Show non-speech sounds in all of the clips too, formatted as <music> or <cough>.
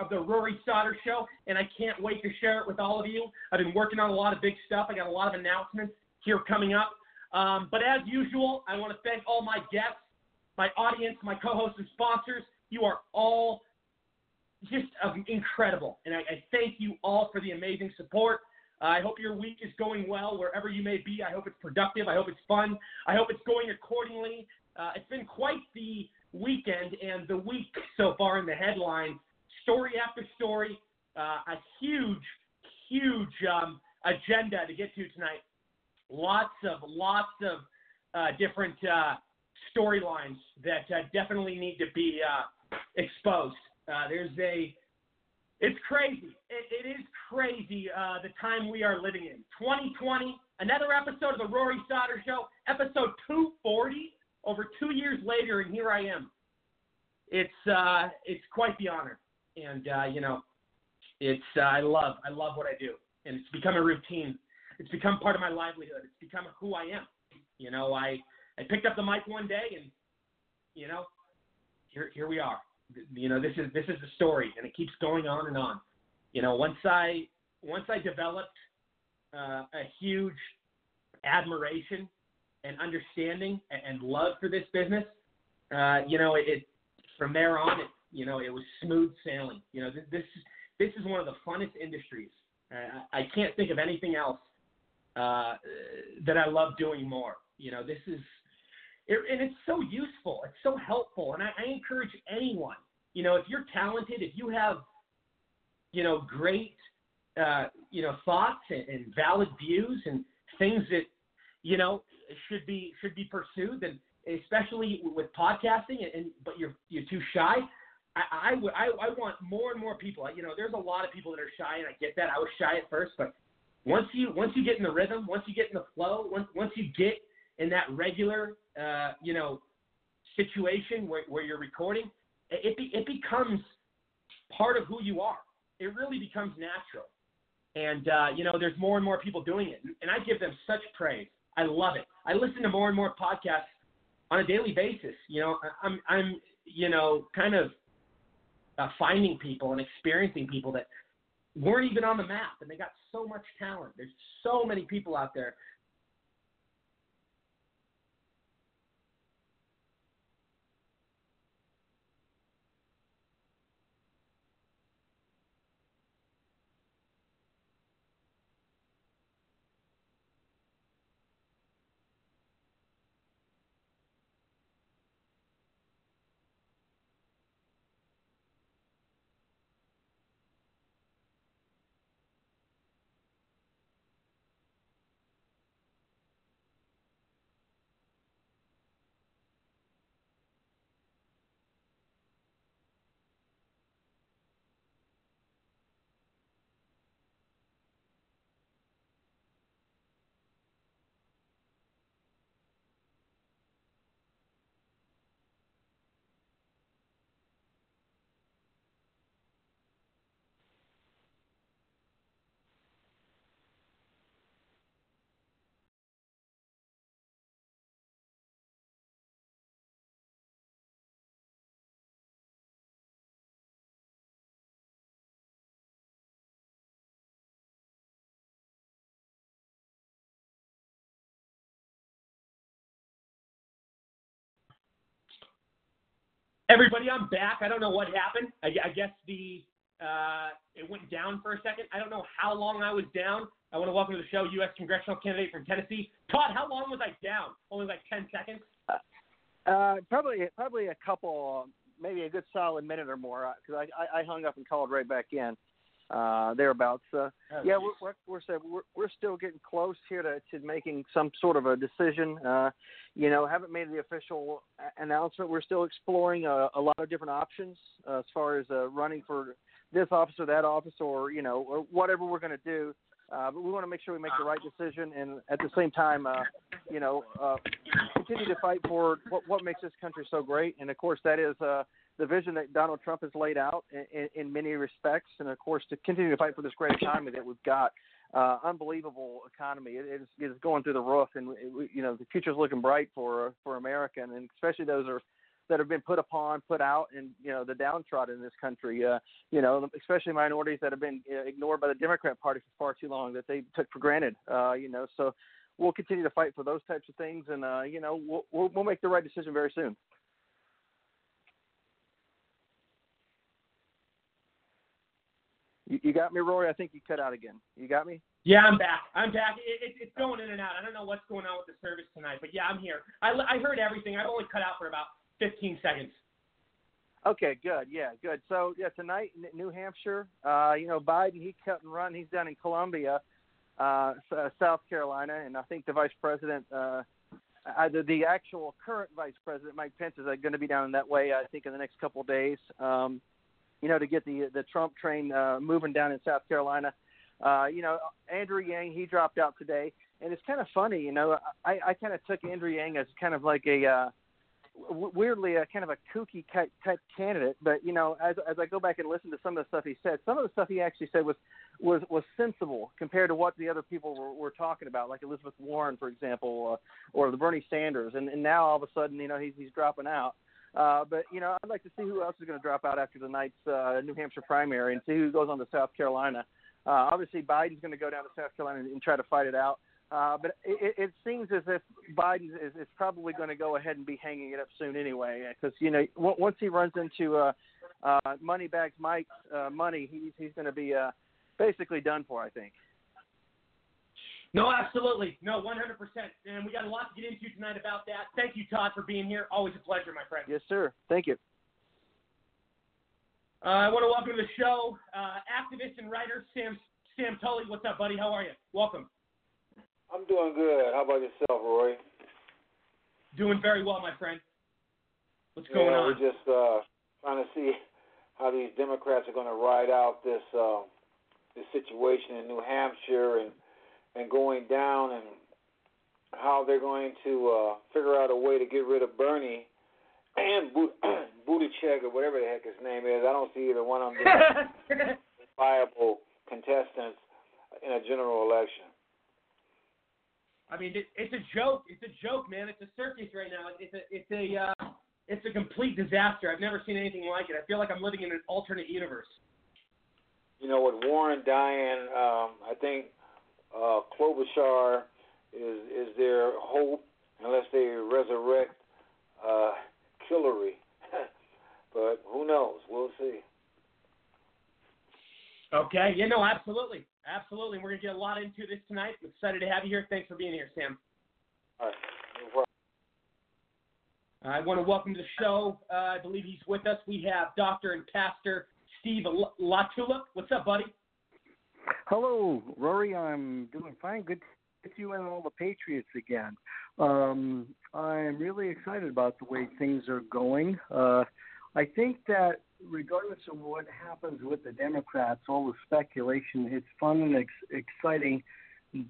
Of the Rory Sauter Show, and I can't wait to share it with all of you. I've been working on a lot of big stuff. I got a lot of announcements here coming up. Um, but as usual, I want to thank all my guests, my audience, my co-hosts, and sponsors. You are all just incredible, and I, I thank you all for the amazing support. Uh, I hope your week is going well wherever you may be. I hope it's productive. I hope it's fun. I hope it's going accordingly. Uh, it's been quite the weekend and the week so far in the headlines. Story after story, uh, a huge, huge um, agenda to get to tonight. Lots of, lots of uh, different uh, storylines that uh, definitely need to be uh, exposed. there's a it's crazy. It, it is crazy uh, the time we are living in. 2020, another episode of the Rory Sauter Show, episode 240, over two years later, and here I am. It's uh, it's quite the honor, and uh, you know, it's uh, I love I love what I do, and it's become a routine. It's become part of my livelihood. It's become who I am. You know, I I picked up the mic one day, and you know, here here we are you know this is this is the story and it keeps going on and on you know once i once i developed uh, a huge admiration and understanding and, love for this business uh, you know it, it, from there on it you know it was smooth sailing you know this this, is one of the funnest industries i can't think of anything else uh, that i love doing more you know this is it, and it's so useful. It's so helpful. And I, I encourage anyone, you know, if you're talented, if you have, you know, great, uh, you know, thoughts and, and valid views and things that, you know, should be should be pursued, and especially with podcasting, and, and but you're you're too shy. I, I, I, I want more and more people. You know, there's a lot of people that are shy, and I get that. I was shy at first, but once you once you get in the rhythm, once you get in the flow, once once you get in that regular, uh, you know, situation where, where you're recording, it, be, it becomes part of who you are. It really becomes natural. And, uh, you know, there's more and more people doing it. And I give them such praise. I love it. I listen to more and more podcasts on a daily basis. You know, I'm, I'm you know, kind of uh, finding people and experiencing people that weren't even on the map and they got so much talent. There's so many people out there Everybody, I'm back. I don't know what happened. I, I guess the uh, it went down for a second. I don't know how long I was down. I want to welcome to the show U.S. congressional candidate from Tennessee, Todd. How long was I down? Only like ten seconds. Uh, probably probably a couple, maybe a good solid minute or more, because uh, I, I, I hung up and called right back in. Uh, thereabouts. Uh, Oh, yeah, we're we're we're, we're we're still getting close here to, to making some sort of a decision. Uh, you know, haven't made the official announcement. We're still exploring a, a lot of different options uh, as far as uh, running for this office or that office, or you know, or whatever we're going to do. Uh, but we want to make sure we make the right decision, and at the same time, uh, you know, uh, continue to fight for what, what makes this country so great. And of course, that is uh, the vision that Donald Trump has laid out in, in, many respects, and of course, to continue to fight for this great economy that we've got. Uh, unbelievable economy. It is it is going through the roof, and we, you know the future's looking bright for for America, and especially those are that have been put upon, put out, and you know the downtrodden in this country. Uh, you know, especially minorities that have been uh, ignored by the Democrat Party for far too long that they took for granted. Uh, you know, so we'll continue to fight for those types of things, and uh, you know, we'll we'll make the right decision very soon. You, you got me, Rory? I think you cut out again. You got me? Yeah, I'm back. I'm back. It, it, it's going in and out. I don't know what's going on with the service tonight, but yeah, I'm here. I, I heard everything. I've only cut out for about 15 seconds. Okay, good. Yeah, good. So yeah, tonight in New Hampshire, uh, you know, Biden he cut and run. He's down in Columbia, uh, uh, South Carolina, and I think the vice president, uh, either the actual current vice president Mike Pence is uh, going to be down in that way. I think in the next couple of days. Um, you know, to get the the Trump train uh, moving down in South Carolina. Uh, you know, Andrew Yang he dropped out today, and it's kind of funny. You know, I, I kind of took Andrew Yang as kind of like a uh, weirdly a kind of a kooky type, type candidate. But you know, as as I go back and listen to some of the stuff he said, some of the stuff he actually said was was was sensible compared to what the other people were, were talking about, like Elizabeth Warren, for example, uh, or the Bernie Sanders. And, and now all of a sudden, you know, he's he's dropping out. Uh, but you know, I'd like to see who else is going to drop out after tonight's uh, New Hampshire primary, and see who goes on to South Carolina. Uh, obviously, Biden's going to go down to South Carolina and, and try to fight it out. Uh, but it, it seems as if Biden is, is probably going to go ahead and be hanging it up soon anyway, because you know w- once he runs into uh, uh, Moneybags Mike's uh, money, he's he's going to be uh, basically done for, I think. No, absolutely. No, 100%. And we got a lot to get into tonight about that. Thank you, Todd, for being here. Always a pleasure, my friend. Yes, sir. Thank you. Uh, I want to welcome to the show uh, activist and writer Sam Sam Tolley. What's up, buddy? How are you? Welcome. I'm doing good. How about yourself, Roy? Doing very well, my friend. What's going yeah, on? We're just uh, trying to see how these Democrats are going to ride out this uh, this situation in New Hampshire and and going down and how they're going to uh, figure out a way to get rid of Bernie and <clears throat> Buttigieg or whatever the heck his name is. I don't see either one of them <laughs> viable contestants in a general election. I mean, it's a joke. It's a joke, man. It's a circus right now. It's a it's a uh, it's a complete disaster. I've never seen anything like it. I feel like I'm living in an alternate universe. You know, with Warren dying, um, I think uh, Klobuchar is is their hope unless they resurrect uh, Hillary. <laughs> but who knows? We'll see. Okay. Yeah. No. Absolutely. Absolutely. We're gonna get a lot into this tonight. I'm excited to have you here. Thanks for being here, Sam. All right. No. I want to welcome to the show. Uh, I believe he's with us. We have Doctor and Pastor Steve L- Latula. What's up, buddy? Hello, Rory. I'm doing fine. Good to see you and all the Patriots again. Um, I'm really excited about the way things are going. Uh, I think that regardless of what happens with the Democrats, all the speculation, it's fun and ex- exciting,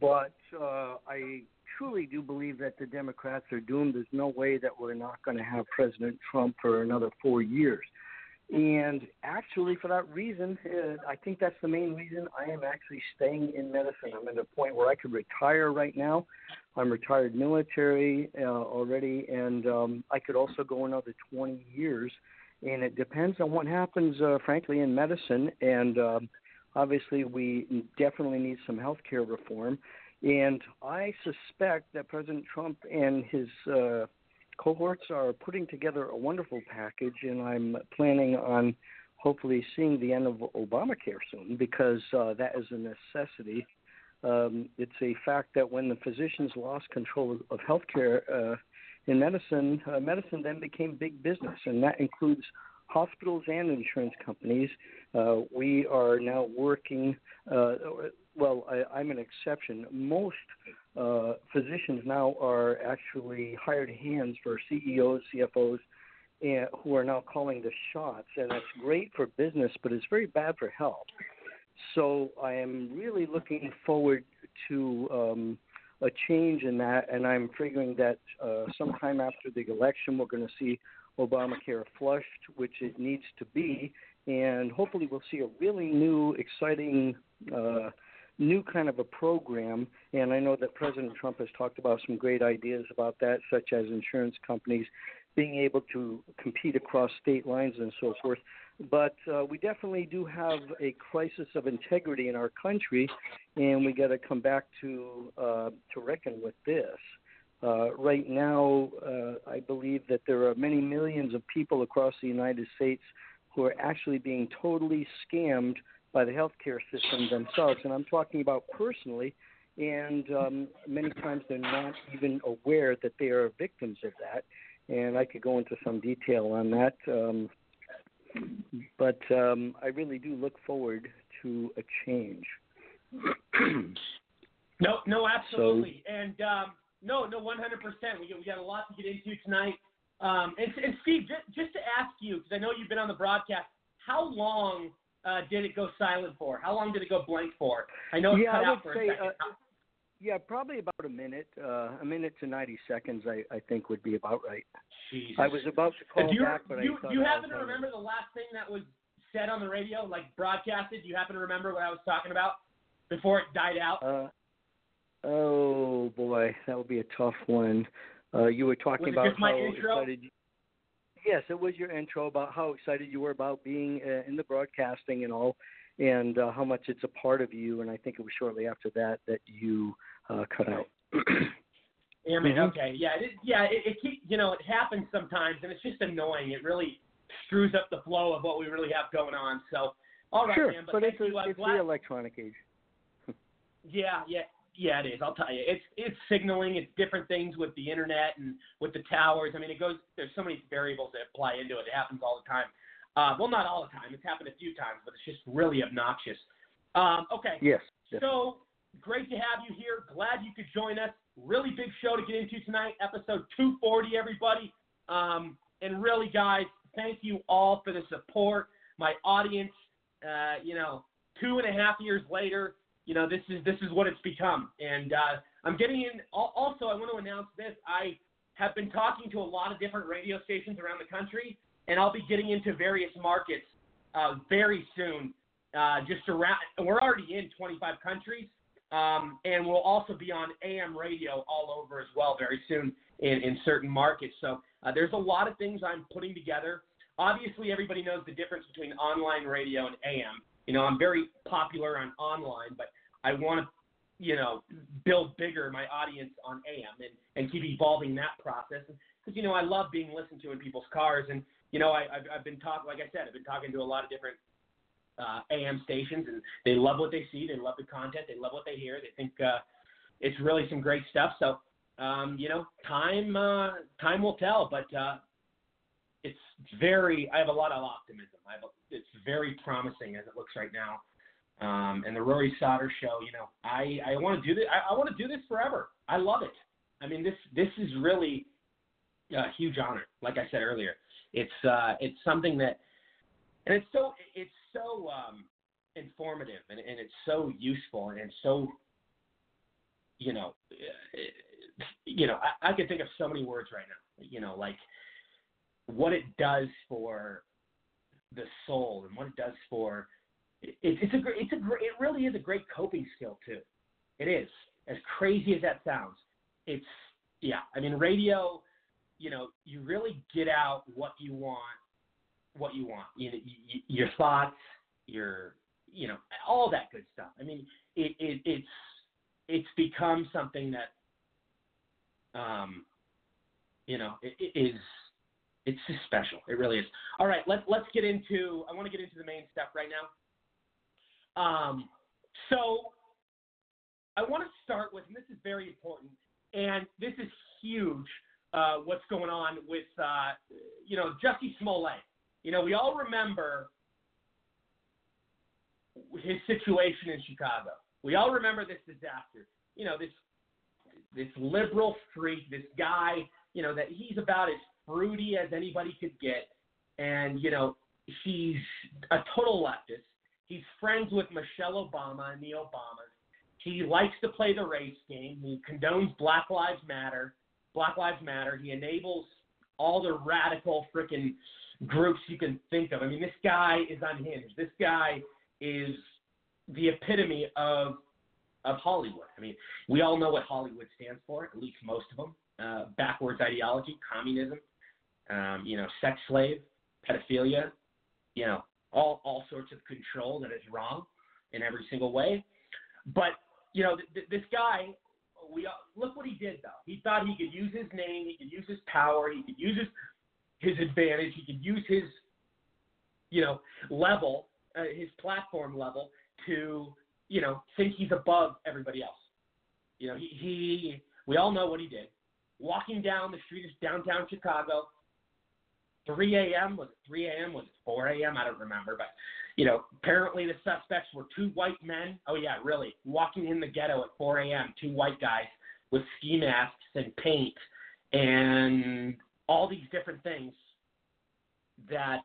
but uh, I truly do believe that the Democrats are doomed. There's no way that we're not going to have President Trump for another four years. And actually, for that reason, uh, I think that's the main reason I am actually staying in medicine. I'm at a point where I could retire right now. I'm retired military uh, already, and um, I could also go another 20 years. And it depends on what happens, uh, frankly, in medicine. And um, obviously, we definitely need some health care reform. And I suspect that President Trump and his uh, cohorts are putting together a wonderful package, and I'm planning on hopefully seeing the end of Obamacare soon because uh, that is a necessity. Um, it's a fact that when the physicians lost control of, healthcare uh, in medicine, uh, medicine then became big business, and that includes hospitals and insurance companies. Uh, we are now working. Uh, well, I, I'm an exception. Most uh, physicians now are actually hired hands for CEOs, CFOs, and, who are now calling the shots, and that's great for business, but it's very bad for health. So I am really looking forward to um, a change in that, and I'm figuring that uh, sometime after the election, we're going to see Obamacare flushed, which it needs to be, and hopefully we'll see a really new, exciting, uh, new kind of a program. And I know that President Trump has talked about some great ideas about that, such as insurance companies being able to compete across state lines and so forth. But uh, we definitely do have a crisis of integrity in our country, and we got to come back to uh, to reckon with this. Uh, right now, uh, I believe that there are many millions of people across the United States who are actually being totally scammed by the healthcare system themselves, and I'm talking about personally. And um, many times they're not even aware that they are victims of that. And I could go into some detail on that. Um, but um, I really do look forward to a change. <clears throat> no, no, absolutely. So, and um, no, no, 100%. We got, we got a lot to get into tonight. Um, and, and Steve, just, just to ask you, because I know you've been on the broadcast, how long uh, did it go silent for? How long did it go blank for? I know it's yeah, cut I out for say, a second. Uh, yeah, probably about a minute. Uh, a minute to 90 seconds, I, I think, would be about right. Jesus. I was about to call do you, back, but you, I thought you happen to remember the last thing that was said on the radio, like broadcasted? Do you happen to remember what I was talking about before it died out? Uh, oh boy, that would be a tough one. Uh, you were talking was it about just my how intro? excited. You, yes, it was your intro about how excited you were about being uh, in the broadcasting and all, and uh, how much it's a part of you. And I think it was shortly after that that you uh, cut out. Yeah, I mean, Mhm. okay, yeah, it, yeah, it, it keep, you know, it happens sometimes, and it's just annoying. It really screws up the flow of what we really have going on. So, all right, sure, man, but, but it's, a, it's glad, the electronic age. <laughs> Yeah, yeah, yeah. It is. I'll tell you. It's it's signaling. It's different things with the internet and with the towers. I mean, it goes. There's so many variables that apply into it. It happens all the time. Uh, well, not all the time. It's happened a few times, but it's just really obnoxious. Um, okay. Yes. So great to have you here. Glad you could join us. Really big show to get into tonight. Episode 240, everybody. Um, and really, guys, thank you all for the support. My audience. Uh, you know, two and a half years later, you know, this is this is what it's become. And uh, I'm getting in. Also, I want to announce this. I have been talking to a lot of different radio stations around the country, and I'll be getting into various markets uh, very soon. Uh, just around, we're already in 25 countries, um, and we'll also be on AM radio all over as well very soon in, in certain markets. So uh, there's a lot of things I'm putting together. Obviously, everybody knows the difference between online radio and AM. You know, I'm very popular on online, but I want to, you know, build bigger my audience on AM and, and keep evolving that process. Because, you know, I love being listened to in people's cars. And, you know, I, I've, I've been talking, like I said, I've been talking to a lot of different uh, AM stations, and they love what they see. They love the content. They love what they hear. They think uh, it's really some great stuff. So, um, you know, time uh, time will tell, but uh, it's very. I have a lot of optimism. I have a, it's very promising as it looks right now. Um, and the Rory Sauter show, you know, I, I want to do this. I, I want to do this forever. I love it. I mean, this this is really a huge honor. Like I said earlier, it's uh, it's something that, and it's so it's so um, informative and, and it's so useful and so, you know, you know, I, I can think of so many words right now. You know, like what it does for the soul and what it does for it, it's a it's a it really is a great coping skill too. It is as crazy as that sounds. It's yeah. I mean, radio. You know, you really get out what you want, what you want. You know, y- your thoughts, your you know, all that good stuff. I mean, it, it it's it's become something that um, you know, it, it is it's just special. It really is. All right, let's let's get into. I want to get into the main stuff right now. Um, so I want to start with, and this is very important, and this is huge. Uh, what's going on with uh, you know Jussie Smollett? You know, we all remember his situation in Chicago. We all remember this disaster. You know, this this liberal freak, this guy, you know, that he's about as fruity as anybody could get. And, you know, he's a total leftist. He's friends with Michelle Obama and the Obamas. He likes to play the race game. He condones Black Lives Matter. Black Lives Matter. He enables all the radical freaking groups you can think of. I mean, this guy is unhinged. This guy is the epitome of of Hollywood. I mean, we all know what Hollywood stands for, at least most of them. Uh, backwards ideology, communism, um, you know, sex slave, pedophilia, you know, all all sorts of control that is wrong in every single way. But you know, th- th- this guy, we uh, look what he did though. He thought he could use his name, he could use his power, he could use his his advantage, he could use his you know level, uh, his platform level to you know think he's above everybody else. You know, he, he we all know what he did. Walking down the street of downtown Chicago, 3 a.m. was it 3 a.m. was it 4 a.m. I don't remember, but you know apparently the suspects were two white men. Oh yeah, really walking in the ghetto at 4 a.m. Two white guys with ski masks and paint and all these different things that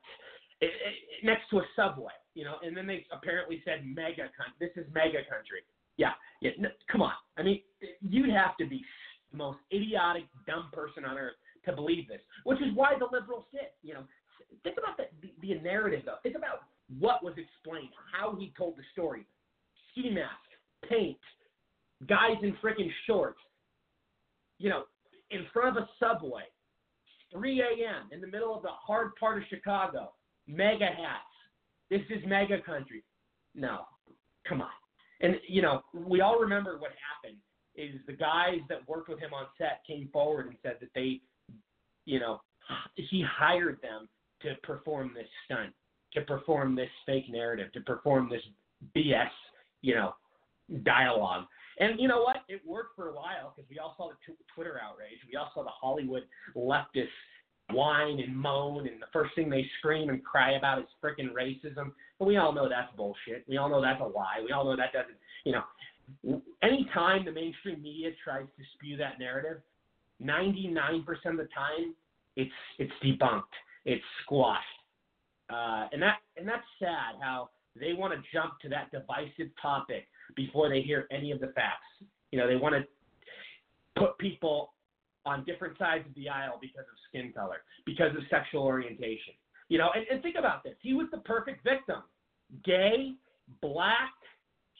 it, it, next to a subway, you know, and then they apparently said MAGA country. This is MAGA country. Yeah, yeah. No, come on. I mean, you'd have to be the most idiotic, dumb person on earth to believe this, which is why the liberals did. You know, think about the, the, the narrative though. Think about what was explained, how he told the story. Ski mask, paint, guys in freaking shorts. You know, in front of a subway, 3 a.m. in the middle of the hard part of Chicago, MAGA hats. This is MAGA country. No, come on. And you know, we all remember what happened. Is the guys that worked with him on set came forward and said that they you know, he hired them to perform this stunt, to perform this fake narrative, to perform this BS, you know, dialogue. And you know what? It worked for a while because we all saw the t- Twitter outrage. We all saw the Hollywood leftists whine and moan, and the first thing they scream and cry about is freaking racism. But we all know that's bullshit. We all know that's a lie. We all know that doesn't, you know, anytime the mainstream media tries to spew that narrative, 99% of the time, it's it's debunked, it's squashed, uh, and that and that's sad. How they want to jump to that divisive topic before they hear any of the facts. You know, they want to put people on different sides of the aisle because of skin color, because of sexual orientation. You know, and, and think about this. He was the perfect victim. Gay, black,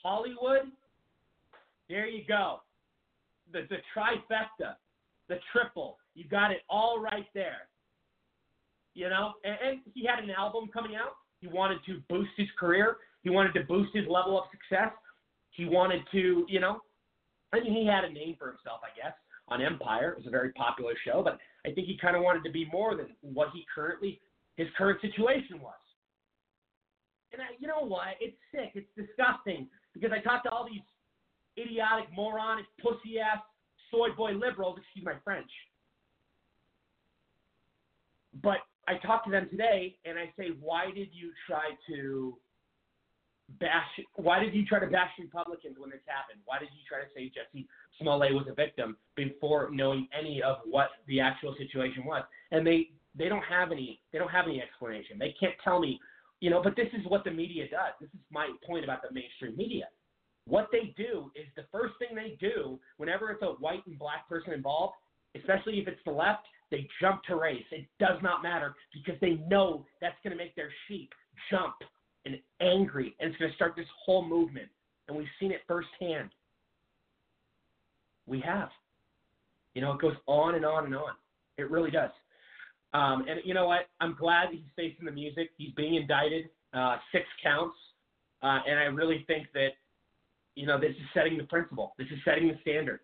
Hollywood. There you go. The the trifecta the triple. You got it all right there. You know, and, and he had an album coming out. He wanted to boost his career. He wanted to boost his level of success. He wanted to, you know, I mean, he had a name for himself, I guess, on Empire. It was a very popular show, but I think he kind of wanted to be more than what he currently, his current situation was. And I, you know what? It's sick. It's disgusting because I talk to all these idiotic, moronic, pussy ass soy boy liberals, excuse my French. But I talk to them today and I say, why did you try to bash? Why did you try to bash Republicans when this happened? Why did you try to say Jussie Smollett was a victim before knowing any of what the actual situation was? And they they don't have any they don't have any explanation. They can't tell me, you know. But this is what the media does. This is my point about the mainstream media. What they do is the first thing they do whenever it's a white and black person involved, especially if it's the left, they jump to race. It does not matter because they know that's going to make their sheep jump and angry, and it's going to start this whole movement. And we've seen it firsthand. We have. You know, it goes on and on and on. It really does. Um, and you know what? I'm glad he's facing the music. He's being indicted, uh, six counts. Uh, and I really think that you know, this is setting the principle. This is setting the standard.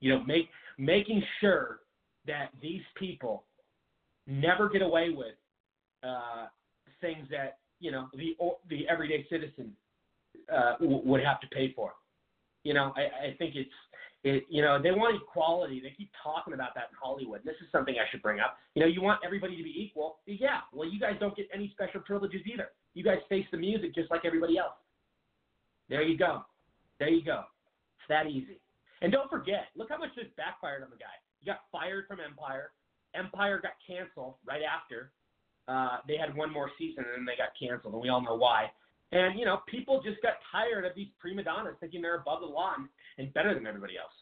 You know, make making sure that these people never get away with uh, things that you know the the everyday citizen uh, w- would have to pay for. You know, I, I think it's It, you know, they want equality. They keep talking about that in Hollywood. This is something I should bring up. You know, you want everybody to be equal. Yeah. Well, you guys don't get any special privileges either. You guys face the music just like everybody else. There you go. There you go. It's that easy. And don't forget, look how much this backfired on the guy. He got fired from Empire. Empire got canceled right after. Uh, they had one more season and then they got canceled, and we all know why. And you know, people just got tired of these prima donnas thinking they're above the law and, and better than everybody else.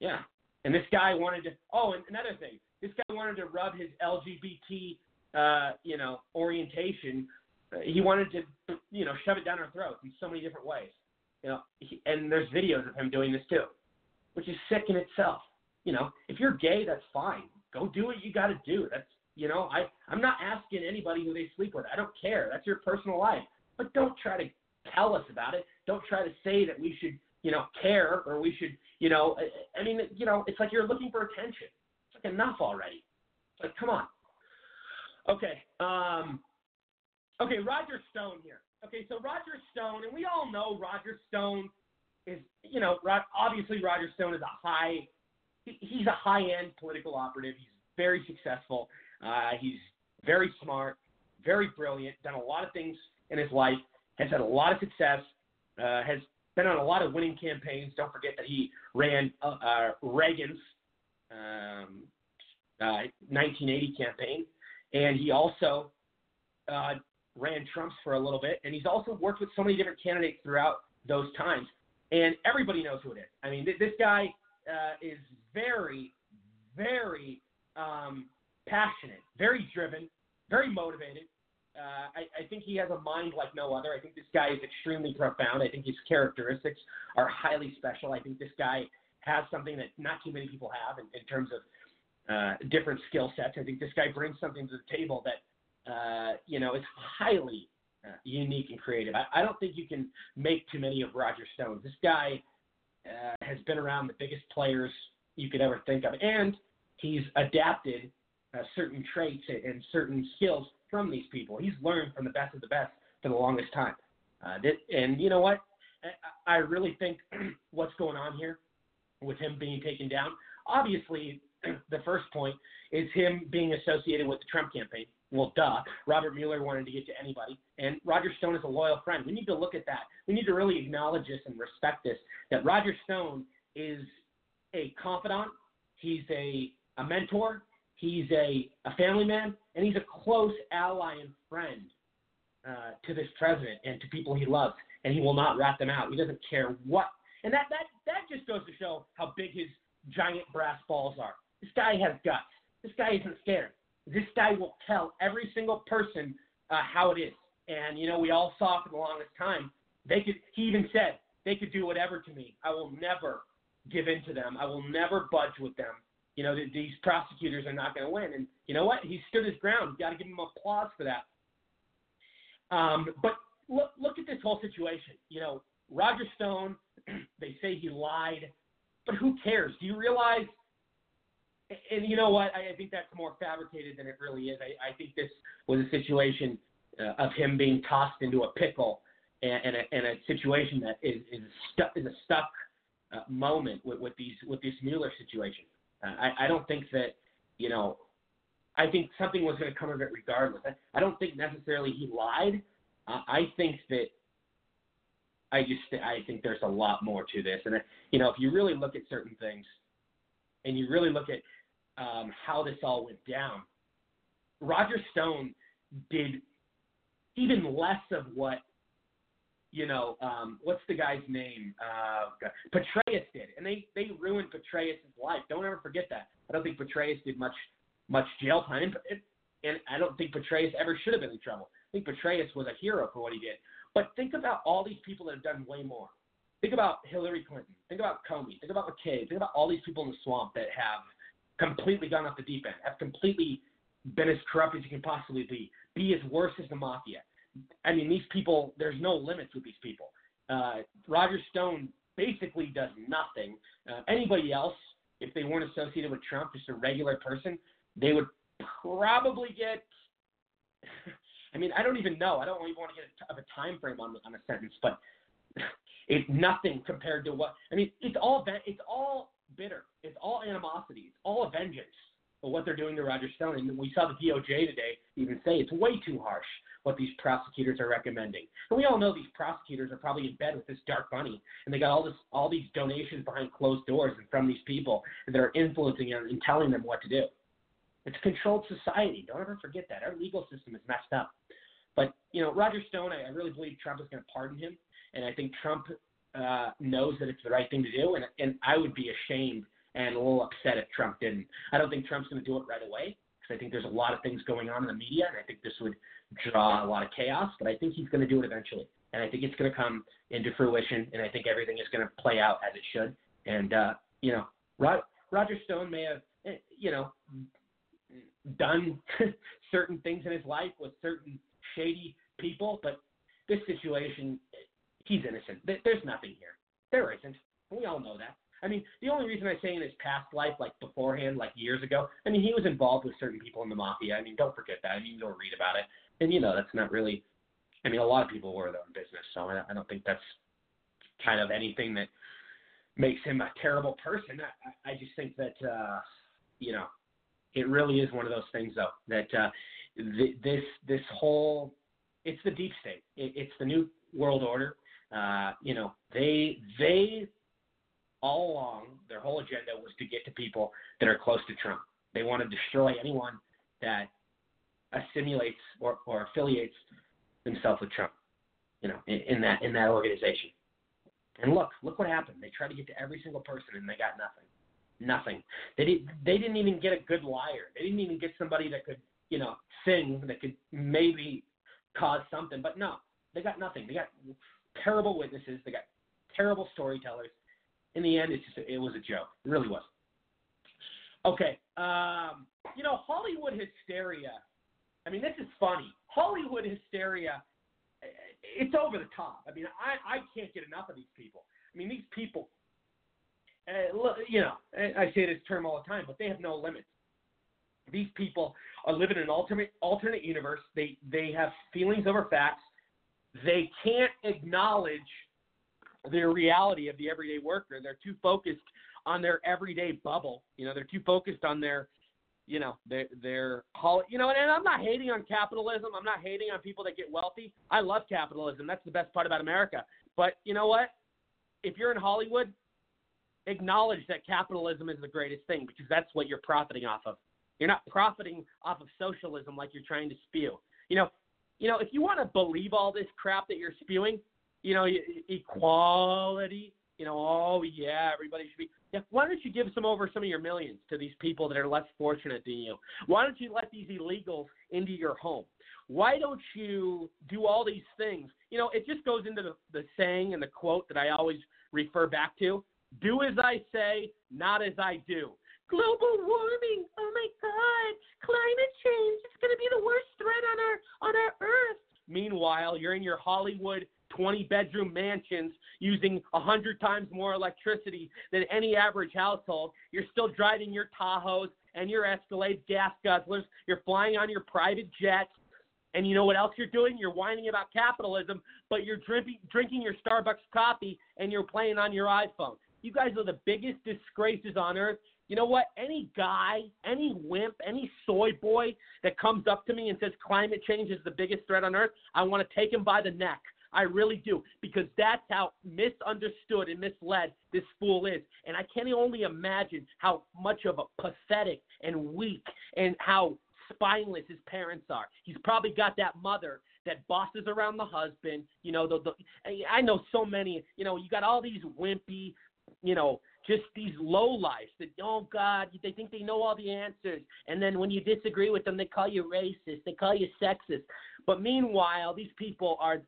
Yeah. And this guy wanted to. Oh, and another thing, this guy wanted to rub his LGBT, uh, you know, orientation. Uh, he wanted to, you know, shove it down our throats in so many different ways. You know, he, and there's videos of him doing this too, which is sick in itself. You know, if you're gay, that's fine. Go do what you got to do. That's, you know, I I'm not asking anybody who they sleep with. I don't care. That's your personal life. But don't try to tell us about it. Don't try to say that we should, you know, care or we should, you know, I, I mean, you know, it's like you're looking for attention. It's like enough already. Like, come on. Okay. Um, okay, Roger Stone here. Okay, so Roger Stone, and we all know Roger Stone is, you know, obviously Roger Stone is a high, he's a high-end political operative. He's very successful. Uh, he's very smart, very brilliant, done a lot of things in his life, has had a lot of success, uh, has been on a lot of winning campaigns. Don't forget that he ran uh, uh, Reagan's um, 1980 uh, campaign, and he also uh, ran Trump's for a little bit, and he's also worked with so many different candidates throughout those times, and everybody knows who it is. I mean, th- this guy uh, is very, very um, passionate, very driven, very motivated. Uh, I, I think he has a mind like no other. I think this guy is extremely profound. I think his characteristics are highly special. I think this guy has something that not too many people have in, in terms of uh, different skill sets. I think this guy brings something to the table that uh, you know is highly uh, unique and creative. I, I don't think you can make too many of Roger Stone. This guy uh, has been around the biggest players you could ever think of, and he's adapted uh, certain traits and certain skills from these people. He's learned from the best of the best for the longest time. Uh, and you know what? I really think <clears throat> what's going on here with him being taken down. Obviously, <clears throat> the first point is him being associated with the Trump campaign. Well, duh. Robert Mueller wanted to get to anybody, and Roger Stone is a loyal friend. We need to look at that. We need to really acknowledge this and respect this. That Roger Stone is a confidant. He's a a mentor. He's a, a family man, and he's a close ally and friend uh, to this president and to people he loves, and he will not rat them out. He doesn't care what. And that, that, that just goes to show how big his giant brass balls are. This guy has guts. This guy isn't scared. This guy will tell every single person uh, how it is. And, you know, we all saw for the longest time. They could, he even said, they could do whatever to me. I will never give in to them. I will never budge with them you know, th- these prosecutors are not going to win. And you know what? He stood his ground. Got to give him applause for that. Um, but look, look at this whole situation. You know, Roger Stone, <clears throat> they say he lied, but who cares? Do you realize? And you know what? I, I think that's more fabricated than it really is. I, I think this was a situation uh, of him being tossed into a pickle and, and, a, and a situation that is is, stu- is a stuck uh, moment with, with these with this Mueller situation. I, I don't think that, you know, I think something was going to come of it regardless. I, I don't think necessarily he lied. Uh, I think that I just I think there's a lot more to this, and you know, if you really look at certain things, and you really look at um, how this all went down, Roger Stone did even less of what you know, um, what's the guy's name? Uh, Petraeus did, and they they ruined Petraeus' life. Don't ever forget that. I don't think Petraeus did much much jail time, and, and I don't think Petraeus ever should have been in trouble. I think Petraeus was a hero for what he did. But think about all these people that have done way more. Think about Hillary Clinton. Think about Comey. Think about McCabe. Think about all these people in the swamp that have completely gone off the deep end, have completely been as corrupt as you can possibly be, be as worse as the mafia. I mean, these people, there's no limits with these people. Uh, Roger Stone basically does nothing. Uh, anybody else, if they weren't associated with Trump, just a regular person, they would probably get. <laughs> I mean, I don't even know. I don't even want to get a, of a time frame on on a sentence, but <laughs> it's nothing compared to what I mean. It's all it's all bitter. It's all animosity. It's all a vengeance of what they're doing to Roger Stone. And we saw the DOJ today even say it's way too harsh what these prosecutors are recommending. And we all know these prosecutors are probably in bed with this dark money, and they got all this all these donations behind closed doors and from these people that are influencing them and telling them what to do. It's a controlled society. Don't ever forget that. Our legal system is messed up. But you know, Roger Stone, I, I really believe Trump is going to pardon him, and I think Trump uh, knows that it's the right thing to do. And and I would be ashamed and a little upset if Trump didn't. I don't think Trump's going to do it right away because I think there's a lot of things going on in the media, and I think this would draw a lot of chaos. But I think he's going to do it eventually, and I think it's going to come into fruition, and I think everything is going to play out as it should. And uh, you know, Rod, Roger Stone may have, eh, you know, done <laughs> certain things in his life with certain shady people, but this situation, he's innocent. There's nothing here. There isn't. We all know that. I mean, the only reason I say in his past life, like beforehand, like years ago, I mean, he was involved with certain people in the mafia. I mean, don't forget that. I mean, go read about it, and you know that's not really. I mean, a lot of people were their own business, so I, I don't think that's kind of anything that makes him a terrible person. I, I just think that uh, you know, it really is one of those things, though, that uh, th- this this whole it's the deep state. It, it's the new world order. Uh, you know, they they all along, their whole agenda was to get to people that are close to Trump. They want to destroy anyone that assimilates or, or affiliates themselves with Trump, you know, in, in that in that organization. And look, look what happened. They tried to get to every single person and they got nothing. Nothing. They didn't. they didn't even get a good liar. They didn't even get somebody that could, you know, sing that could maybe cause something. But no, they got nothing. They got terrible witnesses. They got terrible storytellers in the end, it's just it was a joke. It really was. Okay, um, you know Hollywood hysteria. I mean, this is funny. Hollywood hysteria. It's over the top. I mean, I I can't get enough of these people. I mean, these people. Uh, you know, I say this term all the time, but they have no limits. These people are living in an alternate alternate universe. They they have feelings over facts. They can't acknowledge the reality of the everyday worker. They're too focused on their everyday bubble. You know, they're too focused on their, you know, their their you know. And I'm not hating on capitalism. I'm not hating on people that get wealthy. I love capitalism. That's the best part about America. But you know what? If you're in Hollywood, acknowledge that capitalism is the greatest thing because that's what you're profiting off of. You're not profiting off of socialism like you're trying to spew. You know, you know, if you want to believe all this crap that you're spewing, you know, equality. You know, oh yeah, everybody should be. Yeah, why don't you give some over some of your millions to these people that are less fortunate than you? Why don't you let these illegals into your home? Why don't you do all these things? You know, it just goes into the, the saying and the quote that I always refer back to: "Do as I say, not as I do." Global warming. Oh my God, climate change. It's going to be the worst threat on our on our Earth. Meanwhile, you're in your Hollywood 20 bedroom mansions using 100 times more electricity than any average household. You're still driving your Tahoes and your Escalades gas guzzlers. You're flying on your private jets. And you know what else you're doing? You're whining about capitalism, but you're drinking your Starbucks coffee and you're playing on your iPhone. You guys are the biggest disgraces on earth. You know what? Any guy, any wimp, any soy boy that comes up to me and says climate change is the biggest threat on earth, I want to take him by the neck. I really do, because that's how misunderstood and misled this fool is. And I can only imagine how much of a pathetic and weak and how spineless his parents are. He's probably got that mother that bosses around the husband. You know, the, the I know so many. You know, you got all these wimpy, you know, just these low lives that oh God, they think they know all the answers, and then when you disagree with them, they call you racist, they call you sexist. But meanwhile, these people are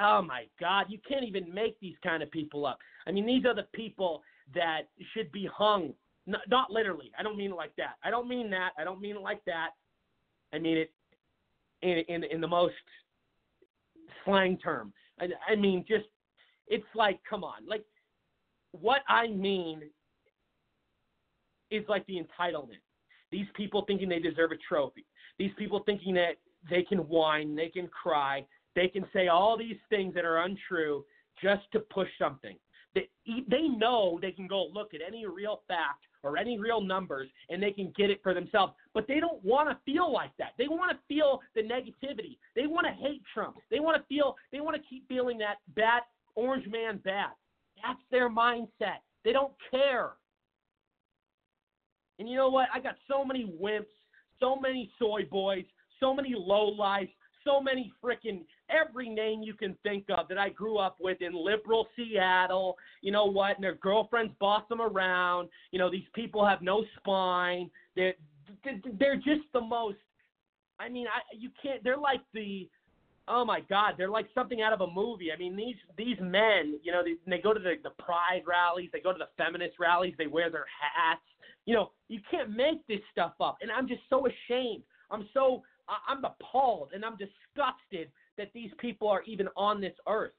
oh my God, you can't even make these kind of people up. I mean, these are the people that should be hung. Not, not literally. I don't mean it like that. I don't mean that. I don't mean it like that. I mean it in in, in the most slang term. I, I mean, just it's like, come on, like what I mean is like the entitlement. These people thinking they deserve a trophy. These people thinking that they can whine, they can cry, they can say all these things that are untrue just to push something. They, they know they can go look at any real fact or any real numbers and they can get it for themselves. But they don't want to feel like that. They want to feel the negativity. They want to hate Trump. They want to feel they want to keep feeling that bad orange man bad. That's their mindset. They don't care. And you know what? I got so many wimps, so many soy boys, so many low lives, so many freaking every name you can think of that I grew up with in liberal Seattle. You know what? And their girlfriends boss them around. You know, these people have no spine. They're they're just the most. I mean, I you can't. They're like the. Oh my God, they're like something out of a movie. I mean, these these men, you know, they, they go to the the pride rallies, they go to the feminist rallies, they wear their hats. You know, you can't make this stuff up, and I'm just so ashamed. I'm so I'm appalled and I'm disgusted that these people are even on this earth.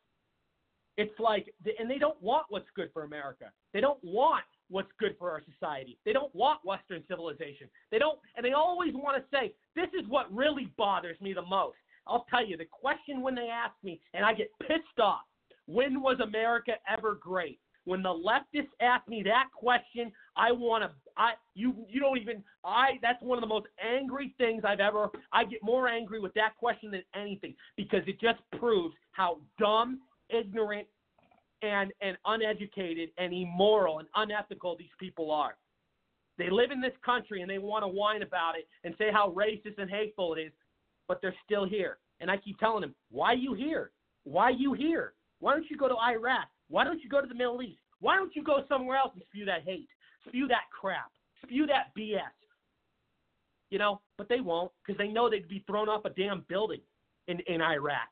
It's like, and they don't want what's good for America. They don't want what's good for our society. They don't want Western civilization. They don't, and they always want to say, this is what really bothers me the most. I'll tell you, the question when they ask me, and I get pissed off, when was America ever great? When the leftists ask me that question, I want to. I you you don't even. I that's one of the most angry things I've ever. I get more angry with that question than anything because it just proves how dumb, ignorant, and and uneducated and immoral and unethical these people are. They live in this country and they want to whine about it and say how racist and hateful it is, but they're still here. And I keep telling them, why you here? Why you here? Why don't you go to Iraq? Why don't you go to the Middle East? Why don't you go somewhere else and spew that hate, spew that crap, spew that BS? You know, but they won't because they know they'd be thrown off a damn building in, in Iraq.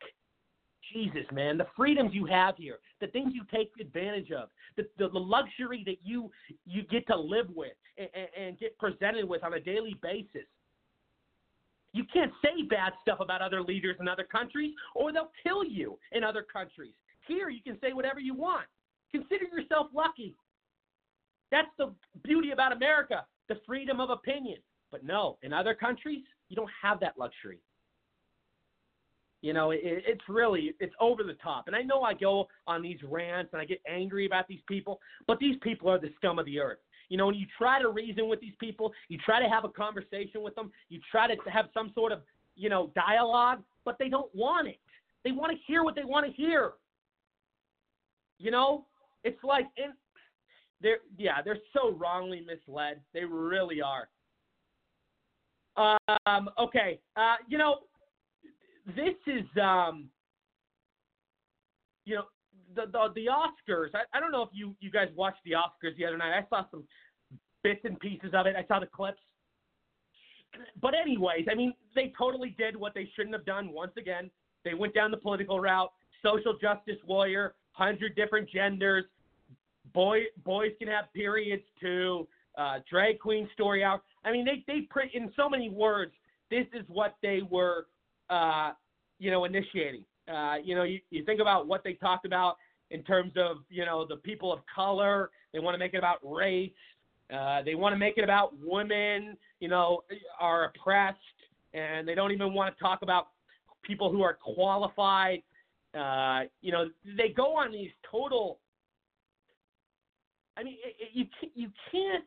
Jesus, man, the freedoms you have here, the things you take advantage of, the, the, the luxury that you you get to live with and, and, and get presented with on a daily basis. You can't say bad stuff about other leaders in other countries, or they'll kill you in other countries. Here, you can say whatever you want. Consider yourself lucky. That's the beauty about America, the freedom of opinion. But no, in other countries, you don't have that luxury. You know, it, it's really it's over the top. And I know I go on these rants and I get angry about these people, but these people are the scum of the earth. You know, when you try to reason with these people, you try to have a conversation with them, you try to have some sort of, you know, dialogue, but they don't want it. They want to hear what they want to hear. You know, it's like in they're yeah, they're so wrongly misled. They really are. Um, okay, uh, you know, this is um, you know, the the, the Oscars. I, I don't know if you you guys watched the Oscars the other night. I saw some bits and pieces of it. I saw the clips. But anyways, I mean, they totally did what they shouldn't have done. Once again, they went down the political route. Social justice warrior, hundred different genders. Boy, boys can have periods too. Uh, drag queen story out. I mean, they they print in so many words. This is what they were, uh, you know, initiating. Uh, you know, you, you think about what they talked about in terms of you know the people of color. They want to make it about race. Uh, they want to make it about women. You know, are oppressed, and they don't even want to talk about people who are qualified uh, you know, they go on these total. I mean, it, it, you you can't,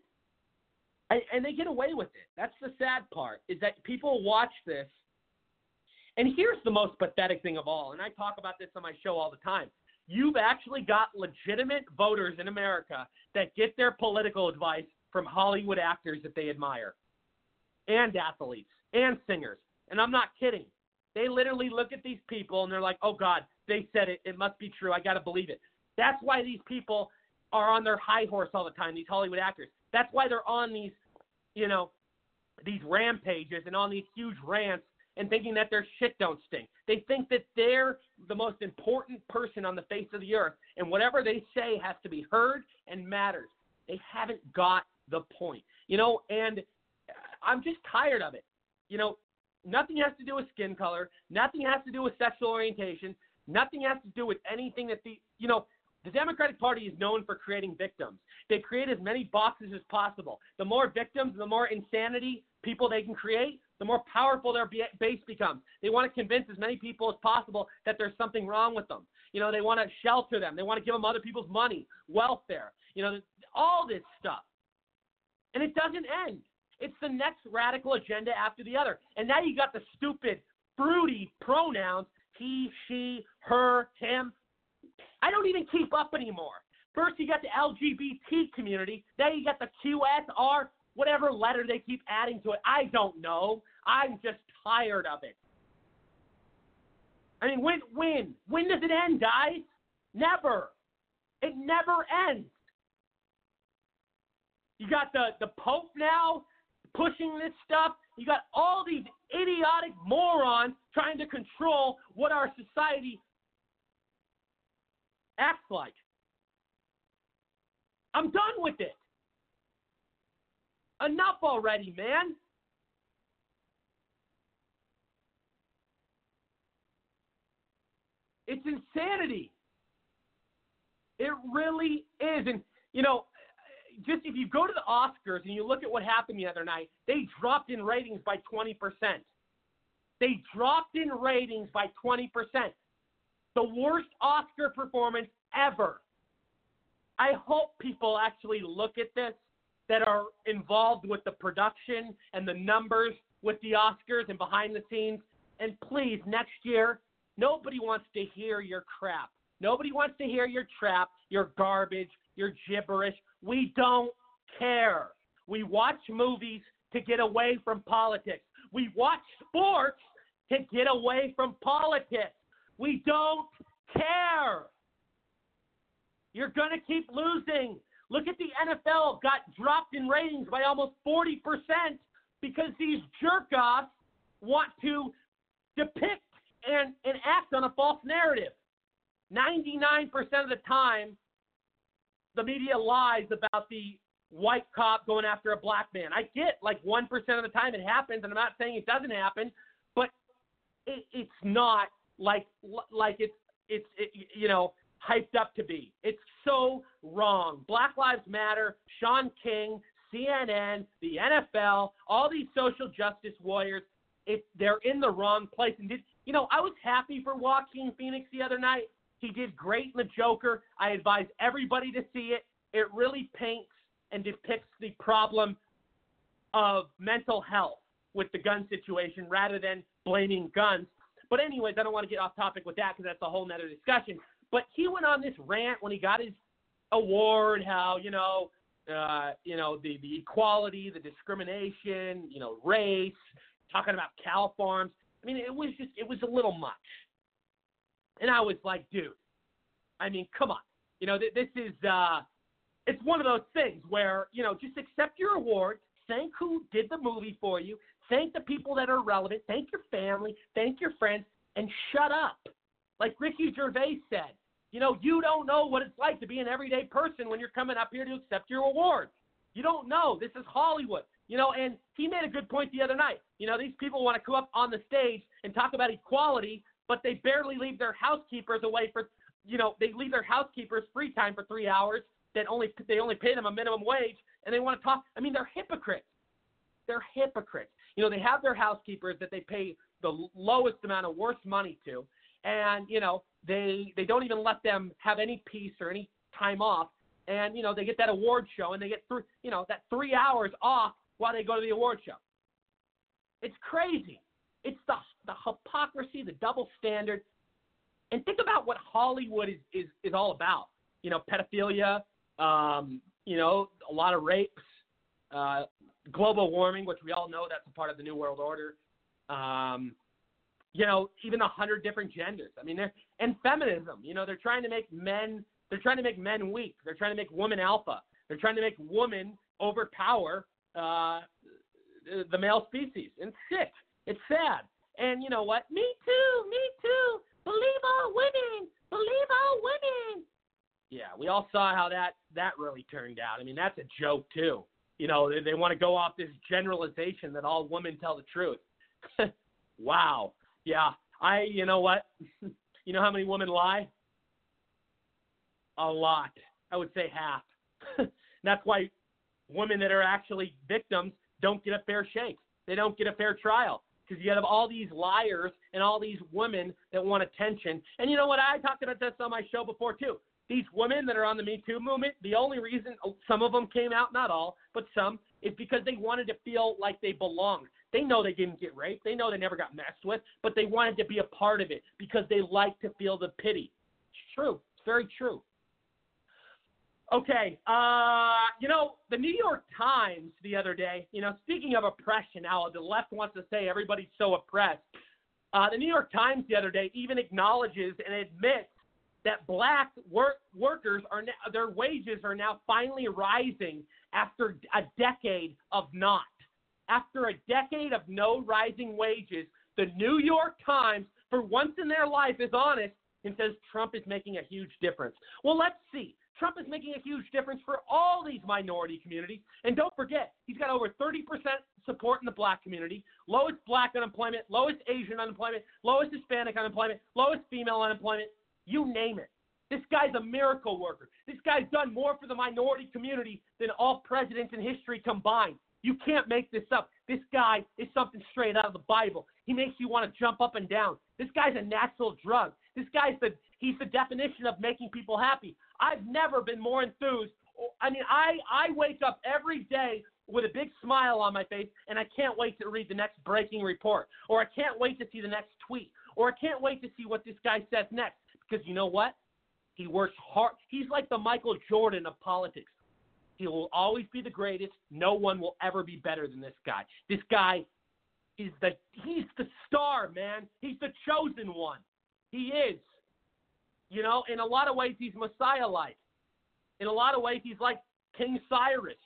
and they get away with it. That's the sad part is that people watch this, and here's the most pathetic thing of all. And I talk about this on my show all the time. You've actually got legitimate voters in America that get their political advice from Hollywood actors that they admire, and athletes and singers. And I'm not kidding. They literally look at these people and they're like, "Oh God, they said it. It must be true. I got to believe it. That's why these people are on their high horse all the time, these Hollywood actors. That's why they're on these, you know, these rampages and on these huge rants and thinking that their shit don't stink. They think that they're the most important person on the face of the earth, and whatever they say has to be heard and matters. They haven't got the point, you know, and I'm just tired of it. You know, nothing has to do with skin color, nothing has to do with sexual orientation, Nothing has to do with anything that the, you know, the Democratic Party is known for creating victims. They create as many boxes as possible. The more victims, the more insanity people they can create, the more powerful their base becomes. They want to convince as many people as possible that there's something wrong with them. You know, they want to shelter them. They want to give them other people's money, welfare. You know, all this stuff. And it doesn't end. It's the next radical agenda after the other. And now you got the stupid, fruity pronouns he, she, her, him. I don't even keep up anymore. First, you got the LGBT community. Then you got the QSR, whatever letter they keep adding to it. I don't know. I'm just tired of it. I mean, when, when, when does it end, guys? Never. It never ends. You got the, the Pope now pushing this stuff. You got all these idiotic morons trying to control what our society acts like. I'm done with it. Enough already, man. It's insanity. It really is. And, you know, just if you go to the Oscars and you look at what happened the other night, they dropped in ratings by 20%. They dropped in ratings by 20%. The worst Oscar performance ever. I hope people actually look at this that are involved with the production and the numbers with the Oscars and behind the scenes. And please, next year, nobody wants to hear your crap. Nobody wants to hear your trap, your garbage, your gibberish. We don't care. We watch movies to get away from politics. We watch sports to get away from politics. We don't care. You're going to keep losing. Look at the NFL got dropped in ratings by almost 40% because these jerk offs want to depict and, and act on a false narrative. 99% of the time, the media lies about the white cop going after a black man. I get like 1% of the time it happens, and I'm not saying it doesn't happen, but it, it's not like like it's it's it, you know hyped up to be. It's so wrong. Black Lives Matter, Shaun King, CNN, the NFL, all these social justice warriors, if they're in the wrong place. And did you know I was happy for Joaquin Phoenix the other night. He did great in The Joker. I advise everybody to see it. It really paints and depicts the problem of mental health with the gun situation rather than blaming guns. But anyways, I don't want to get off topic with that because that's a whole nother discussion. But he went on this rant when he got his award, how you know, uh, you know the the equality, the discrimination, you know, race, talking about cow farms. I mean, it was just it was a little much. And I was like, dude, I mean, come on. You know, th- this is, uh, it's one of those things where, you know, just accept your award, thank who did the movie for you, thank the people that are relevant, thank your family, thank your friends, and shut up. Like Ricky Gervais said, you know, you don't know what it's like to be an everyday person when you're coming up here to accept your award. You don't know. This is Hollywood. You know, and he made a good point the other night. You know, these people want to come up on the stage and talk about equality but they barely leave their housekeepers away for, you know, they leave their housekeepers free time for three hours. That only they only pay them a minimum wage, and they want to talk. I mean, they're hypocrites. They're hypocrites. You know, they have their housekeepers that they pay the lowest amount of worst money to, and you know, they they don't even let them have any peace or any time off. And you know, they get that award show, and they get through, you know, that three hours off while they go to the award show. It's crazy. It's the the hypocrisy, the double standard. And think about what Hollywood is, is, is all about. You know, pedophilia, um, you know, a lot of rapes, uh, global warming, which we all know that's a part of the New World Order. Um, you know, even a hundred different genders. I mean, they're, and feminism. You know, they're trying to make men. They're trying to make men weak. They're trying to make women alpha. They're trying to make women overpower uh, the male species. And sick. It's sad. And you know what? Me too, me too. Believe all women. Believe all women. Yeah, we all saw how that that really turned out. I mean, that's a joke too. You know, they, they want to go off this generalization that all women tell the truth. <laughs> wow. Yeah. I. You know what? <laughs> you know how many women lie? A lot. I would say half. <laughs> that's why women that are actually victims don't get a fair shake. They don't get a fair trial because you have all these liars and all these women that want attention. And you know what? I talked about this on my show before too. These women that are on the Me Too movement, the only reason some of them came out, not all, but some, is because they wanted to feel like they belonged. They know they didn't get raped. They know they never got messed with, but they wanted to be a part of it because they like to feel the pity. It's true. It's very true. Okay, uh, you know, the New York Times the other day, you know, speaking of oppression, how the left wants to say everybody's so oppressed. Uh, the New York Times the other day even acknowledges and admits that black work, workers are now, their wages are now finally rising after a decade of not. After a decade of no rising wages, the New York Times, for once in their life, is honest and says Trump is making a huge difference. Well, let's see. Trump is making a huge difference for all these minority communities. And don't forget, he's got over 30% support in the black community, lowest black unemployment, lowest Asian unemployment, lowest Hispanic unemployment, lowest female unemployment. You name it. This guy's a miracle worker. This guy's done more for the minority community than all presidents in history combined. You can't make this up. This guy is something straight out of the Bible. He makes you want to jump up and down. This guy's a natural drug. This guy's the he's the definition of making people happy. I've never been more enthused. Oh, I mean, I I wake up every day with a big smile on my face, and I can't wait to read the next breaking report, or I can't wait to see the next tweet, or I can't wait to see what this guy says next. Because you know what? He works hard. He's like the Michael Jordan of politics. He will always be the greatest. No one will ever be better than this guy. This guy is the he's the star, man. He's the chosen one. He is. You know, in a lot of ways he's Messiah like. In a lot of ways he's like King Cyrus.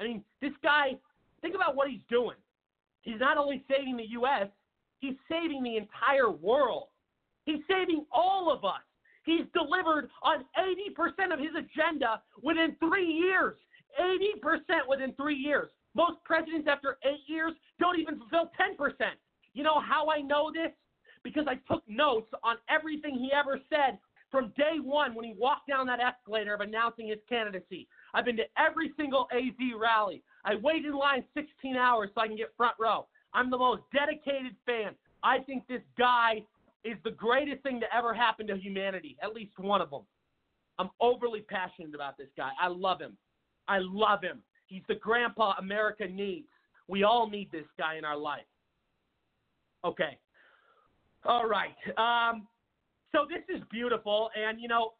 I mean, this guy, think about what he's doing. He's not only saving the US, he's saving the entire world. He's saving all of us. He's delivered on 80% of his agenda within three years. 80% within three years. Most presidents after eight years don't even fulfill 10%. You know how I know this? Because I took notes on everything he ever said from day one when he walked down that escalator of announcing his candidacy. I've been to every single AZ rally. I waited in line 16 hours so I can get front row. I'm the most dedicated fan. I think this guy is the greatest thing to ever happen to humanity, at least one of them. I'm overly passionate about this guy. I love him. I love him. He's the grandpa America needs. We all need this guy in our life. Okay. All right. Um, so this is beautiful. And, you know,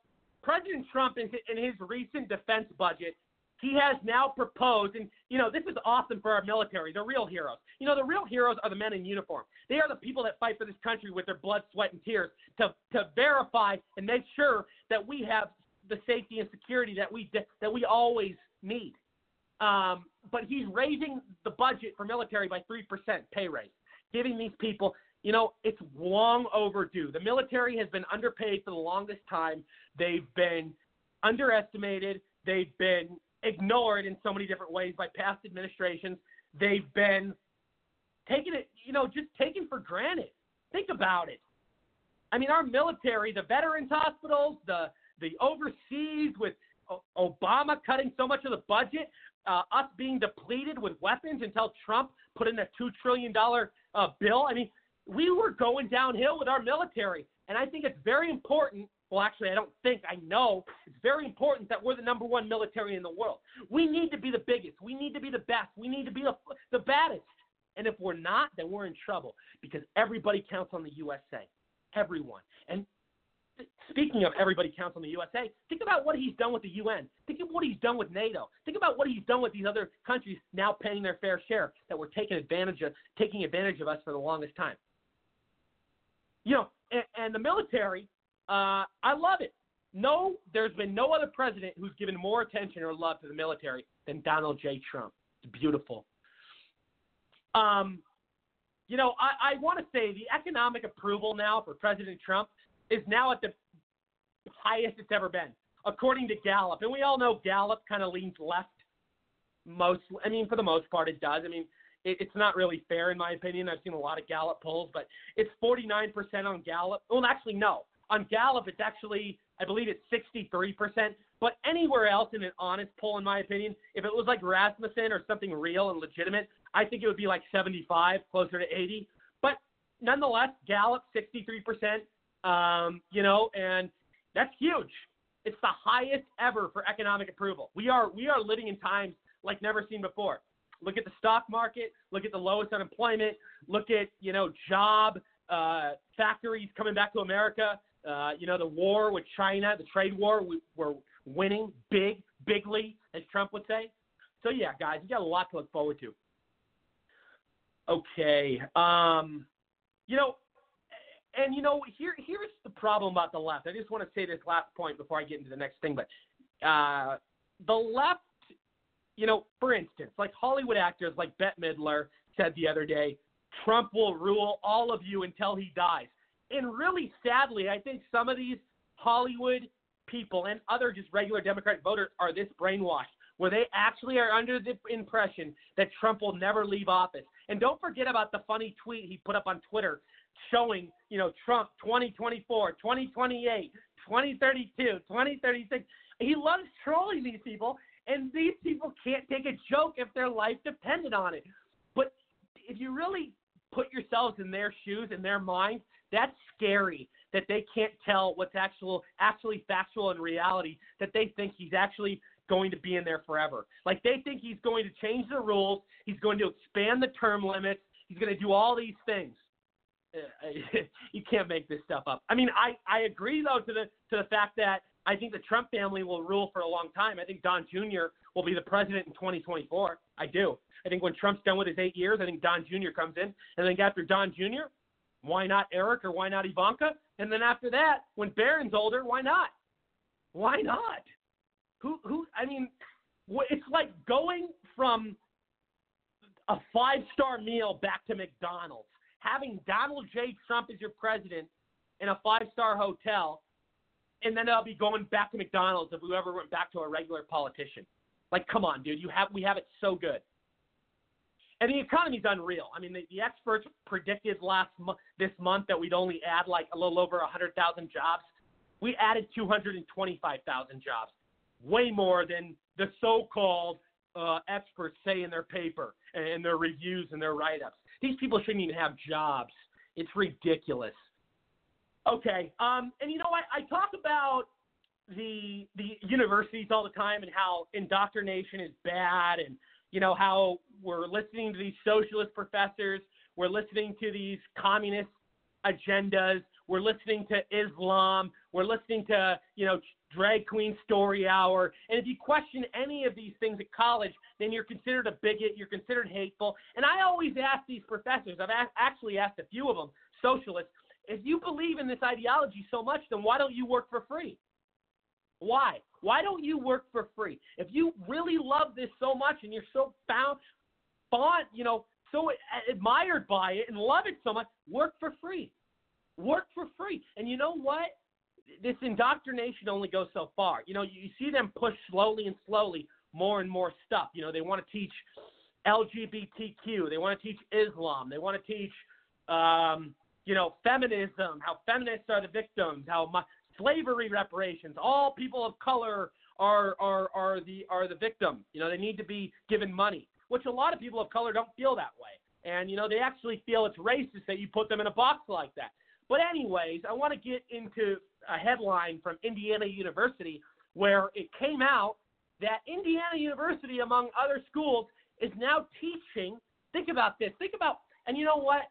President Trump, in his recent defense budget, he has now proposed, and you know, this is awesome for our military, the real heroes. You know, the real heroes are the men in uniform. They are the people that fight for this country with their blood, sweat, and tears to, to verify and make sure that we have the safety and security that we that we always need. Um, but he's raising the budget for military by three percent pay raise, giving these people. You know, it's long overdue. The military has been underpaid for the longest time. They've been underestimated. They've been ignored in so many different ways by past administrations. They've been taken it, you know, just taken for granted. Think about it. I mean, our military, the veterans hospitals, the the overseas with Obama cutting so much of the budget, uh, us being depleted with weapons until Trump put in a two trillion dollar uh, bill. I mean, we were going downhill with our military, and I think it's very important well, actually, I don't think, I know it's very important that we're the number one military in the world. We need to be the biggest. We need to be the best. We need to be the, the baddest. And if we're not, then we're in trouble because everybody counts on the USA. Everyone. And speaking of everybody counts on the USA, think about what he's done with the UN. Think of what he's done with NATO. Think about what he's done with these other countries now paying their fair share that were taking advantage of taking advantage of us for the longest time. You know, and, and the military uh, I love it. No, there's been no other president who's given more attention or love to the military than Donald J. Trump. It's beautiful. Um, you know, I, I want to say the economic approval now for President Trump is now at the highest it's ever been, according to Gallup. And we all know Gallup kind of leans left. Most, I mean, for the most part, it does. I mean, it, it's not really fair in my opinion. I've seen a lot of Gallup polls, but it's 49% on Gallup. Well, actually, no. On Gallup, it's actually, I believe it's 63%. But anywhere else in an honest poll, in my opinion, if it was like Rasmussen or something real and legitimate, I think it would be like 75, closer to 80. But nonetheless, Gallup, 63%, um, you know, and that's huge. It's the highest ever for economic approval. We are we are living in times like never seen before. Look at the stock market. Look at the lowest unemployment. Look at you know job uh, factories coming back to America. Uh, you know the war with China, the trade war. We, we're winning big, bigly, as Trump would say. So yeah, guys, you got a lot to look forward to. Okay, um, you know, and you know, here here's the problem about the left. I just want to say this last point before I get into the next thing, but uh, the left you know, for instance, like Hollywood actors like Bette Midler said the other day, Trump will rule all of you until he dies. And really sadly, I think some of these Hollywood people and other just regular Democratic voters are this brainwashed, where they actually are under the impression that Trump will never leave office. And don't forget about the funny tweet he put up on Twitter showing, you know, Trump 2024, 2028, 2032, 2036. He loves trolling these people, and these people can't take a joke if their life depended on it. But if you really put yourselves in their shoes, in their mind, that's scary that they can't tell what's actual, actually factual in reality, that they think he's actually going to be in there forever. Like they think he's going to change the rules, he's going to expand the term limits, he's going to do all these things. <laughs> You can't make this stuff up. I mean, I, I agree though to the to the fact that I think the Trump family will rule for a long time. I think Don Jr. will be the president in 2024. I do. I think when Trump's done with his eight years, I think Don Jr. comes in. And I think after Don Jr., why not Eric or why not Ivanka? And then after that, when Barron's older, why not? Why not? Who, who, I mean, it's like going from a five star meal back to McDonald's. Having Donald J. Trump as your president in a five star hotel and then I'll be going back to McDonald's if we ever went back to a regular politician. Like, come on, dude, you have we have it so good. And the economy's unreal. I mean, the, the experts predicted last mo- this month that we'd only add like a little over 100,000 jobs. We added 225,000 jobs, way more than the so-called uh, experts say in their paper and their reviews and their write-ups. These people shouldn't even have jobs. It's ridiculous. Okay. Um, and you know what? I talk about the the universities all the time and how indoctrination is bad and you know how we're listening to these socialist professors, we're listening to these communist agendas, we're listening to Islam, we're listening to, you know, drag queen story hour. And if you question any of these things at college, then you're considered a bigot, you're considered hateful. And I always ask these professors, I've actually asked a few of them, socialists, if you believe in this ideology so much, then why don't you work for free? Why? Why don't you work for free? If you really love this so much and you're so bound, fond, you know, so admired by it and love it so much, work for free. Work for free. And you know what? This indoctrination only goes so far. You know, you see them push slowly and slowly more and more stuff. You know, they want to teach LGBTQ, they want to teach Islam, they want to teach um, you know, feminism, how feminists are the victims, how my, slavery reparations, all people of color are are are the are the victim. You know, they need to be given money, which a lot of people of color don't feel that way. And you know, they actually feel it's racist that you put them in a box like that. But anyways, I want to get into a headline from Indiana University where it came out that Indiana University, among other schools, is now teaching. Think about this. Think about, and you know what?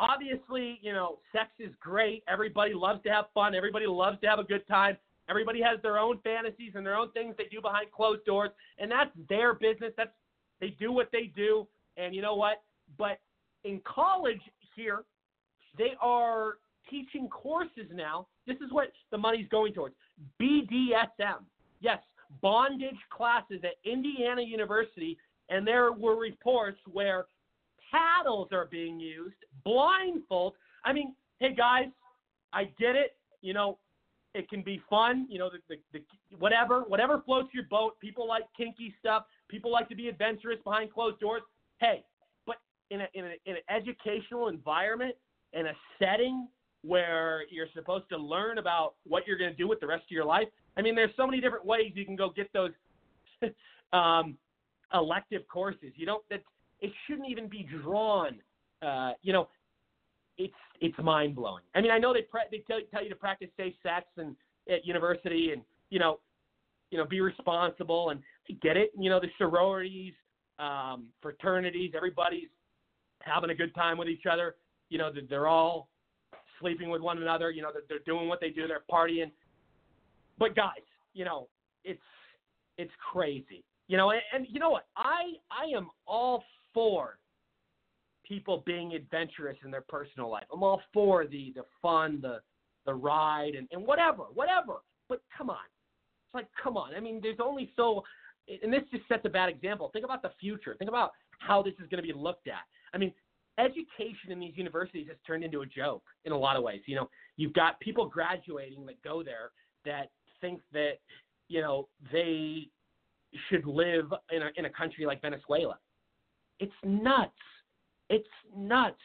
Obviously, you know, sex is great. Everybody loves to have fun. Everybody loves to have a good time. Everybody has their own fantasies and their own things they do behind closed doors, and that's their business. That's they do what they do, and you know what? But in college here, they are teaching courses now. This is what the money's going towards. BDSM. Yes, bondage classes at Indiana University, and there were reports where paddles are being used, blindfold. I mean, hey guys, I get it. You know, it can be fun. You know, the, the, the whatever whatever floats your boat. People like kinky stuff. People like to be adventurous behind closed doors. Hey, but in a in, a, in an educational environment, in a setting where you're supposed to learn about what you're going to do with the rest of your life. I mean, there's so many different ways you can go get those <laughs> um, elective courses. You don't that it shouldn't even be drawn. Uh, you know, it's it's mind blowing. I mean, I know they pre- they tell, tell you to practice safe sex and at university, and you know, you know, be responsible and get it. You know, the sororities, um, fraternities, everybody's having a good time with each other. You know, they're all sleeping with one another. You know, they're, doing what they do. They're partying. But guys, you know, it's it's crazy. You know, and, and you know what? I I am all for people being adventurous in their personal life. I'm all for the the fun, the the ride, and and whatever, whatever. But come on, it's like come on. I mean, there's only so, and this just sets a bad example. Think about the future. Think about how this is going to be looked at. I mean, education in these universities has turned into a joke in a lot of ways. You know, you've got people graduating that go there that think that you know they should live in a in a country like Venezuela. It's nuts. It's nuts.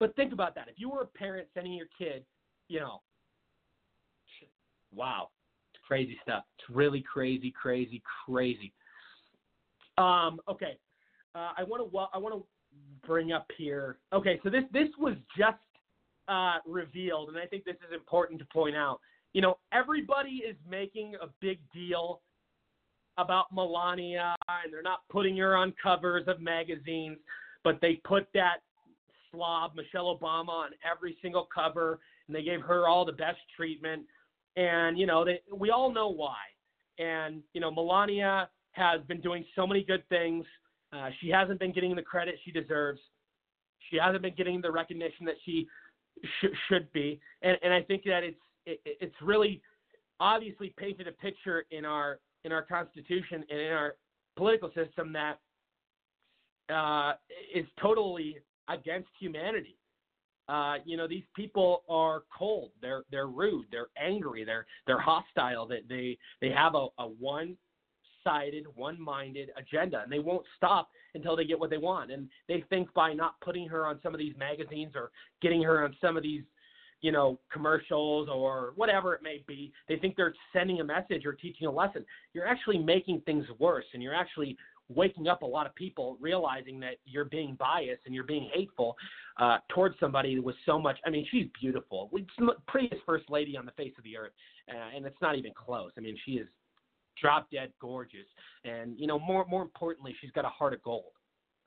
But think about that. If you were a parent sending your kid, you know, wow, it's crazy stuff. It's really crazy, crazy, crazy. Um, okay, uh, I want to I want to bring up here. Okay, so this this was just uh, revealed, and I think this is important to point out. You know, everybody is making a big deal about Melania, and they're not putting her on covers of magazines, but they put that slob Michelle Obama on every single cover, and they gave her all the best treatment. And you know, they, we all know why. And you know, Melania has been doing so many good things. Uh, she hasn't been getting the credit she deserves. She hasn't been getting the recognition that she sh- should be. And, and I think that it's it, it's really obviously painted a picture in our in our constitution and in our political system that uh, is totally against humanity. Uh, you know, these people are cold. They're they're rude. They're angry. They're they're hostile. That they they have a, a one sided, one minded agenda, and they won't stop until they get what they want. And they think by not putting her on some of these magazines or getting her on some of these, you know, commercials or whatever it may be, they think they're sending a message or teaching a lesson. You're actually making things worse, and you're actually waking up a lot of people realizing that you're being biased and you're being hateful uh, towards somebody with so much. I mean, she's beautiful. She's the prettiest first lady on the face of the earth, uh, and it's not even close. I mean, she is drop dead gorgeous, and you know more more importantly, she's got a heart of gold.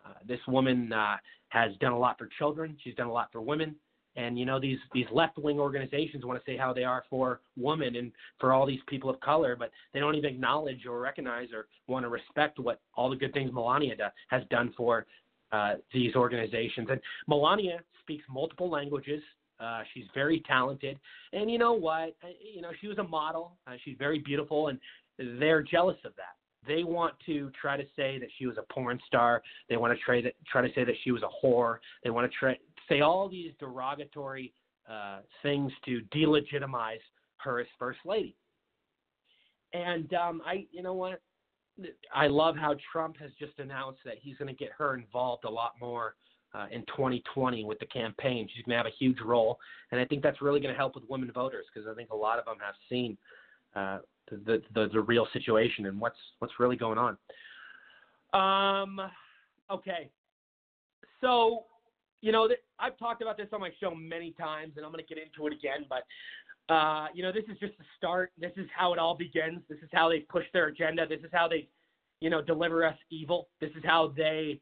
Uh, this woman uh, has done a lot for children. She's done a lot for women. And you know these these left wing organizations want to say how they are for women and for all these people of color, but they don't even acknowledge or recognize or want to respect what all the good things Melania has done for uh, these organizations. And Melania speaks multiple languages. Uh, she's very talented, and you know what? You know she was a model. Uh, she's very beautiful, and they're jealous of that. They want to try to say that she was a porn star. They want to try to try to say that she was a whore. They want to try say all these derogatory uh, things to delegitimize her as first lady. And um, I, you know what? I love how Trump has just announced that he's going to get her involved a lot more uh, in 2020 with the campaign. She's going to have a huge role, and I think that's really going to help with women voters because I think a lot of them have seen uh, the, the the real situation and what's what's really going on. Um, okay, so you know th- I've talked about this on my show many times, and I'm going to get into it again. But uh, you know, this is just the start. This is how it all begins. This is how they push their agenda. This is how they, you know, deliver us evil. This is how they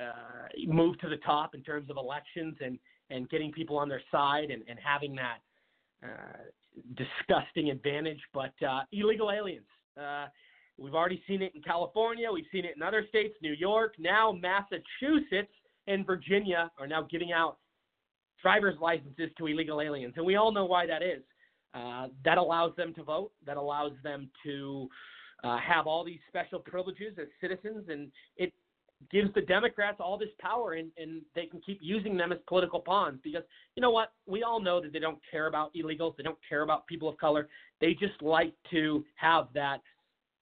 uh, move to the top in terms of elections and and getting people on their side and, and having that uh, disgusting advantage, but uh, illegal aliens. Uh, we've already seen it in California. We've seen it in other states, New York. Now Massachusetts and Virginia are now giving out driver's licenses to illegal aliens, and we all know why that is. Uh, that allows them to vote. That allows them to uh, have all these special privileges as citizens, and it gives the Democrats all this power and, and they can keep using them as political pawns because you know what? We all know that they don't care about illegals, they don't care about people of color. They just like to have that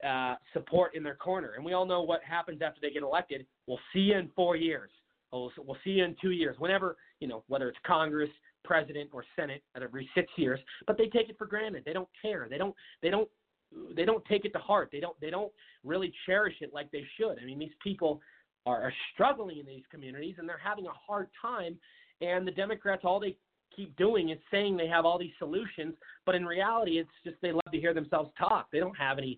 uh, support in their corner. And we all know what happens after they get elected. We'll see you in four years. We'll, see you in two years. Whenever, you know, whether it's Congress, president or senate at every six years, but they take it for granted. They don't care. They don't. They don't. They don't take it to heart. They don't. They don't really cherish it like they should. I mean, these people are, are struggling in these communities and they're having a hard time. And the Democrats, all they keep doing is saying they have all these solutions, but in reality, it's just they love to hear themselves talk. They don't have any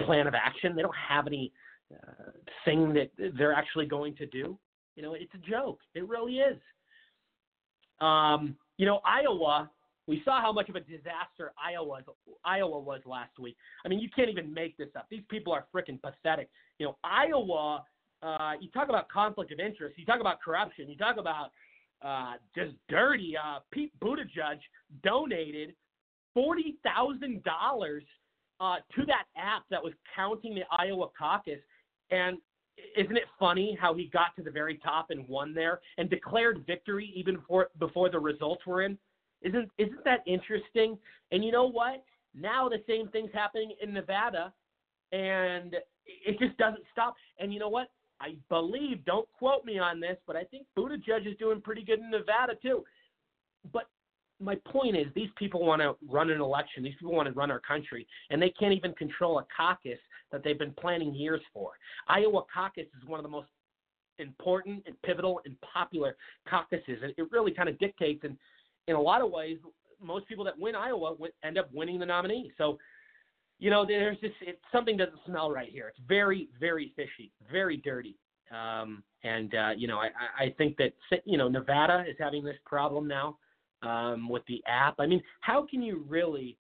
plan of action. They don't have any uh, thing that they're actually going to do. You know, it's a joke. It really is. Um, you know, Iowa. We saw how much of a disaster Iowa Iowa was last week. I mean, you can't even make this up. These people are freaking pathetic. You know, Iowa. Uh, you talk about conflict of interest. You talk about corruption. You talk about uh, just dirty. Uh, Pete Buttigieg donated forty thousand dollars uh, to that app that was counting the Iowa caucus, and isn't it funny how he got to the very top and won there and declared victory even before before the results were in? Isn't isn't that interesting? And you know what? Now the same thing's happening in Nevada, and it just doesn't stop. And you know what? I believe, don't quote me on this, but I think Buttigieg is doing pretty good in Nevada too. But my point is, these people want to run an election. These people want to run our country, and they can't even control a caucus that they've been planning years for. Iowa caucus is one of the most important and pivotal and popular caucuses, and it really kind of dictates. And in a lot of ways, most people that win Iowa end up winning the nominee. So you know, there's just something doesn't smell right here. It's very, very fishy, very dirty. Um, and uh, you know, I, I think that you know Nevada is having this problem now um, with the app. I mean, how can you really,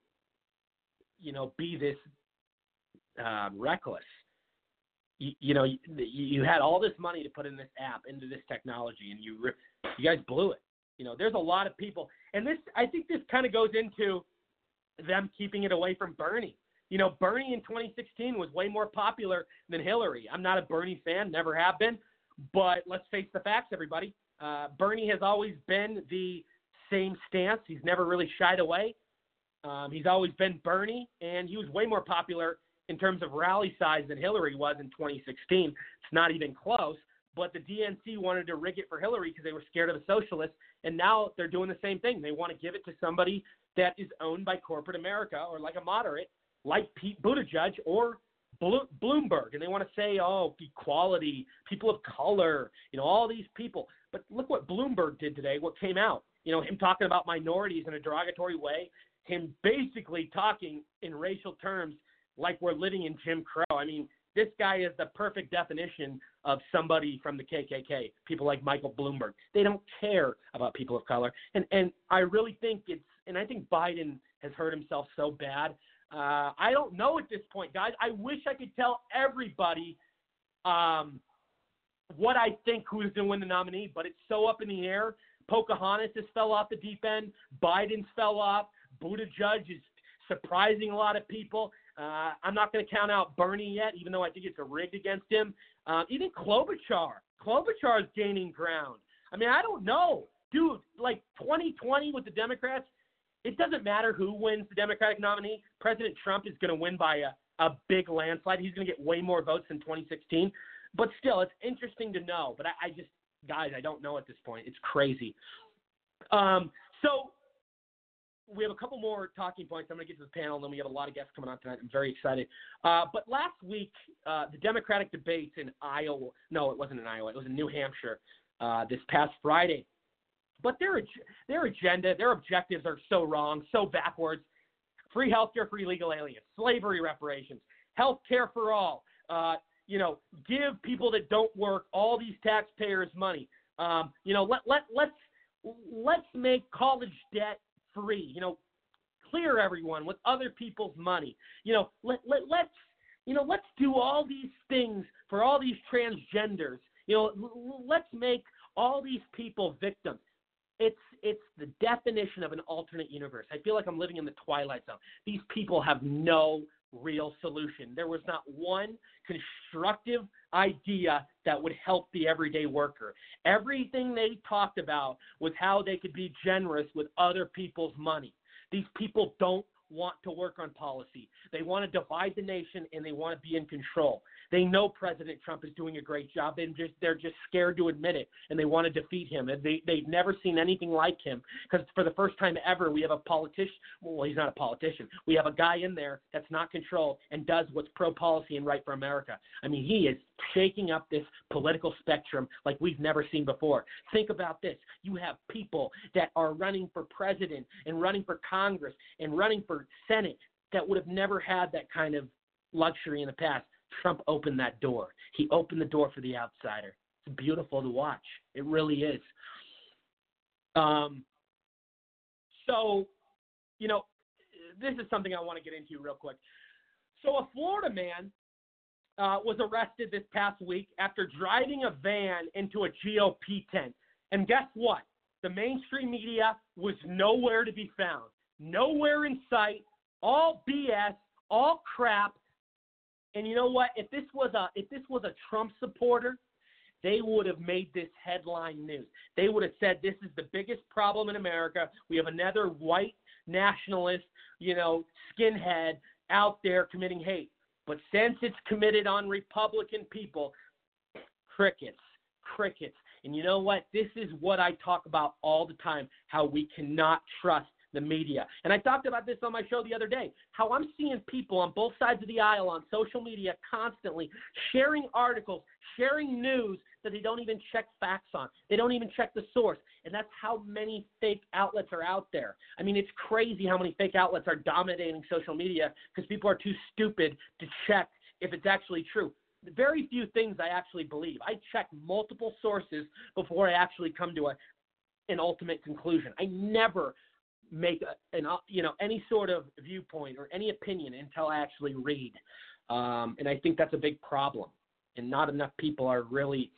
you know, be this uh, reckless? You, you know, you, you had all this money to put in this app, into this technology, and you you guys blew it. You know, there's a lot of people, and this I think this kind of goes into them keeping it away from Bernie. You know, Bernie in 2016 was way more popular than Hillary. I'm not a Bernie fan, never have been, but let's face the facts, everybody. Uh, Bernie has always been the same stance. He's never really shied away. Um, he's always been Bernie, and he was way more popular in terms of rally size than Hillary was in 2016. It's not even close. But the DNC wanted to rig it for Hillary because they were scared of the socialists, and now they're doing the same thing. They want to give it to somebody that is owned by corporate America or like a moderate like Pete Buttigieg or Bloomberg, and they want to say, oh, equality, people of color, you know, all these people. But look what Bloomberg did today, what came out. You know, him talking about minorities in a derogatory way, him basically talking in racial terms like we're living in Jim Crow. I mean, this guy is the perfect definition of somebody from the KKK. People like Michael Bloomberg. They don't care about people of color. And and I really think it's and I think Biden has hurt himself so bad uh, I don't know at this point, guys. I wish I could tell everybody um, what I think who's going to win the nominee, but it's so up in the air. Pocahontas has fell off the deep end. Biden's fell off. Buttigieg is surprising a lot of people. Uh, I'm not going to count out Bernie yet, even though I think it's rigged against him. Uh, even Klobuchar. Klobuchar is gaining ground. I mean, I don't know. Dude, like 2020 with the Democrats, it doesn't matter who wins the Democratic nominee. President Trump is going to win by a, a big landslide. He's going to get way more votes than 2016. But still, it's interesting to know. But I, I just, guys, I don't know at this point. It's crazy. Um, so we have a couple more talking points. I'm going to get to the panel, and then we have a lot of guests coming on tonight. I'm very excited. Uh, but last week, uh, the Democratic debates in Iowa, no, it wasn't in Iowa, it was in New Hampshire uh, this past Friday. But their their agenda, their objectives are so wrong, so backwards. Free healthcare for illegal aliens, slavery reparations, health care for all. You know, give people that don't work all these taxpayers money. Um, you know, let let let's let's make college debt free. You know, clear everyone with other people's money. You know, let let let's you know let's do all these things for all these transgenders. You know, let's make all these people victims it's it's the definition of an alternate universe. I feel like I'm living in the twilight zone. These people have no real solution. There was not one constructive idea that would help the everyday worker. Everything they talked about was how they could be generous with other people's money. These people don't want to work on policy. They want to divide the nation and they want to be in control. They know President Trump is doing a great job. They're just they're just scared to admit it and they want to defeat him. And they they've never seen anything like him because for the first time ever we have a politician. Well, he's not a politician. We have a guy in there that's not controlled and does what's pro policy and right for America. I mean, he is shaking up this political spectrum like we've never seen before. Think about this. You have people that are running for president and running for Congress and running for Senate that would have never had that kind of luxury in the past. Trump opened that door. He opened the door for the outsider. It's beautiful to watch. It really is. Um, so, you know, this is something I want to get into real quick. So, a Florida man uh, was arrested this past week after driving a van into a GOP tent. And guess what? The mainstream media was nowhere to be found, nowhere in sight, all BS, all crap. And you know what? If this was a if this was a Trump supporter, they would have made this headline news. They would have said this is the biggest problem in America. We have another white nationalist, you know, skinhead out there committing hate. But since it's committed on Republican people, crickets, crickets. And you know what? This is what I talk about all the time how we cannot trust the media. And I talked about this on my show the other day how I'm seeing people on both sides of the aisle on social media constantly sharing articles, sharing news that they don't even check facts on. They don't even check the source. And that's how many fake outlets are out there. I mean, it's crazy how many fake outlets are dominating social media because people are too stupid to check if it's actually true very few things I actually believe. I check multiple sources before I actually come to a an ultimate conclusion. I never make a, an uh, you know any sort of viewpoint or any opinion until I actually read, um, and I think that's a big problem. And not enough people are really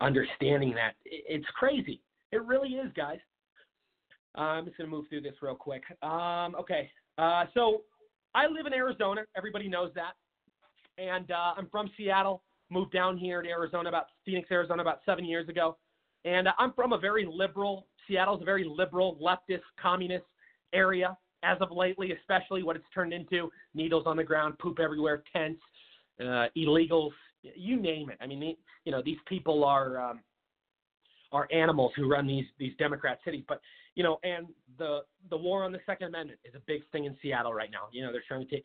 understanding that. It's crazy. It really is, guys. Uh, I'm just gonna move through this real quick. Um, okay, uh, so I live in Arizona. Everybody knows that, and uh, I'm from Seattle. Moved down here to Arizona about Phoenix, Arizona, about seven years ago, and uh, I'm from a very liberal Seattle's a very liberal, leftist, communist area as of lately, especially what it's turned into needles on the ground, poop everywhere, tents, uh, illegals, you name it. I mean, you know, these people are um, are animals who run these these Democrat cities. But you know, and the the war on the Second Amendment is a big thing in Seattle right now. You know, they're trying to take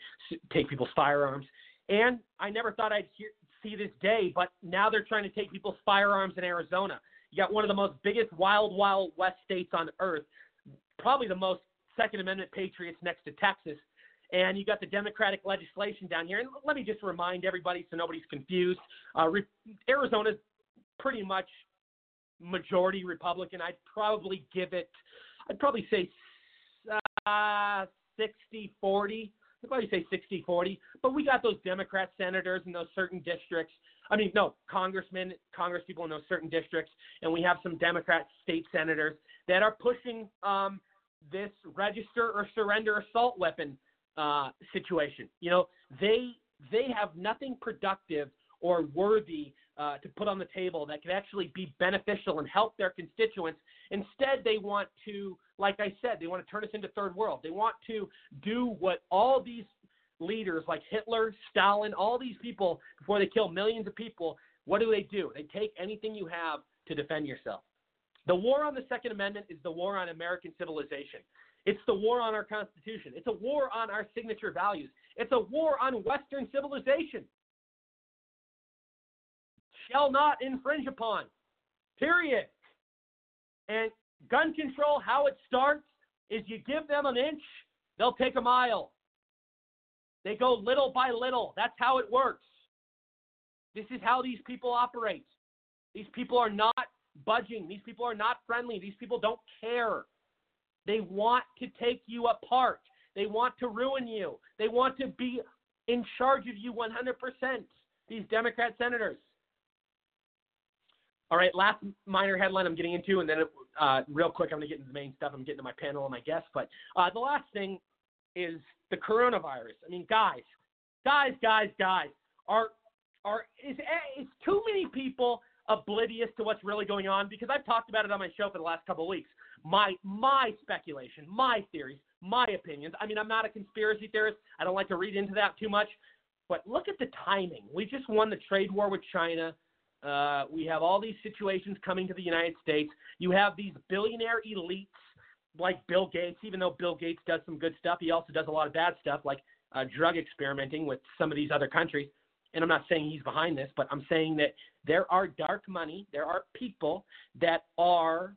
take people's firearms, and I never thought I'd hear, see this day, but now they're trying to take people's firearms in Arizona. You got one of the most biggest wild, wild west states on earth, probably the most Second Amendment patriots next to Texas. And you got the Democratic legislation down here. And let me just remind everybody so nobody's confused uh, re- Arizona's pretty much majority Republican. I'd probably give it, I'd probably say uh, 60 40. I'd probably say 60 40. But we got those Democrat senators in those certain districts I mean, no, congressmen, congresspeople in those certain districts, and we have some Democrat state senators that are pushing um, this register or surrender assault weapon uh, situation. You know, they they have nothing productive or worthy uh, to put on the table that could actually be beneficial and help their constituents. Instead, they want to, like I said, they want to turn us into third world. They want to do what all these leaders like Hitler, Stalin, all these people, before they kill millions of people, what do they do? They take anything you have to defend yourself. The war on the Second Amendment is the war on American civilization. It's the war on our Constitution. It's a war on our signature values. It's a war on Western civilization. Shall not infringe upon. Period. And gun control, how it starts is you give them an inch, they'll take a mile. They go little by little. That's how it works. This is how these people operate. These people are not budging. These people are not friendly. These people don't care. They want to take you apart. They want to ruin you. They want to be in charge of you 100%. These Democrat senators. All right, last minor headline I'm getting into, and then uh, real quick, I'm going to get into the main stuff. I'm getting to my panel and my guests. But uh, the last thing is the coronavirus. I mean, guys, guys, guys, guys, are are is is too many people oblivious to what's really going on? Because I've talked about it on my show for the last couple of weeks. My my speculation, my theories. my opinions. I mean, I'm not a conspiracy theorist. I don't like to read into that too much. But look at the timing. We just won the trade war with China. Uh, we have all these situations coming to the United States. You have these billionaire elites like Bill Gates, even though Bill Gates does some good stuff, he also does a lot of bad stuff, like uh, drug experimenting with some of these other countries. And I'm not saying he's behind this, but I'm saying that there are dark money, there are people that are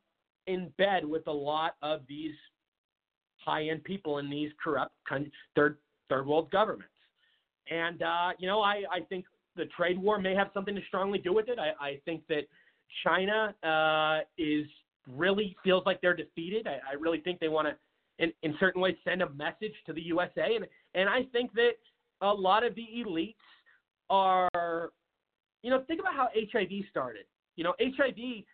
in bed with a lot of these high-end people in these corrupt third third world governments. And uh, you know, I, I think the trade war may have something to strongly do with it. I, I think that China uh, is really feels like they're defeated. I, I really think they want to, in, in certain ways, send a message to the USA. And, and I think that a lot of the elites are, you know, think about how HIV started. You know, HIV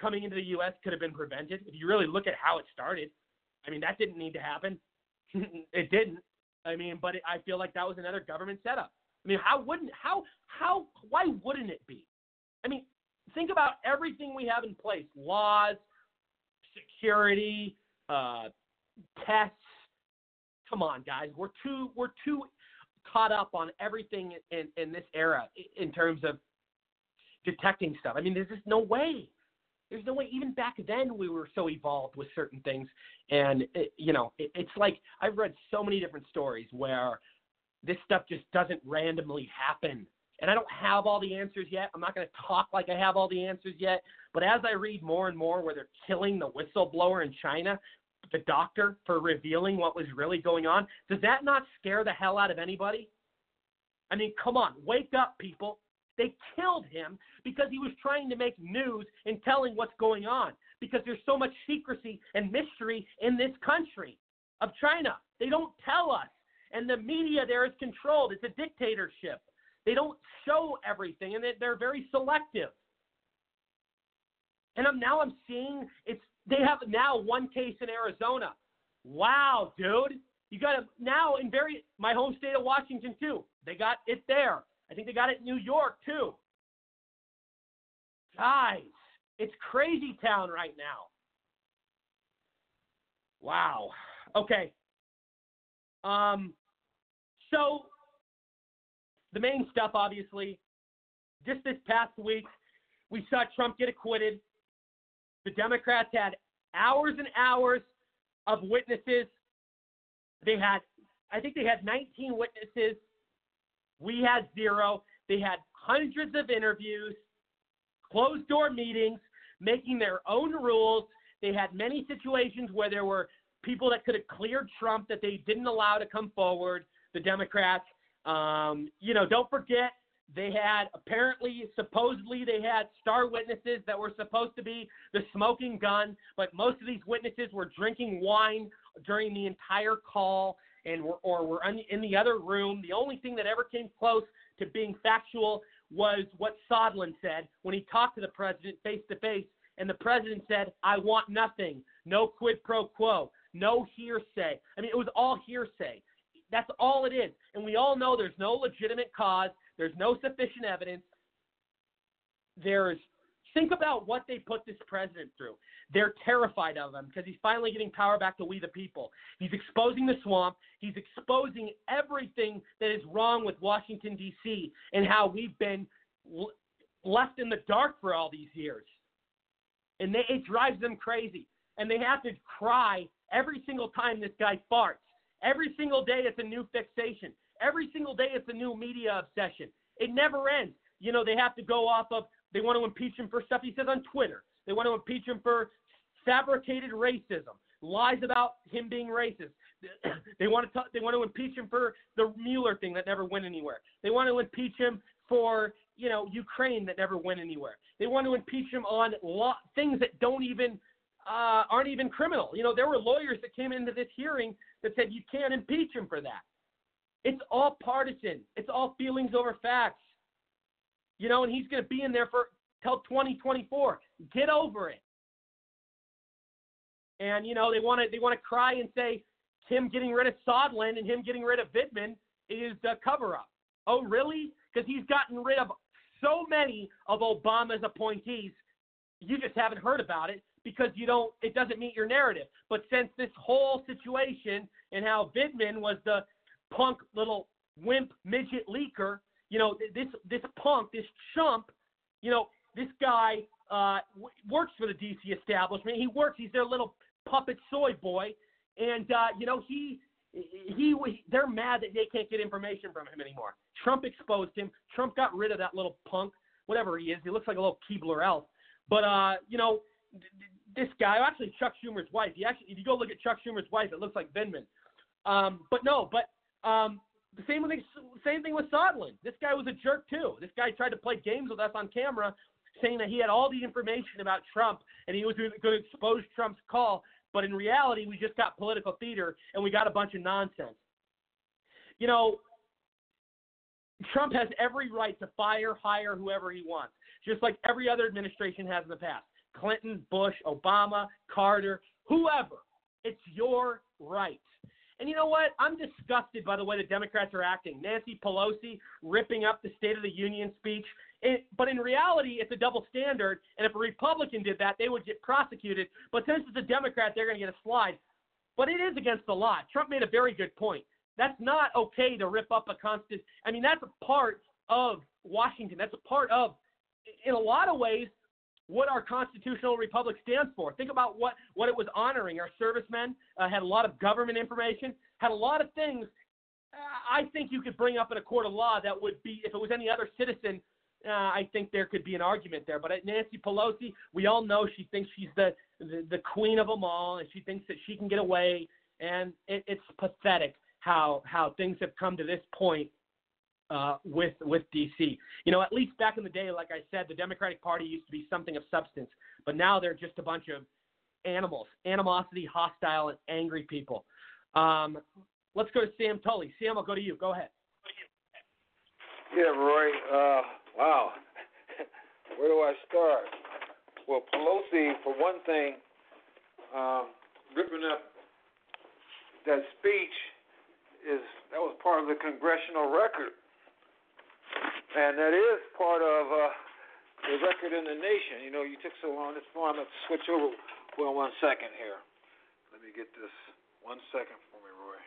coming into the U.S. could have been prevented. If you really look at how it started, I mean, that didn't need to happen. <laughs> it didn't. I mean, but it, I feel like that was another government setup. I mean, how wouldn't how how why wouldn't it be? I mean, think about everything we have in place: laws, security, uh, tests. Come on, guys, we're too we're too caught up on everything in, in this era in terms of detecting stuff. I mean, there's just no way. There's no way. Even back then, we were so evolved with certain things, and it, you know, it, it's like I've read so many different stories where this stuff just doesn't randomly happen. And I don't have all the answers yet. I'm not going to talk like I have all the answers yet. But as I read more and more where they're killing the whistleblower in China, the doctor, for revealing what was really going on, does that not scare the hell out of anybody? I mean, come on, wake up, people. They killed him because he was trying to make news and telling what's going on because there's so much secrecy and mystery in this country of China. They don't tell us. And the media there is controlled. It's a dictatorship. They don't show everything, and they're very selective. And I'm, now I'm seeing it's they have now one case in Arizona. Wow, dude, you got to now in very my home state of Washington too. They got it there. I think they got it in New York too. Guys, it's crazy town right now. Wow. Okay. Um. So the main stuff, obviously, just this past week, we saw Trump get acquitted. The Democrats had hours and hours of witnesses. They had, I think they had 19 witnesses. We had zero. They had hundreds of interviews, closed door meetings, making their own rules. They had many situations where there were people that could have cleared Trump that they didn't allow to come forward, the Democrats. Um, you know, don't forget they had apparently, supposedly, they had star witnesses that were supposed to be the smoking gun, but most of these witnesses were drinking wine during the entire call and were, or were in the other room. The only thing that ever came close to being factual was what Sondland said when he talked to the president face to face. And the president said, I want nothing. No quid pro quo. No hearsay. I mean, it was all hearsay. That's all it is. And we all know there's no legitimate cause, there's no sufficient evidence. There's think about what they put this president through. They're terrified of him because he's finally getting power back to we the people. He's exposing the swamp. He's exposing everything that is wrong with Washington D.C. and how we've been left in the dark for all these years. And they, it drives them crazy. And they have to cry every single time this guy farts. Every single day, it's a new fixation. Every single day, it's a new media obsession. It never ends. You know, they have to go off of, they want to impeach him for stuff he says on Twitter. They want to impeach him for fabricated racism, lies about him being racist. <clears throat> they want to talk, they want to impeach him for the Mueller thing that never went anywhere. They want to impeach him for you know Ukraine that never went anywhere. They want to impeach him on law, things that don't even uh, aren't even criminal. You know, there were lawyers that came into this hearing that said you can't impeach him for that. It's all partisan. It's all feelings over facts. You know, and he's going to be in there for till 2024. Get over it. And you know, they want to they want to cry and say him getting rid of Sondland and him getting rid of Vindman is a cover up. Oh, really? Because he's gotten rid of so many of Obama's appointees. You just haven't heard about it because you don't it doesn't meet your narrative. But since this whole situation and how Vindman was the punk little wimp midget leaker, you know, this this punk, this chump, you know, this guy uh, works for the DC establishment. He works. He's their little puppet soy boy, and uh, you know he he they're mad that they can't get information from him anymore. Trump exposed him. Trump got rid of that little punk, whatever he is. He looks like a little Keebler elf. But uh, you know, this guy, actually Chuck Schumer's wife. He actually, if you go look at Chuck Schumer's wife, it looks like Vindman. Um, but no, but um, same thing, same thing with Sondland. This guy was a jerk too. This guy tried to play games with us on camera, saying that he had all the information about Trump and he was going to expose Trump's call. But in reality, we just got political theater and we got a bunch of nonsense. You know, Trump has every right to fire, hire whoever he wants, just like every other administration has in the past. Clinton, Bush, Obama, Carter, whoever. It's your right. And you know what? I'm disgusted by the way the Democrats are acting. Nancy Pelosi ripping up the State of the Union speech. It, but in reality, it's a double standard. And if a Republican did that, they would get prosecuted. But since it's a Democrat, they're going to get a slide. But it is against the law. Trump made a very good point. That's not okay to rip up a constant. I mean, that's a part of Washington. That's a part of, in a lot of ways, what our constitutional republic stands for. Think about what, what it was honoring. Our servicemen uh, had a lot of government information, had a lot of things. Uh, I think you could bring up in a court of law that would be, if it was any other citizen, uh, I think there could be an argument there. But at Nancy Pelosi, we all know she thinks she's the, the, the queen of them all, and she thinks that she can get away. And it, it's pathetic how how things have come to this point uh, with with DC. You know, at least back in the day, like I said, the Democratic Party used to be something of substance, but now they're just a bunch of animals, animosity, hostile, and angry people. Um, let's go to Sam Tolley. Sam, I'll go to you. Go ahead. Yeah, Roy. Uh, wow. <laughs> Where do I start? Well, Pelosi, for one thing, um, ripping up that speech is that was part of the congressional record, and that is part of uh, the record in the nation. You know, you took so long. This going to switch over. Well, one second here. Let me get this. One second for me, Roy.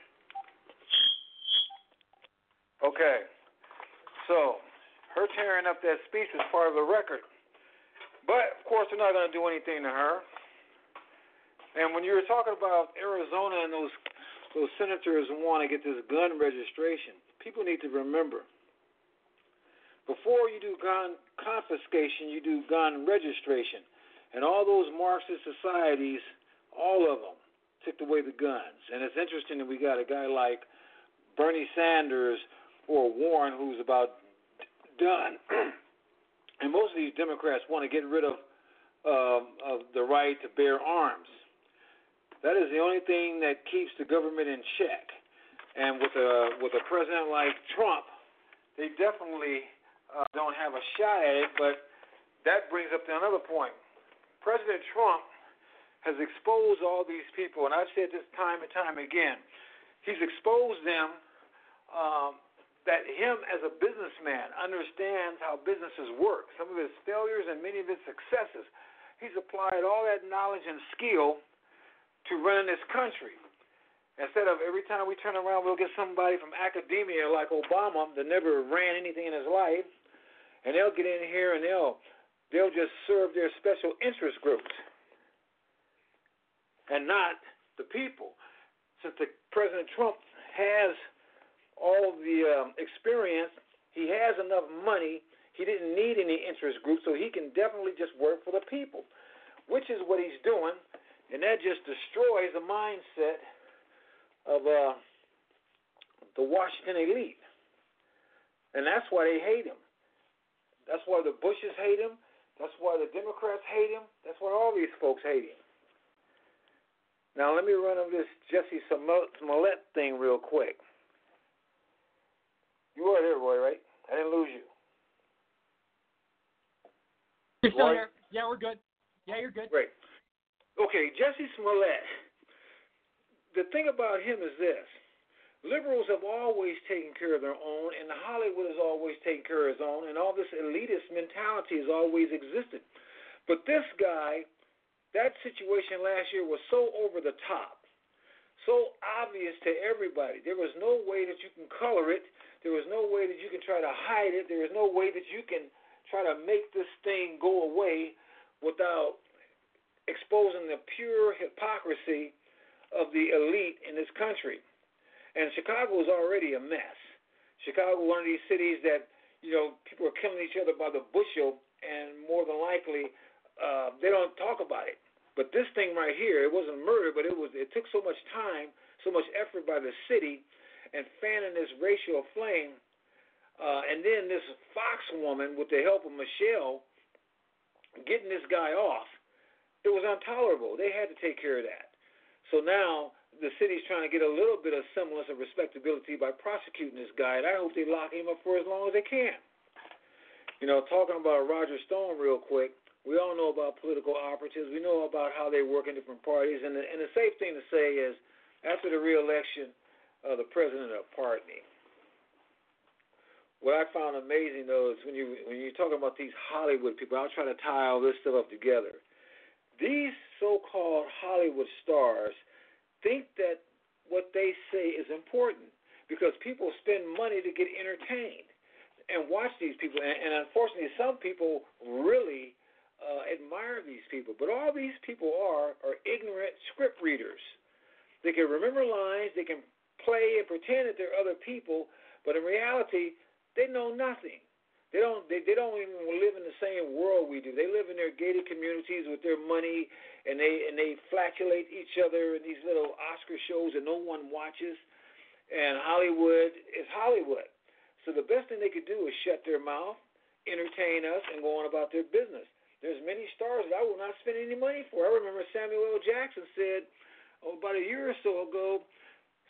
Okay. So, her tearing up that speech was part of the record. But, of course, they're not going to do anything to her. And when you were talking about Arizona and those those senators want to get this gun registration. People need to remember before you do gun confiscation, you do gun registration. And all those Marxist societies, all of them, took away the guns. And it's interesting that we got a guy like Bernie Sanders or Warren who's about done. <clears throat> and most of these Democrats want to get rid of um, of the right to bear arms. That is the only thing that keeps the government in check. And with a with a president like Trump, they definitely uh, don't have a shot at it. But that brings up another point. President Trump has exposed all these people, and I've said this time and time again. He's exposed them um, that him as a businessman understands how businesses work. Some of his failures and many of his successes. He's applied all that knowledge and skill to run this country. Instead of every time we turn around, we'll get somebody from academia like Obama that never ran anything in his life, and they'll get in here and they'll they'll just serve their special interest groups and not the people. Since the President Trump has all the um, experience, he has enough money. He didn't need any interest groups, so he can definitely just work for the people, which is what he's doing and that just destroys the mindset of uh, the Washington elite. And that's why they hate him. That's why the Bushes hate him. That's why the Democrats hate him. That's why all these folks hate him. Now, let me run over this Jussie Smollett thing real quick. You are here, Roy, right? I didn't lose you. You're still Roy? here. Yeah, we're good. Yeah, you're good. Great. Okay, Jussie Smollett. The thing about him is this. Liberals have always taken care of their own, and Hollywood has always taken care of his own, and all this elitist mentality has always existed. But this guy, that situation last year was so over the top, so obvious to everybody. There was no way that you can color it. There was no way that you can try to hide it. There was no way that you can try to make this thing go away without exposing the pure hypocrisy of the elite in this country. And Chicago is already a mess. Chicago, one of these cities that you know people are killing each other by the bushel, and more than likely uh, they don't talk about it. But this thing right here, it wasn't murder, but it was. It took so much time, so much effort by the city, and fanning this racial flame, uh, and then this Foxx woman, with the help of Michelle, getting this guy off. It was intolerable. They had to take care of that. So now the city's trying to get a little bit of semblance of respectability by prosecuting this guy, and I hope they lock him up for as long as they can. You know, talking about Roger Stone real quick, we all know about political operatives. We know about how they work in different parties, and the, and the safe thing to say is, after the reelection of the president of party, what I found amazing though is when you when you're talking about these Hollywood people, I'll try to tie all this stuff up together. These so-called Hollywood stars think that what they say is important because people spend money to get entertained and watch these people. And, and unfortunately, some people really uh, admire these people. But all these people are are ignorant script readers. They can remember lines, they can play and pretend that they're other people, but in reality, they know nothing. They don't. They, they don't even live in the same world we do. They live in their gated communities with their money, and they and they flatulate each other in these little Oscar shows that no one watches. And Hollywood is Hollywood. So the best thing they could do is shut their mouth, entertain us, and go on about their business. There's many stars that I will not spend any money for. I remember Samuel L. Jackson said oh, about a year or so ago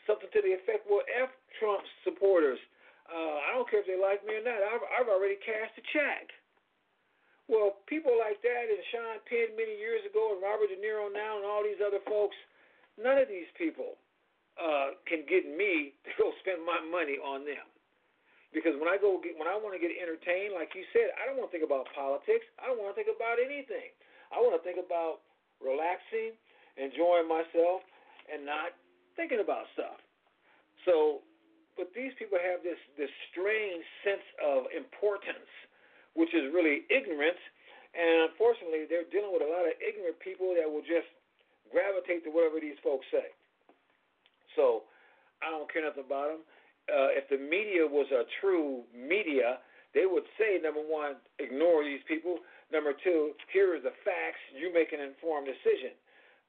something to the effect, "Well, f Trump's supporters." Uh, I don't care if they like me or not. I've, I've already cashed a check. Well, people like that and Sean Penn many years ago and Robert De Niro now and all these other folks, none of these people uh, can get me <laughs> to go spend my money on them. Because when I go get, when I want to get entertained, like you said, I don't want to think about politics. I don't want to think about anything. I want to think about relaxing, enjoying myself, and not thinking about stuff. So but these people have this this strange sense of importance, which is really ignorance, and unfortunately, they're dealing with a lot of ignorant people that will just gravitate to whatever these folks say. So I don't care nothing about them. Uh, if the media was a true media, they would say number one, ignore these people. Number two, here is the facts. You make an informed decision.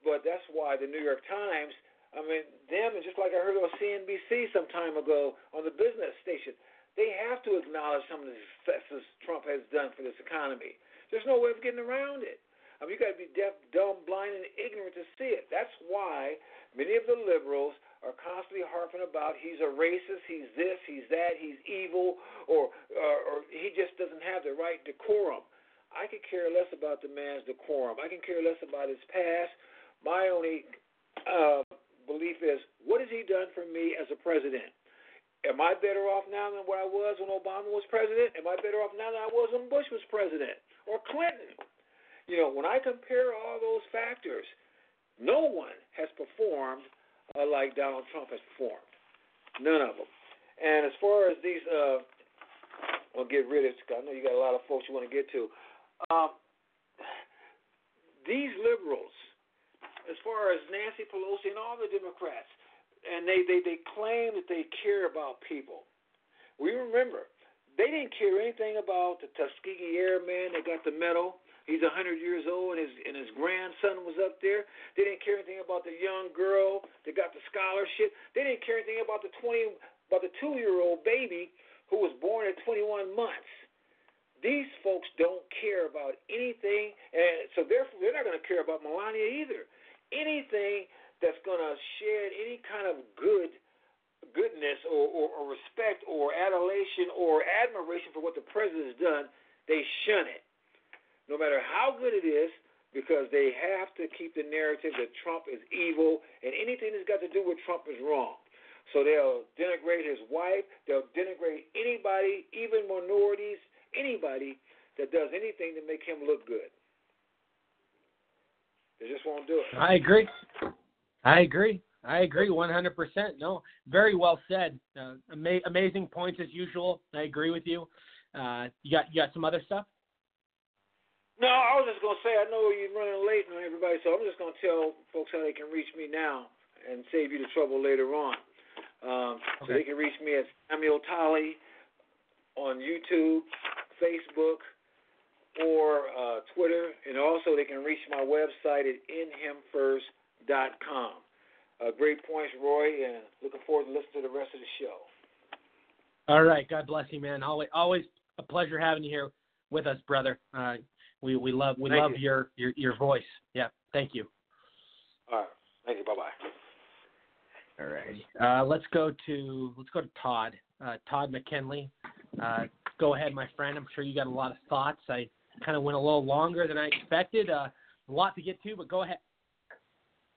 But that's why the New York Times I mean, them, and just like I heard on CNBC some time ago on the business station, they have to acknowledge some of the successes Trump has done for this economy. There's no way of getting around it. I mean, you got to be deaf, dumb, blind, and ignorant to see it. That's why many of the liberals are constantly harping about he's a racist, he's this, he's that, he's evil, or or, or he just doesn't have the right decorum. I could care less about the man's decorum. I can care less about his past. My only uh, belief is what has he done for me as a president? Am I better off now than what I was when Obama was president? Am I better off now than I was when Bush was president or Clinton? You know, when I compare all those factors, no one has performed uh, like Donald Trump has performed. None of them. And as far as these, uh, I'll get rid of. I know you got a lot of folks you want to get to. Um, these liberals as far as Nancy Pelosi and all the Democrats, and they, they, they claim that they care about people. We remember, they didn't care anything about the Tuskegee Airman that got the medal. He's 100 years old, and his and his grandson was up there. They didn't care anything about the young girl that got the scholarship. They didn't care anything about the 20 about the two-year-old baby who was born at 21 months. These folks don't care about anything, and so therefore they're not going to care about Melania either anything that's going to shed any kind of good goodness or, or, or respect or adulation or admiration for what the president has done, they shun it. No matter how good it is, because they have to keep the narrative that Trump is evil and anything that's got to do with Trump is wrong. So they'll denigrate his wife, they'll denigrate anybody, even minorities, anybody that does anything to make him look good. They just won't do it. I agree. I agree. I agree 100%. No, very well said. Uh, ama- amazing points as usual. I agree with you. Uh, you got you got some other stuff? No, I was just gonna say I know you're running late on everybody, so I'm just gonna tell folks how they can reach me now and save you the trouble later on. Um, So they can reach me at Samuel Tolley on YouTube, Facebook, or uh, Twitter, and also they can reach my website at inhimfirst.com. Uh, great points, Roy, and looking forward to listening to the rest of the show. All right. God bless you, man. Always always a pleasure having you here with us, brother. Uh, we we love we Thank love you. your, your your voice. Yeah. Thank you. All right, thank you. Bye bye. All right. Uh, let's go to let's go to Todd. Uh, Todd McKinley. Uh, go ahead, my friend. I'm sure you got a lot of thoughts. I kind of went a little longer than I expected. Uh, a lot to get to, but go ahead.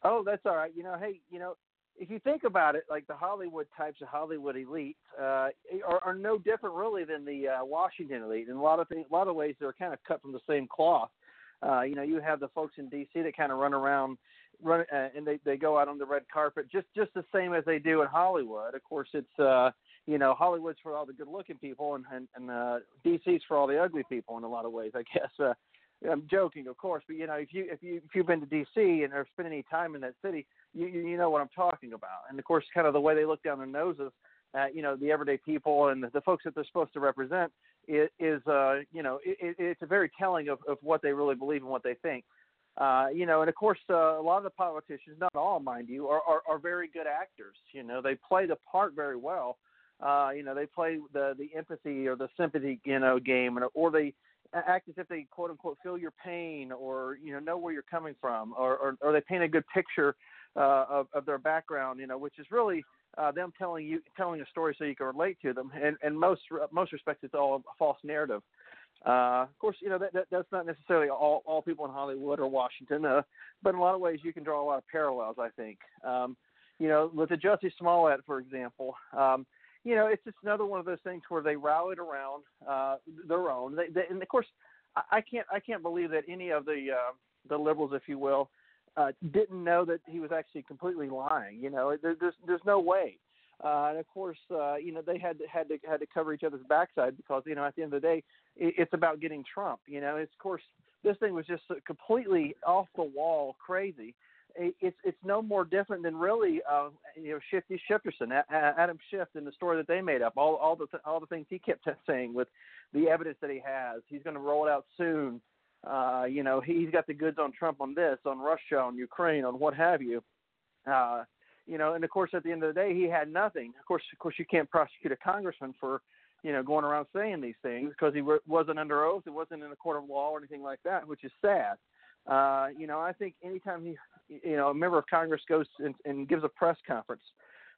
Oh, that's all right. You know, hey, you know, if you think about it, like the Hollywood types of Hollywood elites uh, are, are no different really than the uh, Washington elite. In a lot of things, a lot of ways, they're kind of cut from the same cloth. Uh, you know, you have the folks in D.C. that kind of run around, run, uh, and they they go out on the red carpet just just the same as they do in Hollywood. Of course, it's uh, you know Hollywood's for all the good-looking people, and and, and uh, D.C.'s for all the ugly people in a lot of ways, I guess. Uh, I'm joking, of course, but you know, if you if you if you've been to D.C. and or spent any time in that city, you you know what I'm talking about. And of course, kind of the way they look down their noses at you know the everyday people and the, the folks that they're supposed to represent is, is uh you know it, it, it's a very telling of of what they really believe and what they think. Uh, you know, and of course, uh, a lot of the politicians, not all, mind you, are, are are very good actors. You know, they play the part very well. Uh, you know, they play the the empathy or the sympathy, you know, game, or, or they act as if they quote unquote feel your pain or you know know where you're coming from or or, or they paint a good picture uh, of of their background you know which is really uh, them telling you telling a story so you can relate to them and and most most respects it's all a false narrative uh, of course, you know that, that that's not necessarily all all people in Hollywood or Washington, uh, but in a lot of ways you can draw a lot of parallels. I think, um, you know, with the Jussie Smollett, for example, um, you know, it's just another one of those things where they rallied around uh, their own. They, they, and of course, I, can't I can't believe that any of the uh, the liberals, if you will, uh, didn't know that he was actually completely lying. You know, there, there's there's no way. Uh, and of course, uh, you know they had to, had to had to cover each other's backside because you know at the end of the day, it, it's about getting Trump. You know, it's of course this thing was just completely off the wall crazy. It, it's it's no more different than really uh, you know Shifty Shifterson, Adam Schiff, in the story that they made up. All all the all the things he kept <laughs> saying with the evidence that he has. He's going to roll it out soon. Uh, you know, he's got the goods on Trump on this, on Russia, on Ukraine, on what have you. Uh, you know, and of course, at the end of the day, he had nothing. Of course, of course, you can't prosecute a congressman for, you know, going around saying these things because he wasn't under oath. It wasn't in a court of law or anything like that, which is sad. Uh, you know, I think anytime he, you know, a member of Congress goes and, and gives a press conference,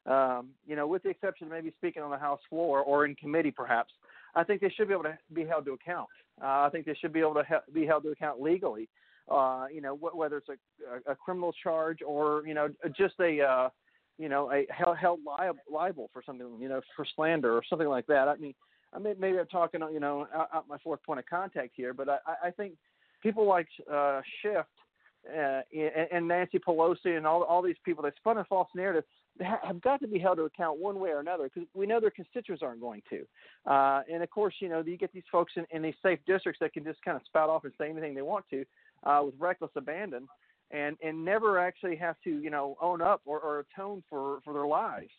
um, you know, with the exception of maybe speaking on the House floor or in committee, perhaps, I think they should be able to be held to account. Uh, I think they should be able to he- be held to account legally. Uh, you know, wh- whether it's a, a, a criminal charge or you know just a uh, you know a held, held liable, liable for something, you know, for slander or something like that. I mean, I mean maybe I'm talking, you know, out, out my fourth point of contact here, but I, I think people like uh, Schiff uh, and, Nancy Pelosi and all all these people that spun a false narrative ha- have got to be held to account one way or another because we know their constituents aren't going to. Uh, and of course, you know, you get these folks in, in these safe districts that can just kind of spout off and say anything they want to uh, with reckless abandon and, and never actually have to, you know, own up or, or atone for, for their lives.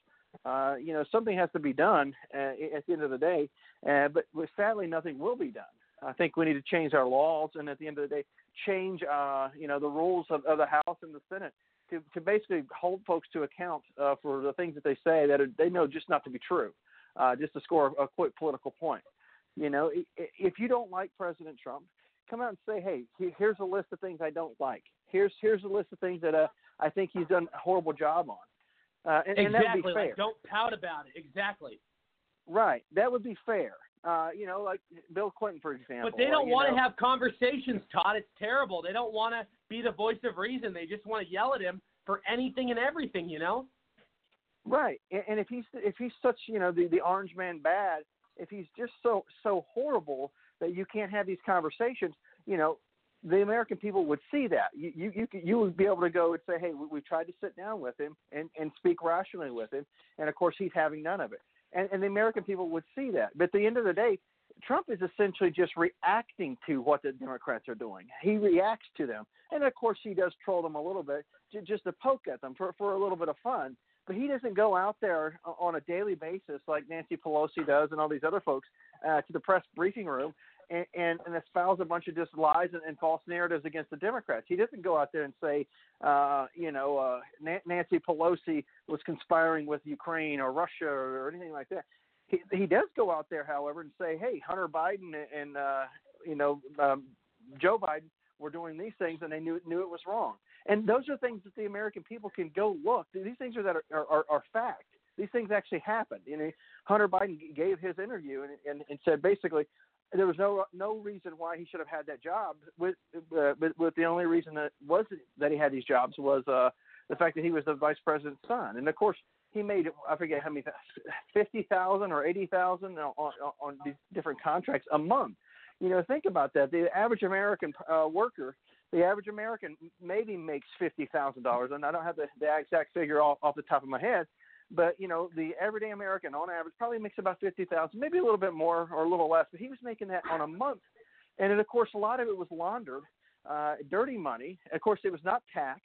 Uh, you know, something has to be done uh, at the end of the day, uh, but sadly, nothing will be done. I think we need to change our laws, and at the end of the day, change, uh, you know, the rules of, of the House and the Senate to, to basically hold folks to account uh, for the things that they say that are, they know just not to be true, uh, just to score a quick political point. You know, if you don't like President Trump, come out and say, hey, here's a list of things I don't like. Here's here's a list of things that uh, I think he's done a horrible job on. Uh, and, and that would be fair. Like, don't pout about it. Exactly. Right. That would be fair. Uh, you know, like Bill Clinton, for example. But they don't want to have conversations, Todd. It's terrible. They don't want to be the voice of reason. They just want to yell at him for anything and everything, you know? Right, and, and if he's if he's such you know the the orange man bad, if he's just so so horrible that you can't have these conversations, you know, the American people would see that. You you you, you would be able to go and say, hey, we, we tried to sit down with him and and speak rationally with him, and of course he's having none of it. And and the American people would see that. But at the end of the day, Trump is essentially just reacting to what the Democrats are doing. He reacts to them, and of course he does troll them a little bit, just to poke at them for for a little bit of fun. But he doesn't go out there on a daily basis like Nancy Pelosi does and all these other folks uh, to the press briefing room and, and, and espouse a bunch of just lies and, and false narratives against the Democrats. He doesn't go out there and say, uh, you know, uh, Nancy Pelosi was conspiring with Ukraine or Russia or, or anything like that. He, he does go out there, however, and say, hey, Hunter Biden and, uh, you know, um, Joe Biden were doing these things and they knew knew it was wrong. And those are things that the American people can go look. These things are that are, are, are fact. These things actually happened. You know, Hunter Biden gave his interview and, and, and said basically, there was no no reason why he should have had that job. With uh, with the only reason that was that he had these jobs was uh, the fact that he was the vice president's son, and of course he made I forget how many fifty thousand or eighty thousand on, on on these different contracts a month. You know, think about that. The average American uh, worker, the average American maybe makes fifty thousand dollars, and I don't have the, the exact figure off, off the top of my head, but you know, the everyday American on average probably makes about fifty thousand, maybe a little bit more or a little less. But he was making that on a month, and then of course a lot of it was laundered, uh, dirty money. Of course, it was not taxed.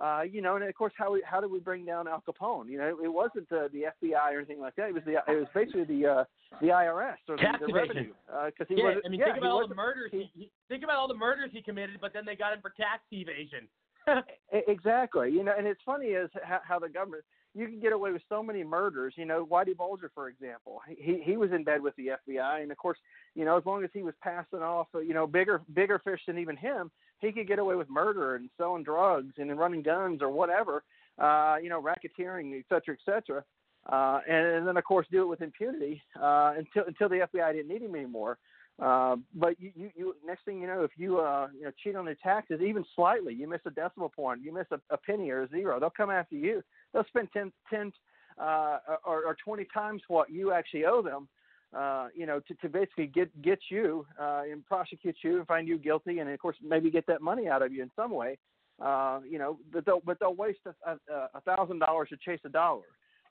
Uh, you know, and of course, how we, how did we bring down Al Capone? You know, it wasn't the, the FBI or anything like that. It was the it was basically the uh, the IRS or the, the revenue. Because uh, he yeah, was I mean, yeah, think about all the murders. He, he, think about all the murders he committed, but then they got him for tax evasion. <laughs> Exactly. You know, and it's funny is how, how the government you can get away with so many murders. You know, Whitey Bulger, for example, he he was in bed with the FBI, and of course, you know, as long as he was passing off, uh, you know, bigger bigger fish than even him, he could get away with murder and selling drugs and running guns or whatever. Uh, you know, racketeering, et cetera, et cetera. Uh, and, and then of course do it with impunity uh, until until the FBI didn't need him anymore. Uh, but you, you, you, next thing you know, if you, uh, you know, cheat on your taxes even slightly, you miss a decimal point, you miss a, a penny or a zero, they'll come after you. They'll spend 10, 10 uh, or, or 20 times what you actually owe them, uh, you know, to, to basically get, get you, uh, and prosecute you and find you guilty. And of course, maybe get that money out of you in some way. Uh, you know, but they'll, but they'll waste a, thousand dollars to chase a dollar.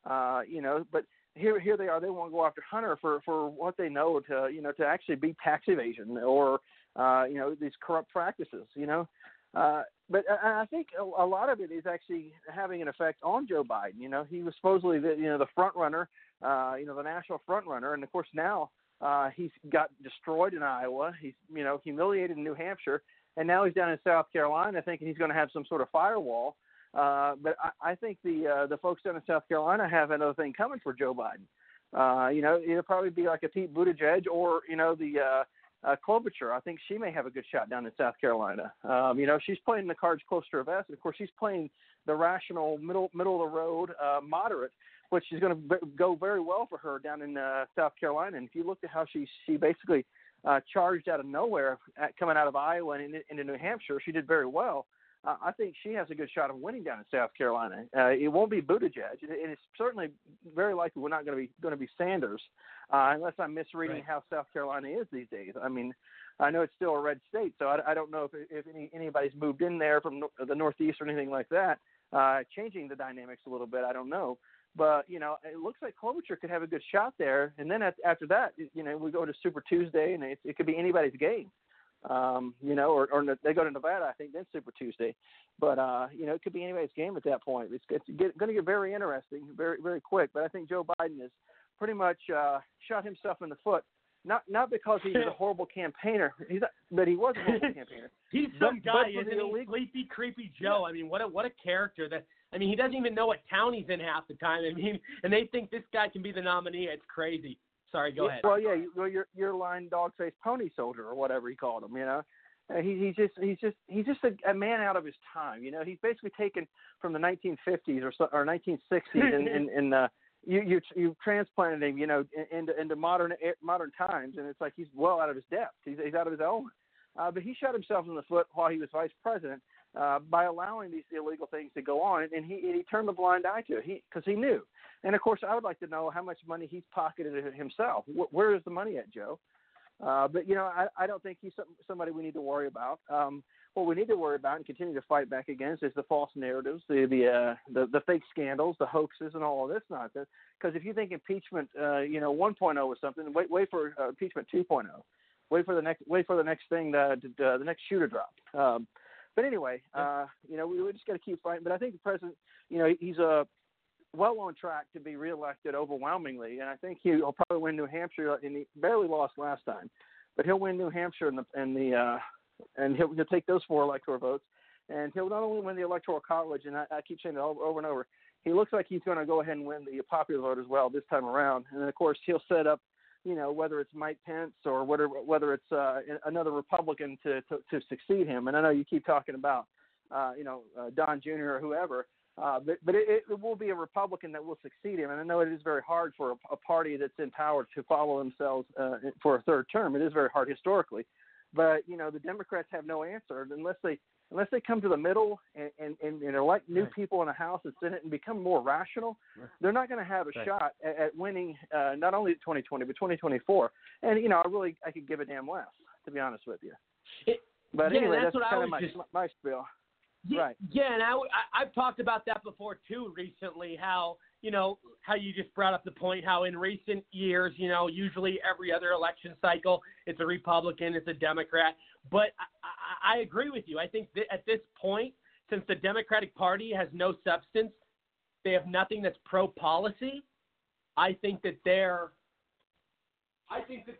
Uh, you know, but here here they are. They want to go after Hunter for for what they know to you know to actually be tax evasion or uh, you know these corrupt practices. You know, uh, but I I think a, a lot of it is actually having an effect on Joe Biden. You know, he was supposedly the you know the front runner, uh, you know the national front runner, and of course now uh, he's got destroyed in Iowa. He's you know humiliated in New Hampshire, and now he's down in South Carolina thinking he's going to have some sort of firewall. Uh, but I, I think the uh, the folks down in South Carolina have another thing coming for Joe Biden. Uh, you know, it'll probably be like a Pete Buttigieg or you know the uh, uh, Klobuchar. I think she may have a good shot down in South Carolina. Um, you know, she's playing the cards close to her vest. And of course, she's playing the rational, middle middle of the road, uh, moderate, which is going to b- go very well for her down in uh, South Carolina. And if you look at how she she basically uh, charged out of nowhere at, coming out of Iowa and into, into New Hampshire, she did very well. Uh, I think she has a good shot of winning down in South Carolina. Uh, it won't be Buttigieg, and it's certainly very likely we're not going to be going to be Sanders, uh, unless I'm misreading Right. how South Carolina is these days. I mean, I know it's still a red state, so I, I don't know if if any, anybody's moved in there from no- the Northeast or anything like that, uh, changing the dynamics a little bit. I don't know. But you know, it looks like Klobuchar could have a good shot there, and then at, after that, you know, we go to Super Tuesday, and it, it could be anybody's game um, you know, or, or they go to Nevada, I think, then Super Tuesday. But uh, you know, it could be anybody's game at that point. It's, it's get, going to get very interesting, very very quick. But I think Joe Biden has pretty much uh, shot himself in the foot. Not not because he's a <laughs> horrible campaigner, he's not, but he was a horrible <laughs> campaigner. He's some but guy, for isn't he? illegal- Sleepy, creepy Joe. I mean, what a what a character. That I mean, he doesn't even know what town he's in half the time. I mean, and they think this guy can be the nominee. It's crazy. Sorry, go ahead. Well, yeah, you, well, your your line dog faced pony soldier or whatever he called him. You know, he, he's just he's just he's just a, a man out of his time. You know, he's basically taken from the 1950s or so, or 1960s and and, and uh, you you you transplanted him, you know, into into modern eh, modern times, and it's like he's well out of his depth. He's he's out of his element. Uh, but he shot himself in the foot while he was vice president uh, by allowing these illegal things to go on, and he he turned a blind eye to it. Because he knew. And of course, I would like to know how much money he's pocketed himself. Wh- Where is the money at, Joe? Uh, but you know, I, I don't think he's some, somebody we need to worry about. Um, what we need to worry about and continue to fight back against is the false narratives, the the uh, the, the fake scandals, the hoaxes, and all of this nonsense. Because if you think impeachment, uh, you know, 1.0 was something, wait wait for uh, impeachment 2.0. Wait for the next wait for the next thing, to, to, the next shoe to drop. Um, but anyway, uh, you know, we, we just got to keep fighting. But I think the president, you know, he's a uh, well on track to be reelected overwhelmingly, and I think he'll probably win New Hampshire. And he barely lost last time, but he'll win New Hampshire in the in the uh, and he'll, he'll take those four electoral votes, and he'll not only win the electoral college, and I, I keep saying it over, over and over. He looks like he's going to go ahead and win the popular vote as well this time around, and then of course he'll set up, you know, whether it's Mike Pence or whether whether it's uh, another Republican to, to to succeed him. And I know you keep talking about, uh, you know, uh, Don Jr. or whoever. Uh, but but it, it will be a Republican that will succeed him, and I know it is very hard for a, a party that's in power to follow themselves uh, for a third term. It is very hard historically, but you know the Democrats have no answer unless they unless they come to the middle and and, and, and elect new right. people in the House and Senate and become more rational. Right. They're not going to have a right. shot at, at winning uh, not only 2020 but 2024. And you know I really I could give a damn less to be honest with you. It, but yeah, anyway, that's, that's kind of my, just... my spiel. Yeah, right. Yeah, and I, I, I've talked about that before too recently. How you know how you just brought up the point how in recent years, you know, usually every other election cycle, it's a Republican, it's a Democrat. But I, I, agree with you. I think at this point, since the Democratic Party has no substance, they have nothing that's pro policy. I think that they're, I think that,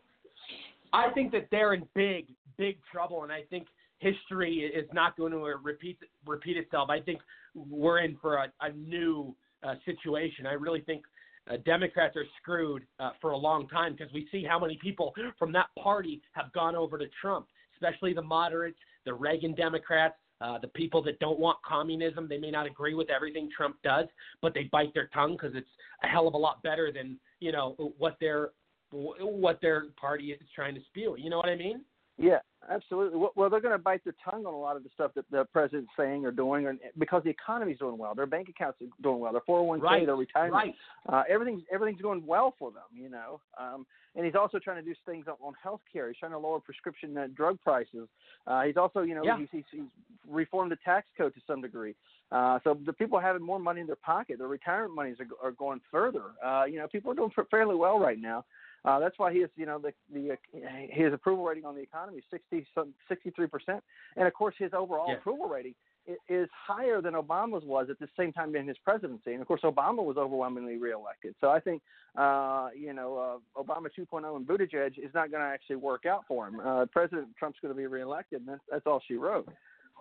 I think that they're in big, big trouble, and I think history is not going to repeat repeat itself. I think we're in for a, a new uh, situation. I really think uh, Democrats are screwed uh, for a long time because we see how many people from that party have gone over to Trump, especially the moderates, the Reagan Democrats. Uh, the people that don't want communism, they may not agree with everything Trump does, but they bite their tongue because it's a hell of a lot better than you know what their what their party is trying to spew. You know what I mean? Yeah, absolutely. Well, they're going to bite their tongue on a lot of the stuff that the president's saying or doing, or, because the economy's doing well, their bank accounts are doing well, their 401k, right. their retirement, right. uh, everything's everything's going well for them, you know. Um, and he's also trying to do things on, on health care. He's trying to lower prescription uh, drug prices. Uh, he's also, you know, yeah. he's, he's, he's reformed the tax code to some degree. Uh, so the people having more money in their pocket, their retirement monies are, are going further. Uh, you know, people are doing fairly well right now. Uh, that's why his, you know, the, the uh, his approval rating on the economy is 60, 63 percent, and of course his overall yeah. approval rating is higher than Obama's was at the same time in his presidency. And of course, Obama was overwhelmingly reelected. So I think, uh, you know, uh, Obama 2.0 and Buttigieg is not going to actually work out for him. Uh, President Trump's going to be reelected, and that's, that's all she wrote.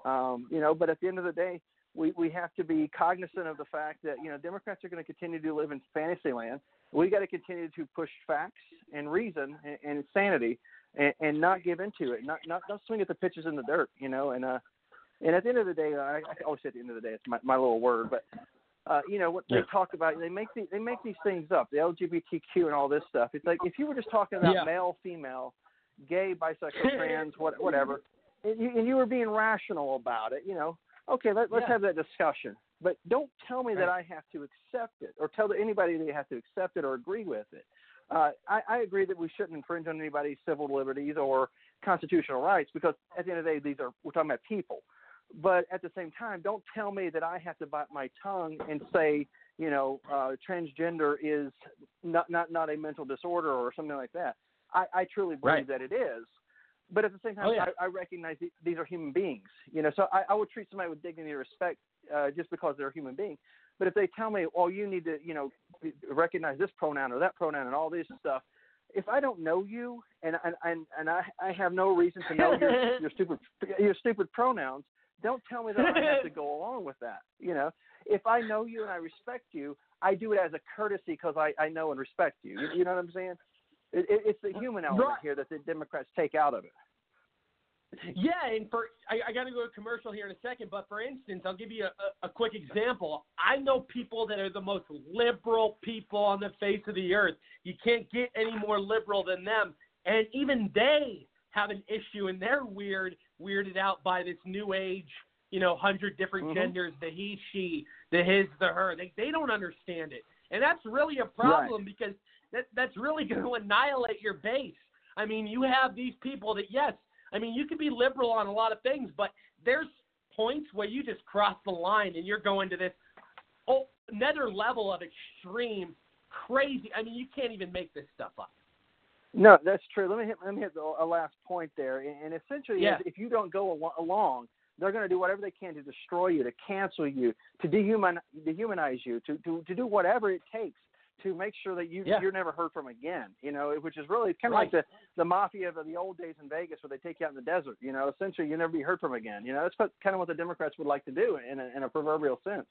Um, you know, but at the end of the day, we, we have to be cognizant of the fact that you know Democrats are going to continue to live in fantasy land. We got to continue to push facts and reason and, and sanity, and, and not give into it. Not not don't swing at the pitches in the dirt. You know, and uh, and at the end of the day, I, I always say at the end of the day, it's my, my little word, but uh, you know what yeah. they talk about. They make the, they make these things up, the LGBTQ and all this stuff. It's like if you were just talking about yeah. male, female, gay, bisexual, <laughs> trans, what, whatever, and you, and you were being rational about it, you know, okay, let, us yeah. have that discussion. But don't tell me right. that I have to accept it, or tell anybody that you have to accept it or agree with it. Uh, I, I agree that we shouldn't infringe on anybody's civil liberties or constitutional rights because at the end of the day, these are we're talking about people. But at the same time, don't tell me that I have to bite my tongue and say, you know, uh, transgender is not not not a mental disorder or something like that. I, I truly believe right. that it is. But at the same time, oh, yeah. I, I recognize these are human beings. You know, so I, I would treat somebody with dignity and respect uh, just because they're a human being. But if they tell me, "Oh, you need to, you know, recognize this pronoun or that pronoun and all this stuff," if I don't know you and and and, and I I have no reason to know your <laughs> your stupid your stupid pronouns, don't tell me that I have to <laughs> go along with that. You know, if I know you and I respect you, I do it as a courtesy because I I know and respect you. You, you know what I'm saying? It, it, it's the human element right. here that the Democrats take out of it. Yeah, and for I, I got to go to commercial here in a second, but for instance, I'll give you a, a, a quick example. I know people that are the most liberal people on the face of the earth. You can't get any more liberal than them, and even they have an issue, and they're weird, weirded out by this new age, you know, hundred different Mhm. genders, the he, she, the his, the her. They they don't understand it, and that's really a problem because that that's really <laughs> going to annihilate your base. I mean, you have these people that, yes, I mean, you can be liberal on a lot of things, but there's points where you just cross the line and you're going to this oh, another level of extreme crazy. I mean, you can't even make this stuff up. No, that's true. Let me hit, let me hit a last point there. And essentially, yeah. if you don't go along, they're going to do whatever they can to destroy you, to cancel you, to dehuman, dehumanize you, to, to, to do whatever it takes to make sure that you yeah. you're never heard from again. You know, which is really kind of right. like the the mafia of the old days in Vegas, where they take you out in the desert. You know, essentially you never be heard from again. You know, that's what, kind of what the Democrats would like to do in a, in a proverbial sense.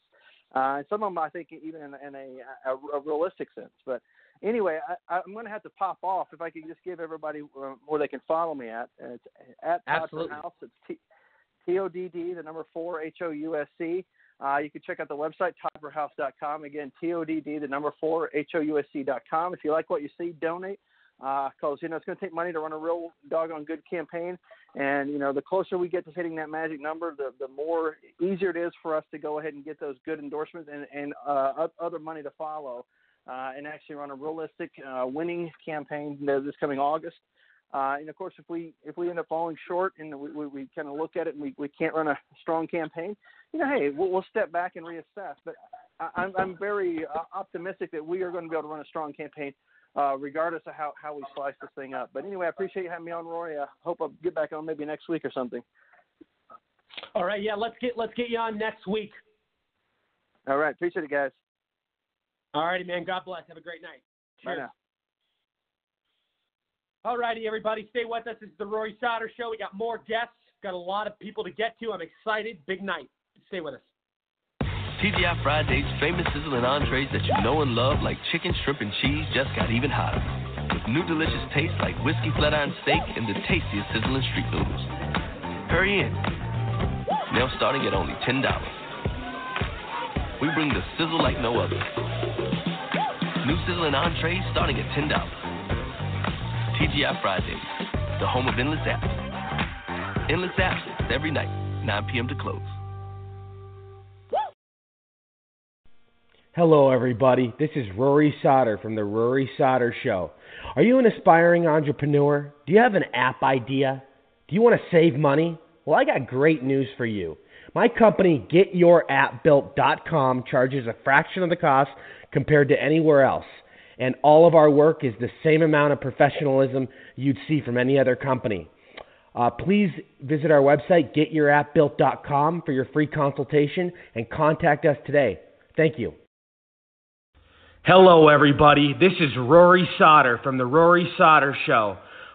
Uh, and some of them, I think, even in, in a, a, a realistic sense. But anyway, I, I'm going to have to pop off. If I could just give everybody uh, where they can follow me at. It's at Absolutely. House. It's T- T-O-D-D, the number four, H-O-U-S-C. Uh, you can check out the website, todd4house.com. Again, T-O-D-D, the number four, H-O-U-S-C.com. If you like what you see, donate. Because, uh, you know, it's going to take money to run a real doggone good campaign. And, you know, the closer we get to hitting that magic number, the, the more easier it is for us to go ahead and get those good endorsements and, and uh, other money to follow uh, and actually run a realistic uh, winning campaign this coming August. Uh, and of course, if we if we end up falling short and we, we, we kind of look at it and we, we can't run a strong campaign, you know, hey, we'll, we'll step back and reassess. But I, I'm I'm very uh, optimistic that we are going to be able to run a strong campaign, uh, regardless of how how we slice this thing up. But anyway, I appreciate you having me on, Rory. I hope I'll get back on maybe next week or something. All right, yeah, let's get let's get you on next week. All right, appreciate it, guys. All righty, man. God bless. Have a great night. Cheers. Bye now. All righty, everybody, stay with us. This is the Rory Sauter Show. We got more guests. Got a lot of people to get to. I'm excited. Big night. Stay with us. TGI Fridays famous sizzling entrees that you know and love, like chicken, shrimp, and cheese, just got even hotter. With new delicious tastes like whiskey flat iron steak and the tastiest sizzling street noodles. Hurry in. Now starting at only $10. We bring the sizzle like no other. New sizzling entrees starting at $10. TGI Fridays, the home of endless apps. Endless apps every night, 9 p.m. to close. Hello, everybody. This is Rory Sauter from The Rory Sauter Show. Are you an aspiring entrepreneur? Do you have an app idea? Do you want to save money? Well, I got great news for you. My company, GetYourAppBuilt.com, charges a fraction of the cost compared to anywhere else. And all of our work is the same amount of professionalism you'd see from any other company. Uh, please visit our website, GetYourAppBuilt.com, for your free consultation and contact us today. Thank you. Hello, everybody. This is Rory Sauter from The Rory Sauter Show.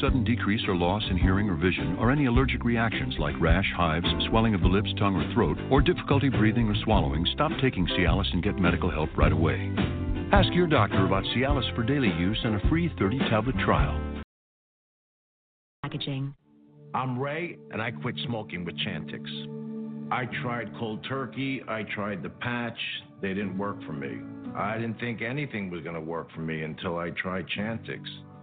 sudden decrease or loss in hearing or vision, or any allergic reactions like rash, hives, swelling of the lips, tongue, or throat, or difficulty breathing or swallowing, stop taking Cialis and get medical help right away. Ask your doctor about Cialis for daily use and a free 30 tablet trial. Packaging. I'm Ray, and I quit smoking with Chantix. I tried cold turkey, I tried the patch, they didn't work for me. I didn't think anything was going to work for me until I tried Chantix.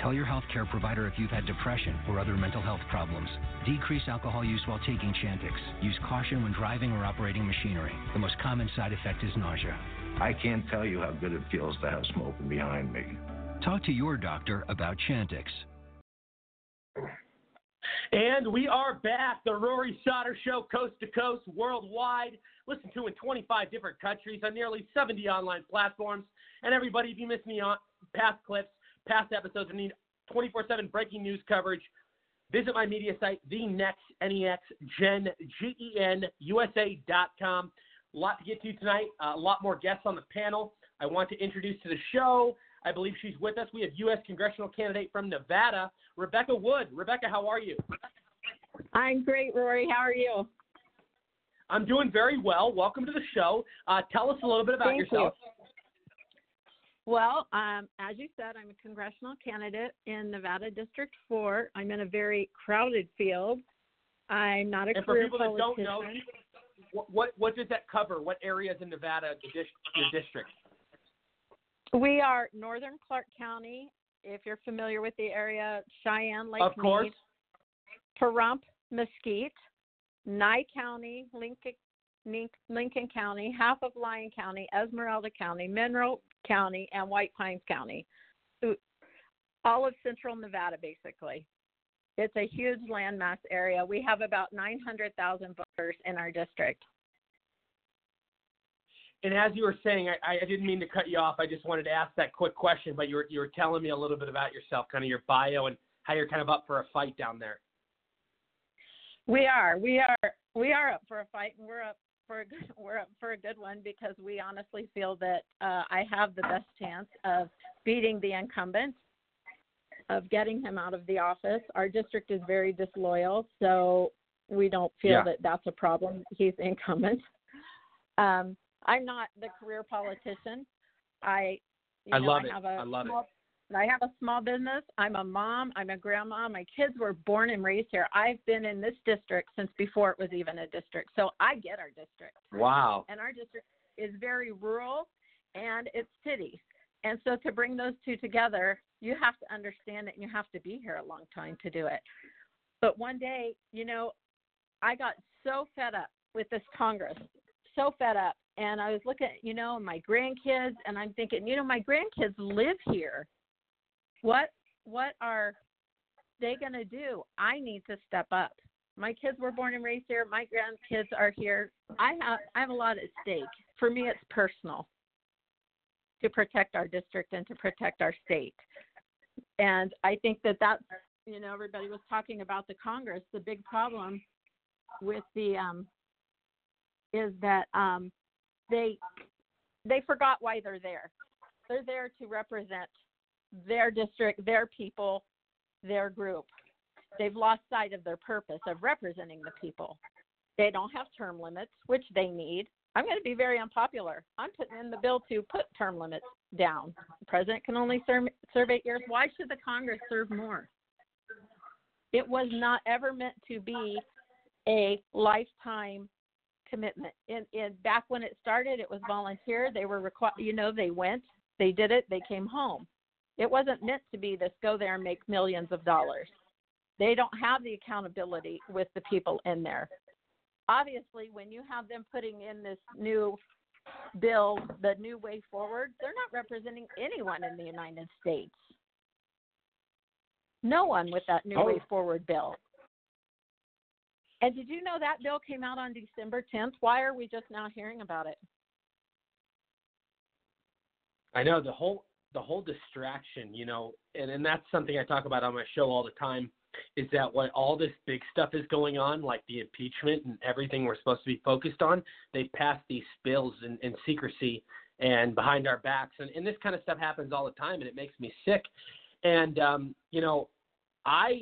Tell your healthcare provider if you've had depression or other mental health problems. Decrease alcohol use while taking Chantix. Use caution when driving or operating machinery. The most common side effect is nausea. I can't tell you how good it feels to have smoking behind me. Talk to your doctor about Chantix. And we are back, the Rory Sauter Show, coast to coast, worldwide. Listen to in 25 different countries on nearly 70 online platforms. And everybody, if you missed me on past clips, past episodes, and need 24/7 breaking news coverage, visit my media site, the next N-E-X, Gen, G-E-N, USA.com. A lot to get to tonight. Uh, a lot more guests on the panel. I want to introduce to the show. I believe she's with us. We have U.S. congressional candidate from Nevada, Rebecca Wood. Rebecca, how are you? I'm great, Rory. How are you? I'm doing very well. Welcome to the show. Uh, tell us a little bit about Thank yourself. You. Well, um, as you said, I'm a congressional candidate in Nevada District 4. I'm in a very crowded field. I'm not a And for career people that don't know, what, what what does that cover? What areas in Nevada, the dis- your district? We are northern Clark County. If you're familiar with the area, Cheyenne, Lake Of course. Mead, Pahrump, Mesquite, Nye County, Lincoln, Lincoln County, half of Lyon County, Esmeralda County, Mineral County, and White Pines County. All of central Nevada, basically. It's a huge landmass area. We have about 900,000 voters in our district. And as you were saying, I, I didn't mean to cut you off. I just wanted to ask that quick question, but you were you were telling me a little bit about yourself, kind of your bio and how you're kind of up for a fight down there. We are. We are. We are up for a fight, and we're up for a good. <laughs> We're up for a good one because we honestly feel that uh, I have the best chance of beating the incumbent, of getting him out of the office. Our district is very disloyal, so we don't feel Yeah. that that's a problem. He's incumbent. Um, I'm not the career politician. I. I know, love I it. have a I love it. I have a small business. I'm a mom. I'm a grandma. My kids were born and raised here. I've been in this district since before it was even a district. So I get our district. Wow. And our district is very rural and it's city. And so to bring those two together, you have to understand it and you have to be here a long time to do it. But one day, you know, I got so fed up with this Congress, so fed up. And I was looking at, you know, my grandkids and I'm thinking, you know, my grandkids live here what what are they going to do? I need to step up. My kids were born and raised here. My grandkids are here. I have i have a lot at stake. For me it's personal to protect our district and to protect our state. And i think that that's you know everybody was talking about the congress. The big problem with the um is that um they they forgot why they're there. They're there to represent their district, their people, their group. They've lost sight of their purpose of representing the people. They don't have term limits, which they need. I'm going to be very unpopular. I'm putting in the bill to put term limits down. The president can only serve, serve eight years. Why should the Congress serve more? It was not ever meant to be a lifetime commitment. In back when it started, it was volunteer. They were required. You know, they went, they did it, they came home. It wasn't meant to be this go there and make millions of dollars. They don't have the accountability with the people in there. Obviously, when you have them putting in this new bill, the new way forward, they're not representing anyone in the United States. No one with that new Oh. way forward bill. And did you know that bill came out on December 10th? Why are we just now hearing about it? I know the whole the whole distraction, you know, and, and that's something I talk about on my show all the time, is that when all this big stuff is going on, like the impeachment and everything we're supposed to be focused on, they pass these bills in, in secrecy and behind our backs. And, and this kind of stuff happens all the time and it makes me sick. And um, you know, I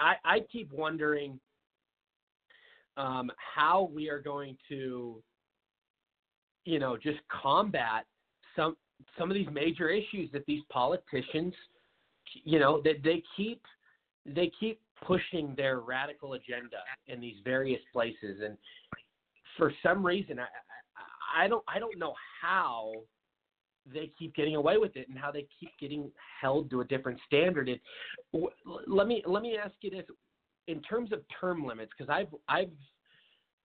I I keep wondering um, how we are going to, you know, just combat some some of these major issues that these politicians, you know, that they keep they keep pushing their radical agenda in these various places, and for some reason, I I don't I don't know how they keep getting away with it and how they keep getting held to a different standard. And w- let me let me ask you this: in terms of term limits, because I've I've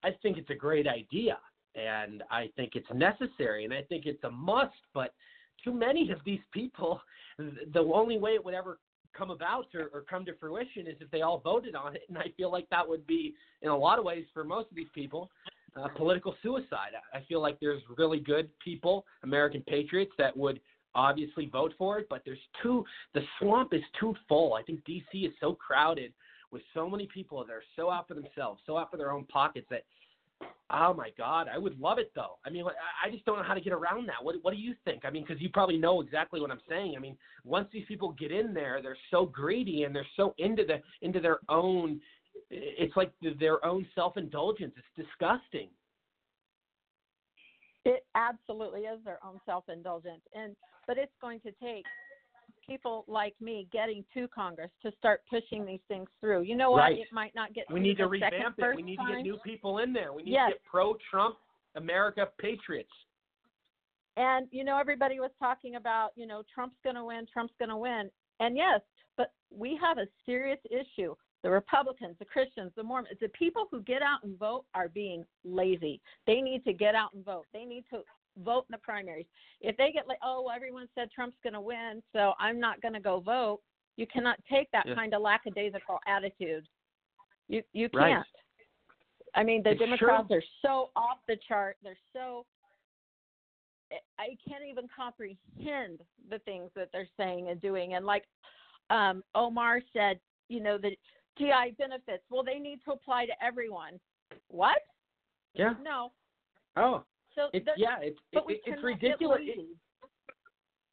I think it's a great idea and I think it's necessary and I think it's a must. But too many of these people, the only way it would ever come about or, or come to fruition is if they all voted on it. And I feel like that would be, in a lot of ways, for most of these people, uh, political suicide. I feel like there's really good people, American patriots, that would obviously vote for it, but there's too the swamp is too full. I think DC is so crowded with so many people that are so out for themselves, so out for their own pockets that oh my god, I would love it though. I mean, I just don't know how to get around that. What what do you think? I mean, because you probably know exactly what I'm saying. I mean, once these people get in there, they're so greedy and they're so into the into their own it's like their own self-indulgence. It's disgusting. It absolutely is their own self-indulgence, and but it's going to take people like me getting to Congress to start pushing these things through. You know what? Right. It might not get. We need to revamp it. We need time. to get new people in there. We need Yes. to get pro-Trump America patriots. And you know, everybody was talking about, you know, Trump's going to win, Trump's going to win. And yes, but we have a serious issue. The Republicans, the Christians, the Mormons, the people who get out and vote are being lazy. They need to get out and vote. They need to vote in the primaries. If they get like, oh, well, everyone said Trump's going to win, so I'm not going to go vote. You cannot take that Yeah. kind of lackadaisical attitude. You you can't. I mean, the It's Democrats true. are so off the chart. They're so I can't even comprehend the things that they're saying and doing. And like um, Omar said, you know, the GI benefits. Well, they need to apply to everyone. What? Yeah. No. Oh. So It's the- yeah, it's but it, it's ridiculous. It-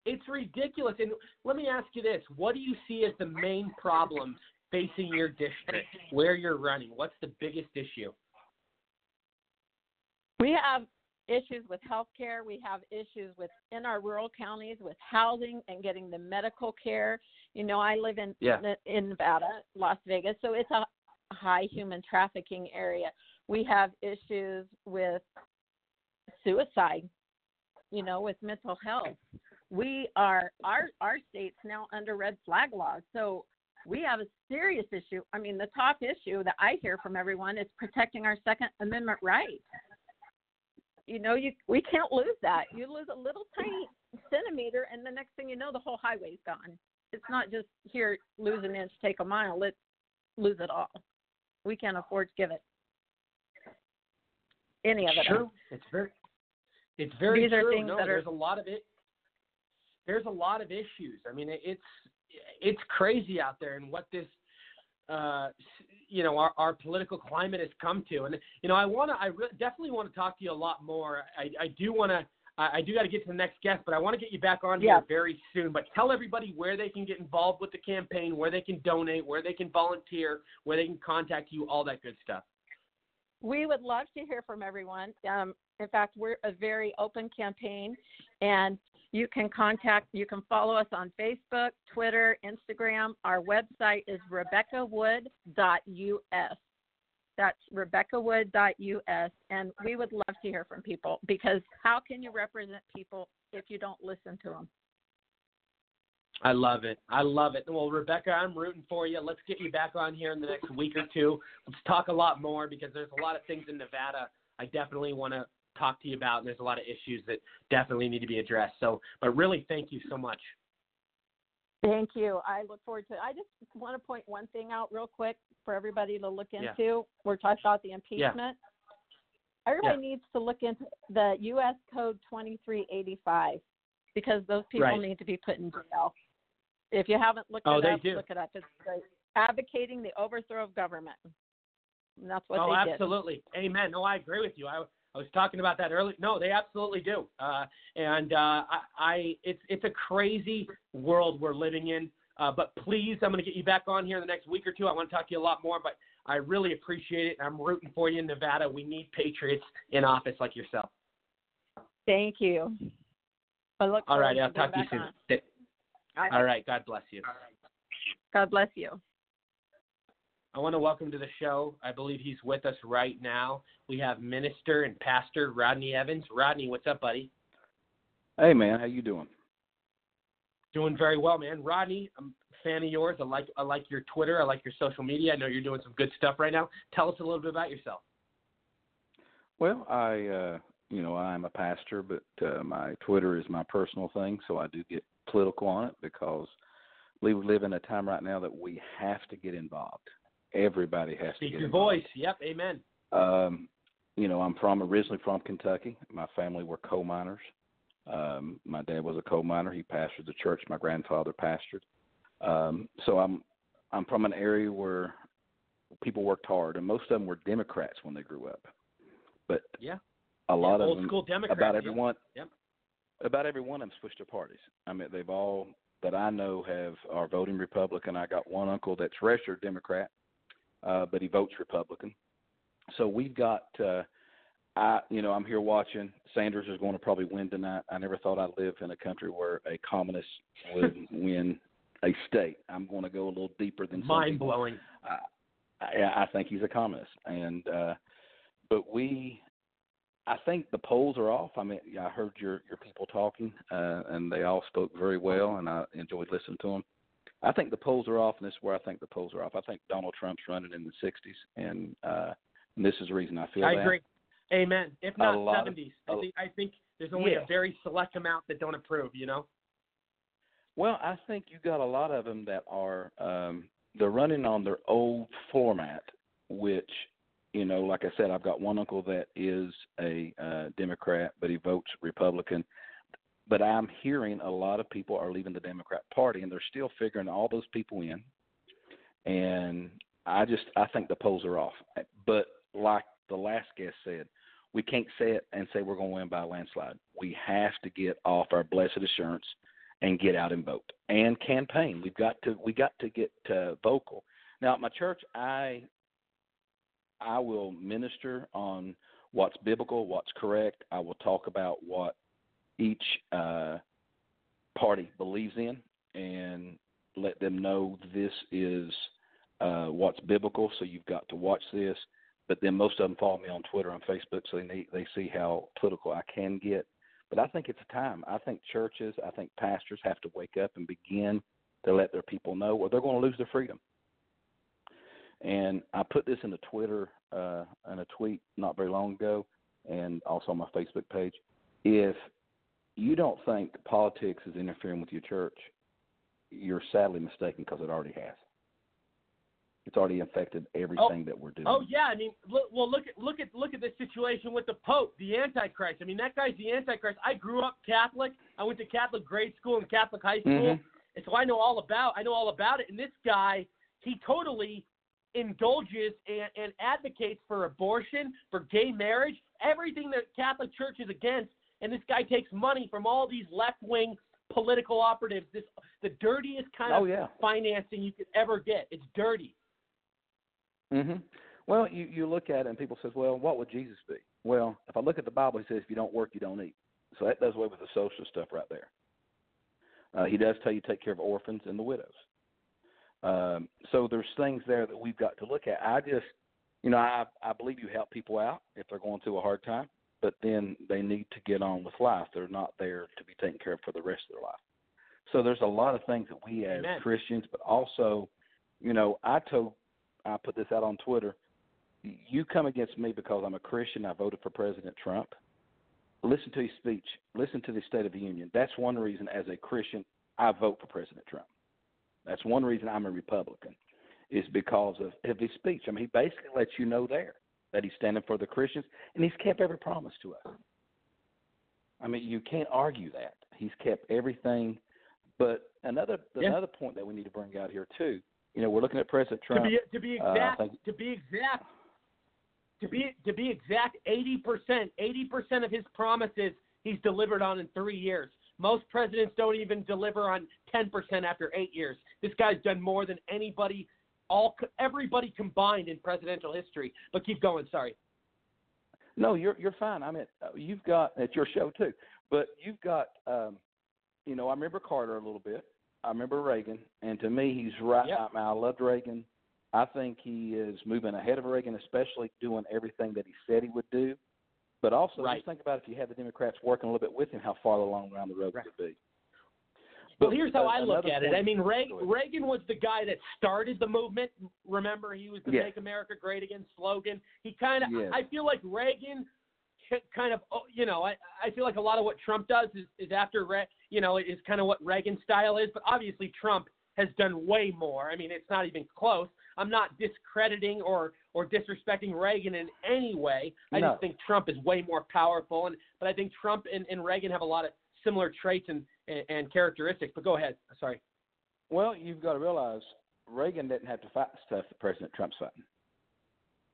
it's ridiculous. And let me ask you this: What do you see as the main problem facing your district, where you're running? What's the biggest issue? We have issues with health care. We have issues with in our rural counties with housing and getting the medical care. You know, I live in Yeah. in Nevada, Las Vegas, so it's a high human trafficking area. We have issues with suicide, you know, with mental health. We are our our state's now under red flag laws. So we have a serious issue. I mean, the top issue that I hear from everyone is protecting our second amendment rights you know you we can't lose that you lose a little tiny centimeter and the next thing you know the whole highway's gone it's not just here lose an inch take a mile let's lose it all we can't afford to give it any of it up. It's very it's very These true. things no, that are- there's a lot of it. There's a lot of issues. I mean, it's it's crazy out there, and what this, uh, you know, our, our political climate has come to. And you know, I want to, I re- definitely want to talk to you a lot more. I, I do want to. I I do got to get to the next guest, but I want to get you back on Yeah. here very soon. But tell everybody where they can get involved with the campaign, where they can donate, where they can volunteer, where they can contact you, all that good stuff. We would love to hear from everyone. Um, in fact, we're a very open campaign, and you can contact, you can follow us on Facebook, Twitter, Instagram. Our website is rebeccawood.us. That's rebeccawood.us, and we would love to hear from people because how can you represent people if you don't listen to them? I love it. I love it. Well, Rebecca, I'm rooting for you. Let's get you back on here in the next week or two. Let's talk a lot more because there's a lot of things in Nevada I definitely want to talk to you about, and there's a lot of issues that definitely need to be addressed. So, but really, thank you so much. Thank you. I look forward to. It. I just want to point one thing out real quick for everybody to look Yeah. into. We're talking about the impeachment. Yeah. Everybody needs to look into the U.S. Code 2385 because those people Right. need to be put in jail. If you haven't looked Oh, it up, do. look it up. It's great. Advocating the overthrow of government. And that's what oh, they did. absolutely. Amen. No, I agree with you. I, I was talking about that earlier. No, they absolutely do. Uh, and uh, I, I, it's it's a crazy world we're living in. Uh, but please, I'm going to get you back on here in the next week or two. I want to talk to you a lot more, but I really appreciate it. I'm rooting for you in Nevada. We need patriots in office like yourself. Thank you. I look All right, I'll talk to you soon. On. Th- I- All right, God bless you. God bless you. I want to welcome to the show. I believe he's with us right now. We have minister and pastor Rodney Evans. Rodney, what's up, buddy? Hey man, how you doing? Doing very well, man. Rodney, I'm a fan of yours. I like I like your Twitter. I like your social media. I know you're doing some good stuff right now. Tell us a little bit about yourself. Well, I uh you know, I'm a pastor, but uh, my Twitter is my personal thing, so I do get political on it because we live in a time right now that we have to get involved. Everybody has Speak to get your involved. voice. Yep. Amen. Um, you know, I'm from originally from Kentucky. My family were coal miners. Um, my dad was a coal miner. He pastored the church my grandfather pastored. Um, so I'm I'm from an area where people worked hard, and most of them were Democrats when they grew up. But Yeah. A lot Yeah, of old them, school Democrats, about everyone, Yep. about every one of them switched their parties. I mean, they've all that I know have are voting Republican. I got one uncle that's registered Democrat, uh, but he votes Republican. So we've got. Uh, I, you know, I'm here watching. Sanders is going to probably win tonight. I never thought I'd live in a country where a communist would <laughs> win a state. I'm going to go a little deeper than Mind blowing. I, I I think he's a communist, and uh, but we, I think the polls are off. I mean, I heard your your people talking, uh, and they all spoke very well, and I enjoyed listening to them. I think the polls are off, and this is where I think the polls are off. I think Donald Trump's running in the 60s, and, uh, and this is the reason I feel I that. agree. Amen. If not lot of- 70s, think I think there's only Yeah. a very select amount that don't approve. You know. Well, I think you got a lot of them that are um, they're running on their old format, which you know, like I said, I've got one uncle that is a uh, Democrat, but he votes Republican. But I'm hearing a lot of people are leaving the Democrat Party, and they're still figuring all those people in. And I just I think the polls are off. But like the last guest said, we can't say it and say we're going to win by a landslide. We have to get off our blessed assurance and get out and vote and campaign. We've got to we got to get uh, vocal. Now at my church, I I will minister on what's biblical, what's correct. I will talk about what each uh, party believes in and let them know this is uh, what's biblical. So you've got to watch this. But then most of them follow me on Twitter and Facebook, so they they see how political I can get. But I think it's a time. I think churches, I think pastors have to wake up and begin to let their people know, or they're going to lose their freedom. And I put this in a Twitter uh, in a tweet not very long ago, and also on my Facebook page. If you don't think politics is interfering with your church, you're sadly mistaken because it already has. It's already affected everything that we're doing. Oh yeah, I mean, look, well look at look at look at this situation with the Pope, the Antichrist. I mean, that guy's the Antichrist. I grew up Catholic. I went to Catholic grade school and Catholic high school, Mhm. and so I know all about I know all about it. And this guy, he totally indulges and, and advocates for abortion, for gay marriage, everything that Catholic Church is against. And this guy takes money from all these left wing political operatives. This the dirtiest kind Oh, of yeah. financing you could ever get. It's dirty. hmm Well, you you look at it and people says, well, what would Jesus be? Well, if I look at the Bible, he says, if you don't work, you don't eat. So that does away with the social stuff right there. Uh, he does tell you to take care of orphans and the widows. Um, so there's things there that we've got to look at. I just, you know, I I believe you help people out if they're going through a hard time, but then they need to get on with life. They're not there to be taken care of for the rest of their life. So there's a lot of things that we as Amen. Christians, but also, you know, I told I put this out on Twitter. You come against me because I'm a Christian. I voted for President Trump. Listen to his speech. Listen to the State of the Union. That's one reason, as a Christian, I vote for President Trump. That's one reason I'm a Republican, is because of, of his speech. I mean, he basically lets you know there that he's standing for the Christians, and he's kept every promise to us. I mean, you can't argue that. He's kept everything. But another Yeah. another point that we need to bring out here too. You know, we're looking at President Trump. To be to be uh, exact, think- to be exact, to be to be exact, eighty percent, eighty percent of his promises he's delivered on in three years. Most presidents don't even deliver on ten percent after eight years. This guy's done more than anybody, all everybody combined in presidential history. But keep going. Sorry. No, you're you're fine. I mean, uh, you've got it's your show too, but you've got, um, you know, I remember Carter a little bit. I remember Reagan, and to me, he's right. I, mean, I loved Reagan. I think he is moving ahead of Reagan, especially doing everything that he said he would do. But also, Right. just think about if you had the Democrats working a little bit with him, how far along around the road would it be? Well, here's how I look at it. I mean, Reagan, Reagan was the guy that started the movement. Remember, he was the. "Make America Great Again" slogan. He kind of, Yes. I feel like Reagan, kind of, oh, you know, I, I feel like a lot of what Trump does is, is after, Re- you know, is kind of what Reagan style is. But obviously, Trump has done way more. I mean, it's not even close. I'm not discrediting or or disrespecting Reagan in any way. I No. just think Trump is way more powerful, and but I think Trump and, and Reagan have a lot of similar traits and, and and characteristics. But go ahead. Sorry. Well, you've got to realize Reagan didn't have to fight the stuff that President Trump's fighting.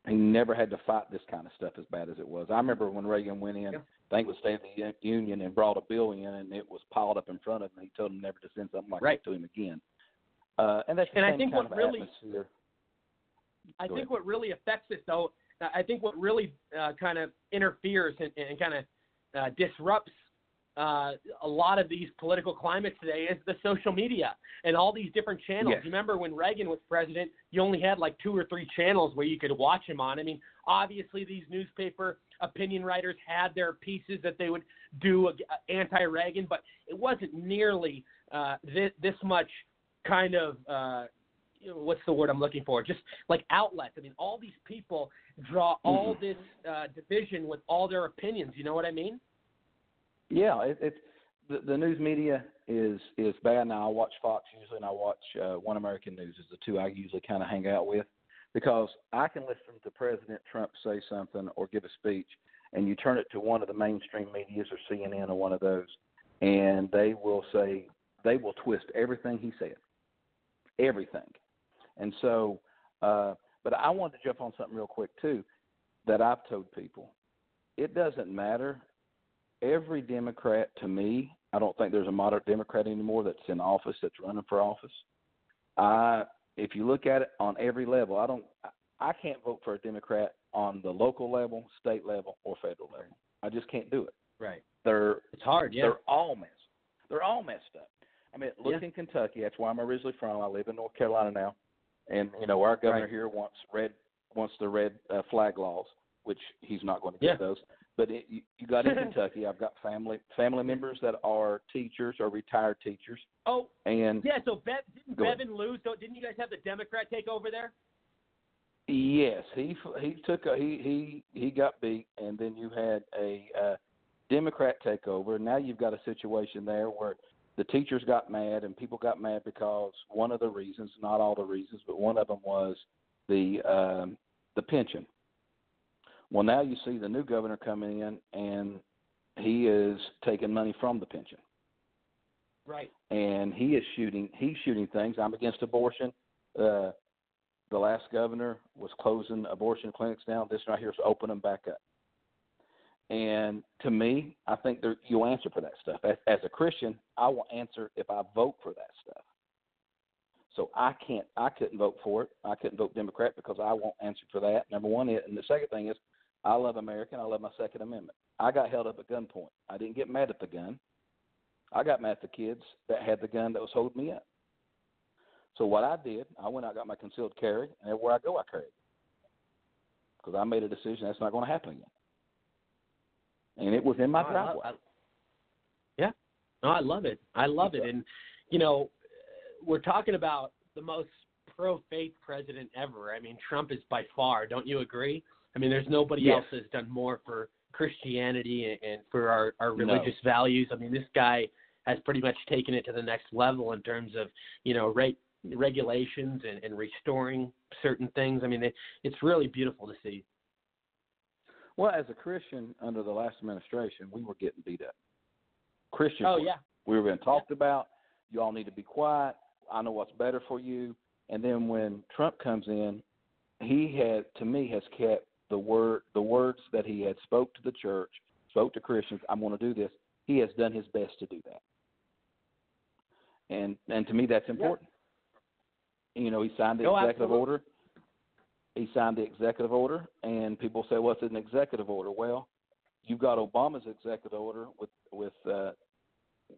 He never had to fight this kind of stuff as bad as it was. I remember when Reagan went in, I think it was State of the Union, and brought a bill in, and it was piled up in front of him. He told him never to send something like Right. that to him again. Uh, and that's the And I think kind what of really- atmosphere. I Go think ahead. what really affects it, though, I think what really uh, kind of interferes and, and kind of uh, disrupts uh, a lot of these political climates today is the social media and all these different channels. Yes. Remember when Reagan was president, you only had like two or three channels where you could watch him on. I mean, obviously these newspaper opinion writers had their pieces that they would do anti-Reagan, but it wasn't nearly uh, this, this much kind of uh, what's the word I'm looking for? Just like outlets. I mean, all these people draw all this uh, division with all their opinions. You know what I mean? Yeah, it, it's the, the news media is is bad now. I watch Fox usually, and I watch uh, One American News. Is the two I usually kind of hang out with because I can listen to President Trump say something or give a speech, and you turn it to one of the mainstream medias or CNN or one of those, and they will say they will twist everything he said, everything, and so. Uh, but I wanted to jump on something real quick too, that I've told people. It doesn't matter every Democrat to me, I don't think there's a moderate Democrat anymore that's in office that's running for office. I, if you look at it on every level, I don't, I can't vote for a Democrat on the local level, state level, or federal level. I just can't do it. Right. They're It's hard. Yeah. they're all messed. They're all messed up. I mean, look Yeah. in Kentucky. That's where I'm originally from. I live in North Carolina now, and you know our governor Right. here wants red wants the red uh, flag laws, which he's not going to get Yeah. those. But it, you, you got in Kentucky. I've got family family members that are teachers or retired teachers, Oh, and yeah. So Be- didn't. Bevin lose? Didn't you guys have the Democrat take over there? Yes, he he took a he he he got beat, and then you had a uh, Democrat take over. Now you've got a situation there where the teachers got mad, and people got mad because one of the reasons, not all the reasons, but one of them was the um, the pension. Well, now you see the new governor coming in, and he is taking money from the pension Right. and he is shooting he's shooting things. I'm against abortion. Uh, the last governor was closing abortion clinics down. This right here is opening them back up. And to me, I think there, you'll answer for that stuff. As, as a Christian, I will answer if I vote for that stuff. So I can't, I couldn't vote for it. I couldn't vote Democrat because I won't answer for that. Number one, and the second thing is, I love America. and I love my Second Amendment. I got held up at gunpoint. I didn't get mad at the gun. I got mad at the kids that had the gun that was holding me up. So what I did, I went out got my concealed carry, and everywhere I go, I carry it because I made a decision that's not going to happen again. And it was in my Oh, I driveway. love- I- yeah. No, I love it. I love it. And you know, we're talking about the most pro-faith president ever. I mean, Trump is by far. Don't you agree? I mean, there's nobody Yes. else that's done more for Christianity and, and for our, our No. religious values. I mean, this guy has pretty much taken it to the next level in terms of you know rate regulations and, and restoring certain things. I mean, it, it's really beautiful to see. Well, as a Christian under the last administration, we were getting beat up. Christians, Oh yeah, we were being talked about. You all need to be quiet. I know what's better for you. And then when Trump comes in, he had, to me, has kept the word, the words that he had spoke to the church, spoke to Christians. I'm going to do this. He has done his best to do that. And and to me, that's important. You know, he signed the No, executive absolutely. order. He signed the executive order, and people say, "What's an executive order?" Well, you've got Obama's executive order with with uh,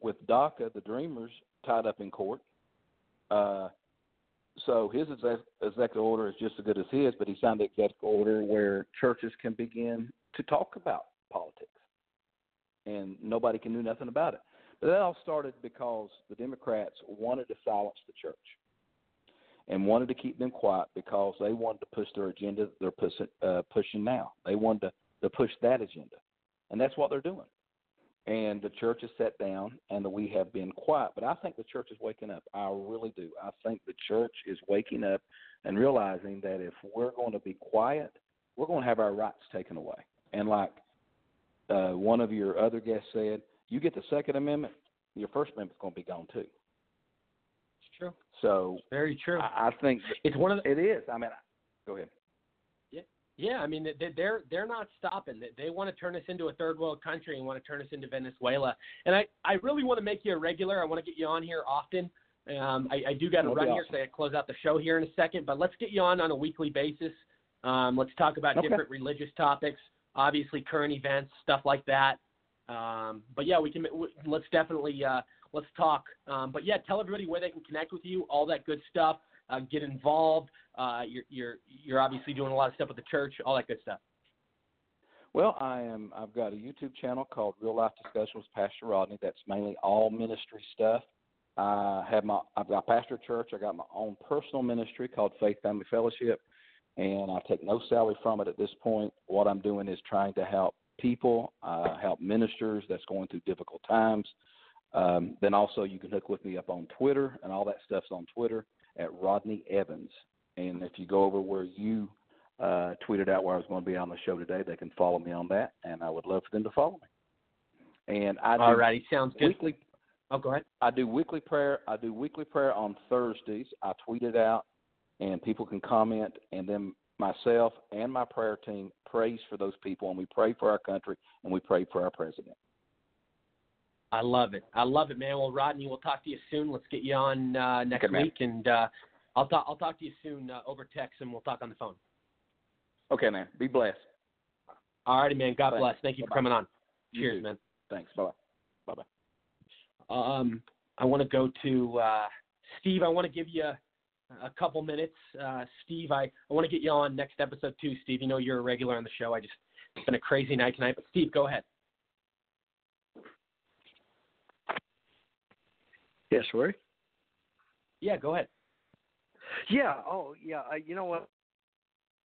with DACA, the Dreamers, tied up in court. Uh, so his exec- executive order is just as good as his, but he signed the executive order where churches can begin to talk about politics, and nobody can do nothing about it. But that all started because the Democrats wanted to silence the church and wanted to keep them quiet because they wanted to push their agenda they're pushing, uh, pushing now. They wanted to, to push that agenda, and that's what they're doing. And the church has sat down, and we have been quiet. But I think the church is waking up. I really do. I think the church is waking up and realizing that if we're going to be quiet, we're going to have our rights taken away. And like uh, one of your other guests said, you get the Second Amendment, your First Amendment's going to be gone too. It's true. So very true. I, I think it's one of the, it is. I mean, go ahead. Yeah. I mean, they- they're they're not stopping. They, want to turn us into a third world country and want to turn us into Venezuela. And I I really want to make you a regular. I want to get you on here often. Um, I, I do got to run be here because I close out the show here in a second. But let's get you on on a weekly basis. Um, let's talk about Okay. different religious topics, obviously current events, stuff like that. Um, but yeah, we can. w- Let's definitely uh, let's talk. Um, but yeah, tell everybody where they can connect with you, all that good stuff. Uh, get involved. Uh, you're you're you're obviously doing a lot of stuff with the church, all that good stuff. Well, I am. I've got a YouTube channel called Real Life Discussions with Pastor Rodney. That's mainly all ministry stuff. I have my. I've got pastor church. I got my own personal ministry called Faith Family Fellowship, and I take no salary from it at this point. What I'm doing is trying to help people, uh, help ministers that's going through difficult times. Um, then also you can hook with me up on Twitter, and all that stuff's on Twitter at Rodney Evans. And if you go over where you uh, tweeted out where I was going to be on the show today, they can follow me on that, and I would love for them to follow me. And I do Alrighty, sounds good. weekly. Oh, go ahead. I do weekly prayer. I do weekly prayer on Thursdays. I tweet it out, and people can comment, and then myself and my prayer team prays for those people, and we pray for our country, and we pray for our president. I love it. I love it, man. Well, Rodney, we'll talk to you soon. Let's get you on uh, next man. week, and uh, I'll talk. I'll talk to you soon uh, over text, and we'll talk on the phone. Okay, man. Be blessed. All righty, man. God Thanks. bless. Thank you for Bye-bye. coming on. Cheers, man. Thanks. Bye bye. Bye bye. Um, I want to go to uh, Steve. I want to give you a, a couple minutes. Uh, Steve, I, I want to get you on next episode too. Steve, you know you're a regular on the show. I just it's been a crazy night tonight, but Steve, go ahead. Yes, Rory. Yeah, go ahead. Yeah. Oh, yeah. I, you know what?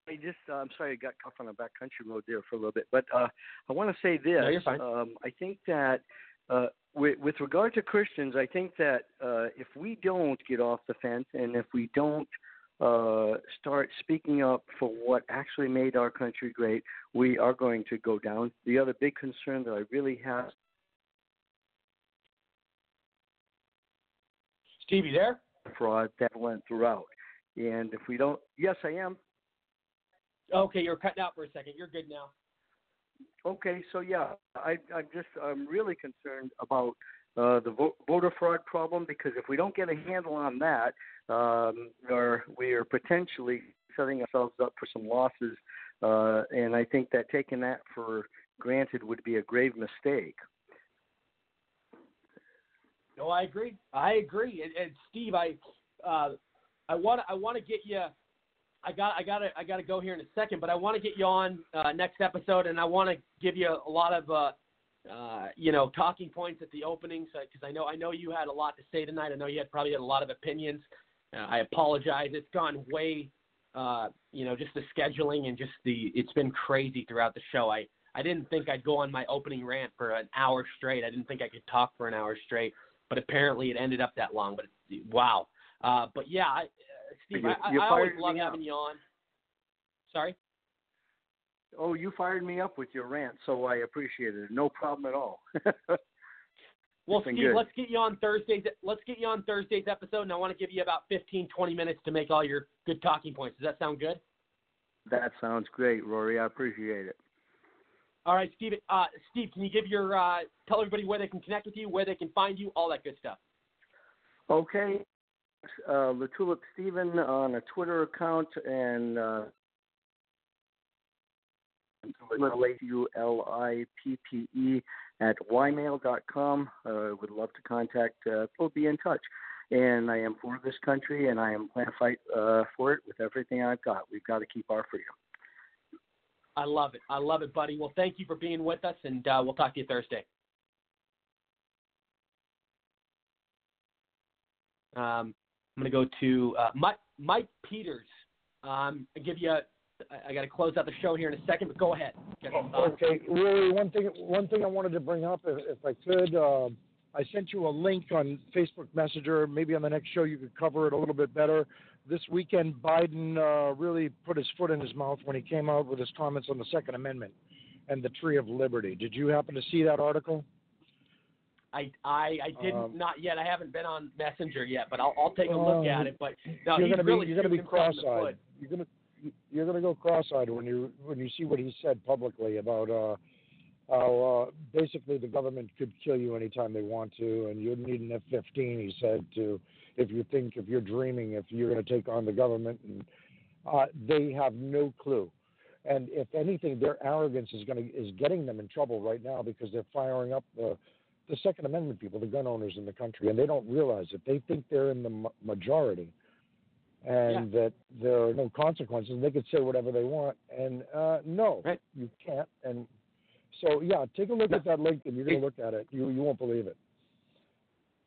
I just uh, I'm sorry I got caught on a backcountry road there for a little bit, but uh, I want to say this. No, you're fine. Um, I think that uh, with, with regard to Christians, I think that uh, if we don't get off the fence and if we don't uh, start speaking up for what actually made our country great, we are going to go down. The other big concern that I really have Steve, you there? fraud that went throughout, and if we don't, yes, I am. Okay, you're cutting out for a second. You're good now. Okay, so yeah, I, I'm just I'm really concerned about uh, the vo- voter fraud problem because if we don't get a handle on that, um, or we are potentially setting ourselves up for some losses, uh, and I think that taking that for granted would be a grave mistake. No, I agree. I agree. And, and Steve, I uh, I want I want to get you. I got I got to I got to go here in a second, but I want to get you on uh, next episode, and I want to give you a lot of uh, uh, you know talking points at the opening, because I know I know you had a lot to say tonight. I know you had probably had a lot of opinions. Uh, I apologize. It's gone way uh, you know just the scheduling and just the it's been crazy throughout the show. I I didn't think I'd go on my opening rant for an hour straight. I didn't think I could talk for an hour straight, but apparently it ended up that long. But wow. Uh, but yeah, I, uh, Steve, You- I, you I always love up. having you on. Sorry. Oh, you fired me up with your rant, so I appreciate it. No problem at all. <laughs> Well, Steve, good. let's get you on Thursday's. Let's get you on Thursday's episode, and I want to give you about 15, 20 minutes to make all your good talking points. Does that sound good? that sounds great, Rory. I appreciate it. All right, Steve. Uh, Steve, can you give your uh, tell everybody where they can connect with you, where they can find you, all that good stuff. Okay. Uh, LaTulippe Steven on a Twitter account and uh, U L I P P E at ymail.com. Uh, would love to contact, uh, we'll be in touch. And I am for this country and I am planning to fight uh, for it with everything I've got. We've got to keep our freedom. I love it. I love it, buddy. Well, thank you for being with us, and uh, we'll talk to you Thursday. Um, I'm going to go to uh, Mike, Mike Peters. Um, I give you. A, I got to close out the show here in a second, but go ahead. Okay, really, one thing. One thing I wanted to bring up, if, if I could, uh, I sent you a link on Facebook Messenger. Maybe on the next show you could cover it a little bit better. This weekend, Biden uh, really put his foot in his mouth when he came out with his comments on the Second Amendment and the Tree of Liberty. Did you happen to see that article? I I, I didn't Um, not yet. I haven't been on Messenger yet, but I'll I'll take a look Um, at it. But no, you're he's gonna really be you're be himself in the cross-eyed. You're gonna you're gonna go cross-eyed when you when you see what he said publicly about uh, how uh, basically the government could kill you anytime they want to, and you need an F-15. He said to if you think if you're dreaming if you're going to take on the government, and uh, they have no clue. And if anything, their arrogance is going to is getting them in trouble right now because they're firing up the the Second Amendment people, the gun owners in the country, and they don't realize it. They think they're in the ma- majority, and that there are no consequences. They could say whatever they want, and uh, no, you can't. And so, yeah, take a look at that link, and you're going to look at it. You you won't believe it.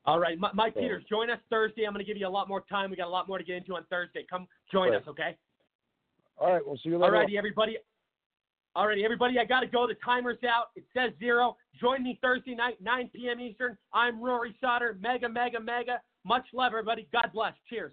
All right, Mike So- Peters, join us Thursday. I'm going to give you a lot more time. We got a lot more to get into on Thursday. Come join Great. us, okay? All right, we'll see you All later. righty, everybody. All righty, everybody. I got to go. The timer's out. It says zero. Join me Thursday night, 9 p.m. Eastern. I'm Rory Sauter. MAGA, MAGA, MAGA. Much love, everybody. God bless. Cheers.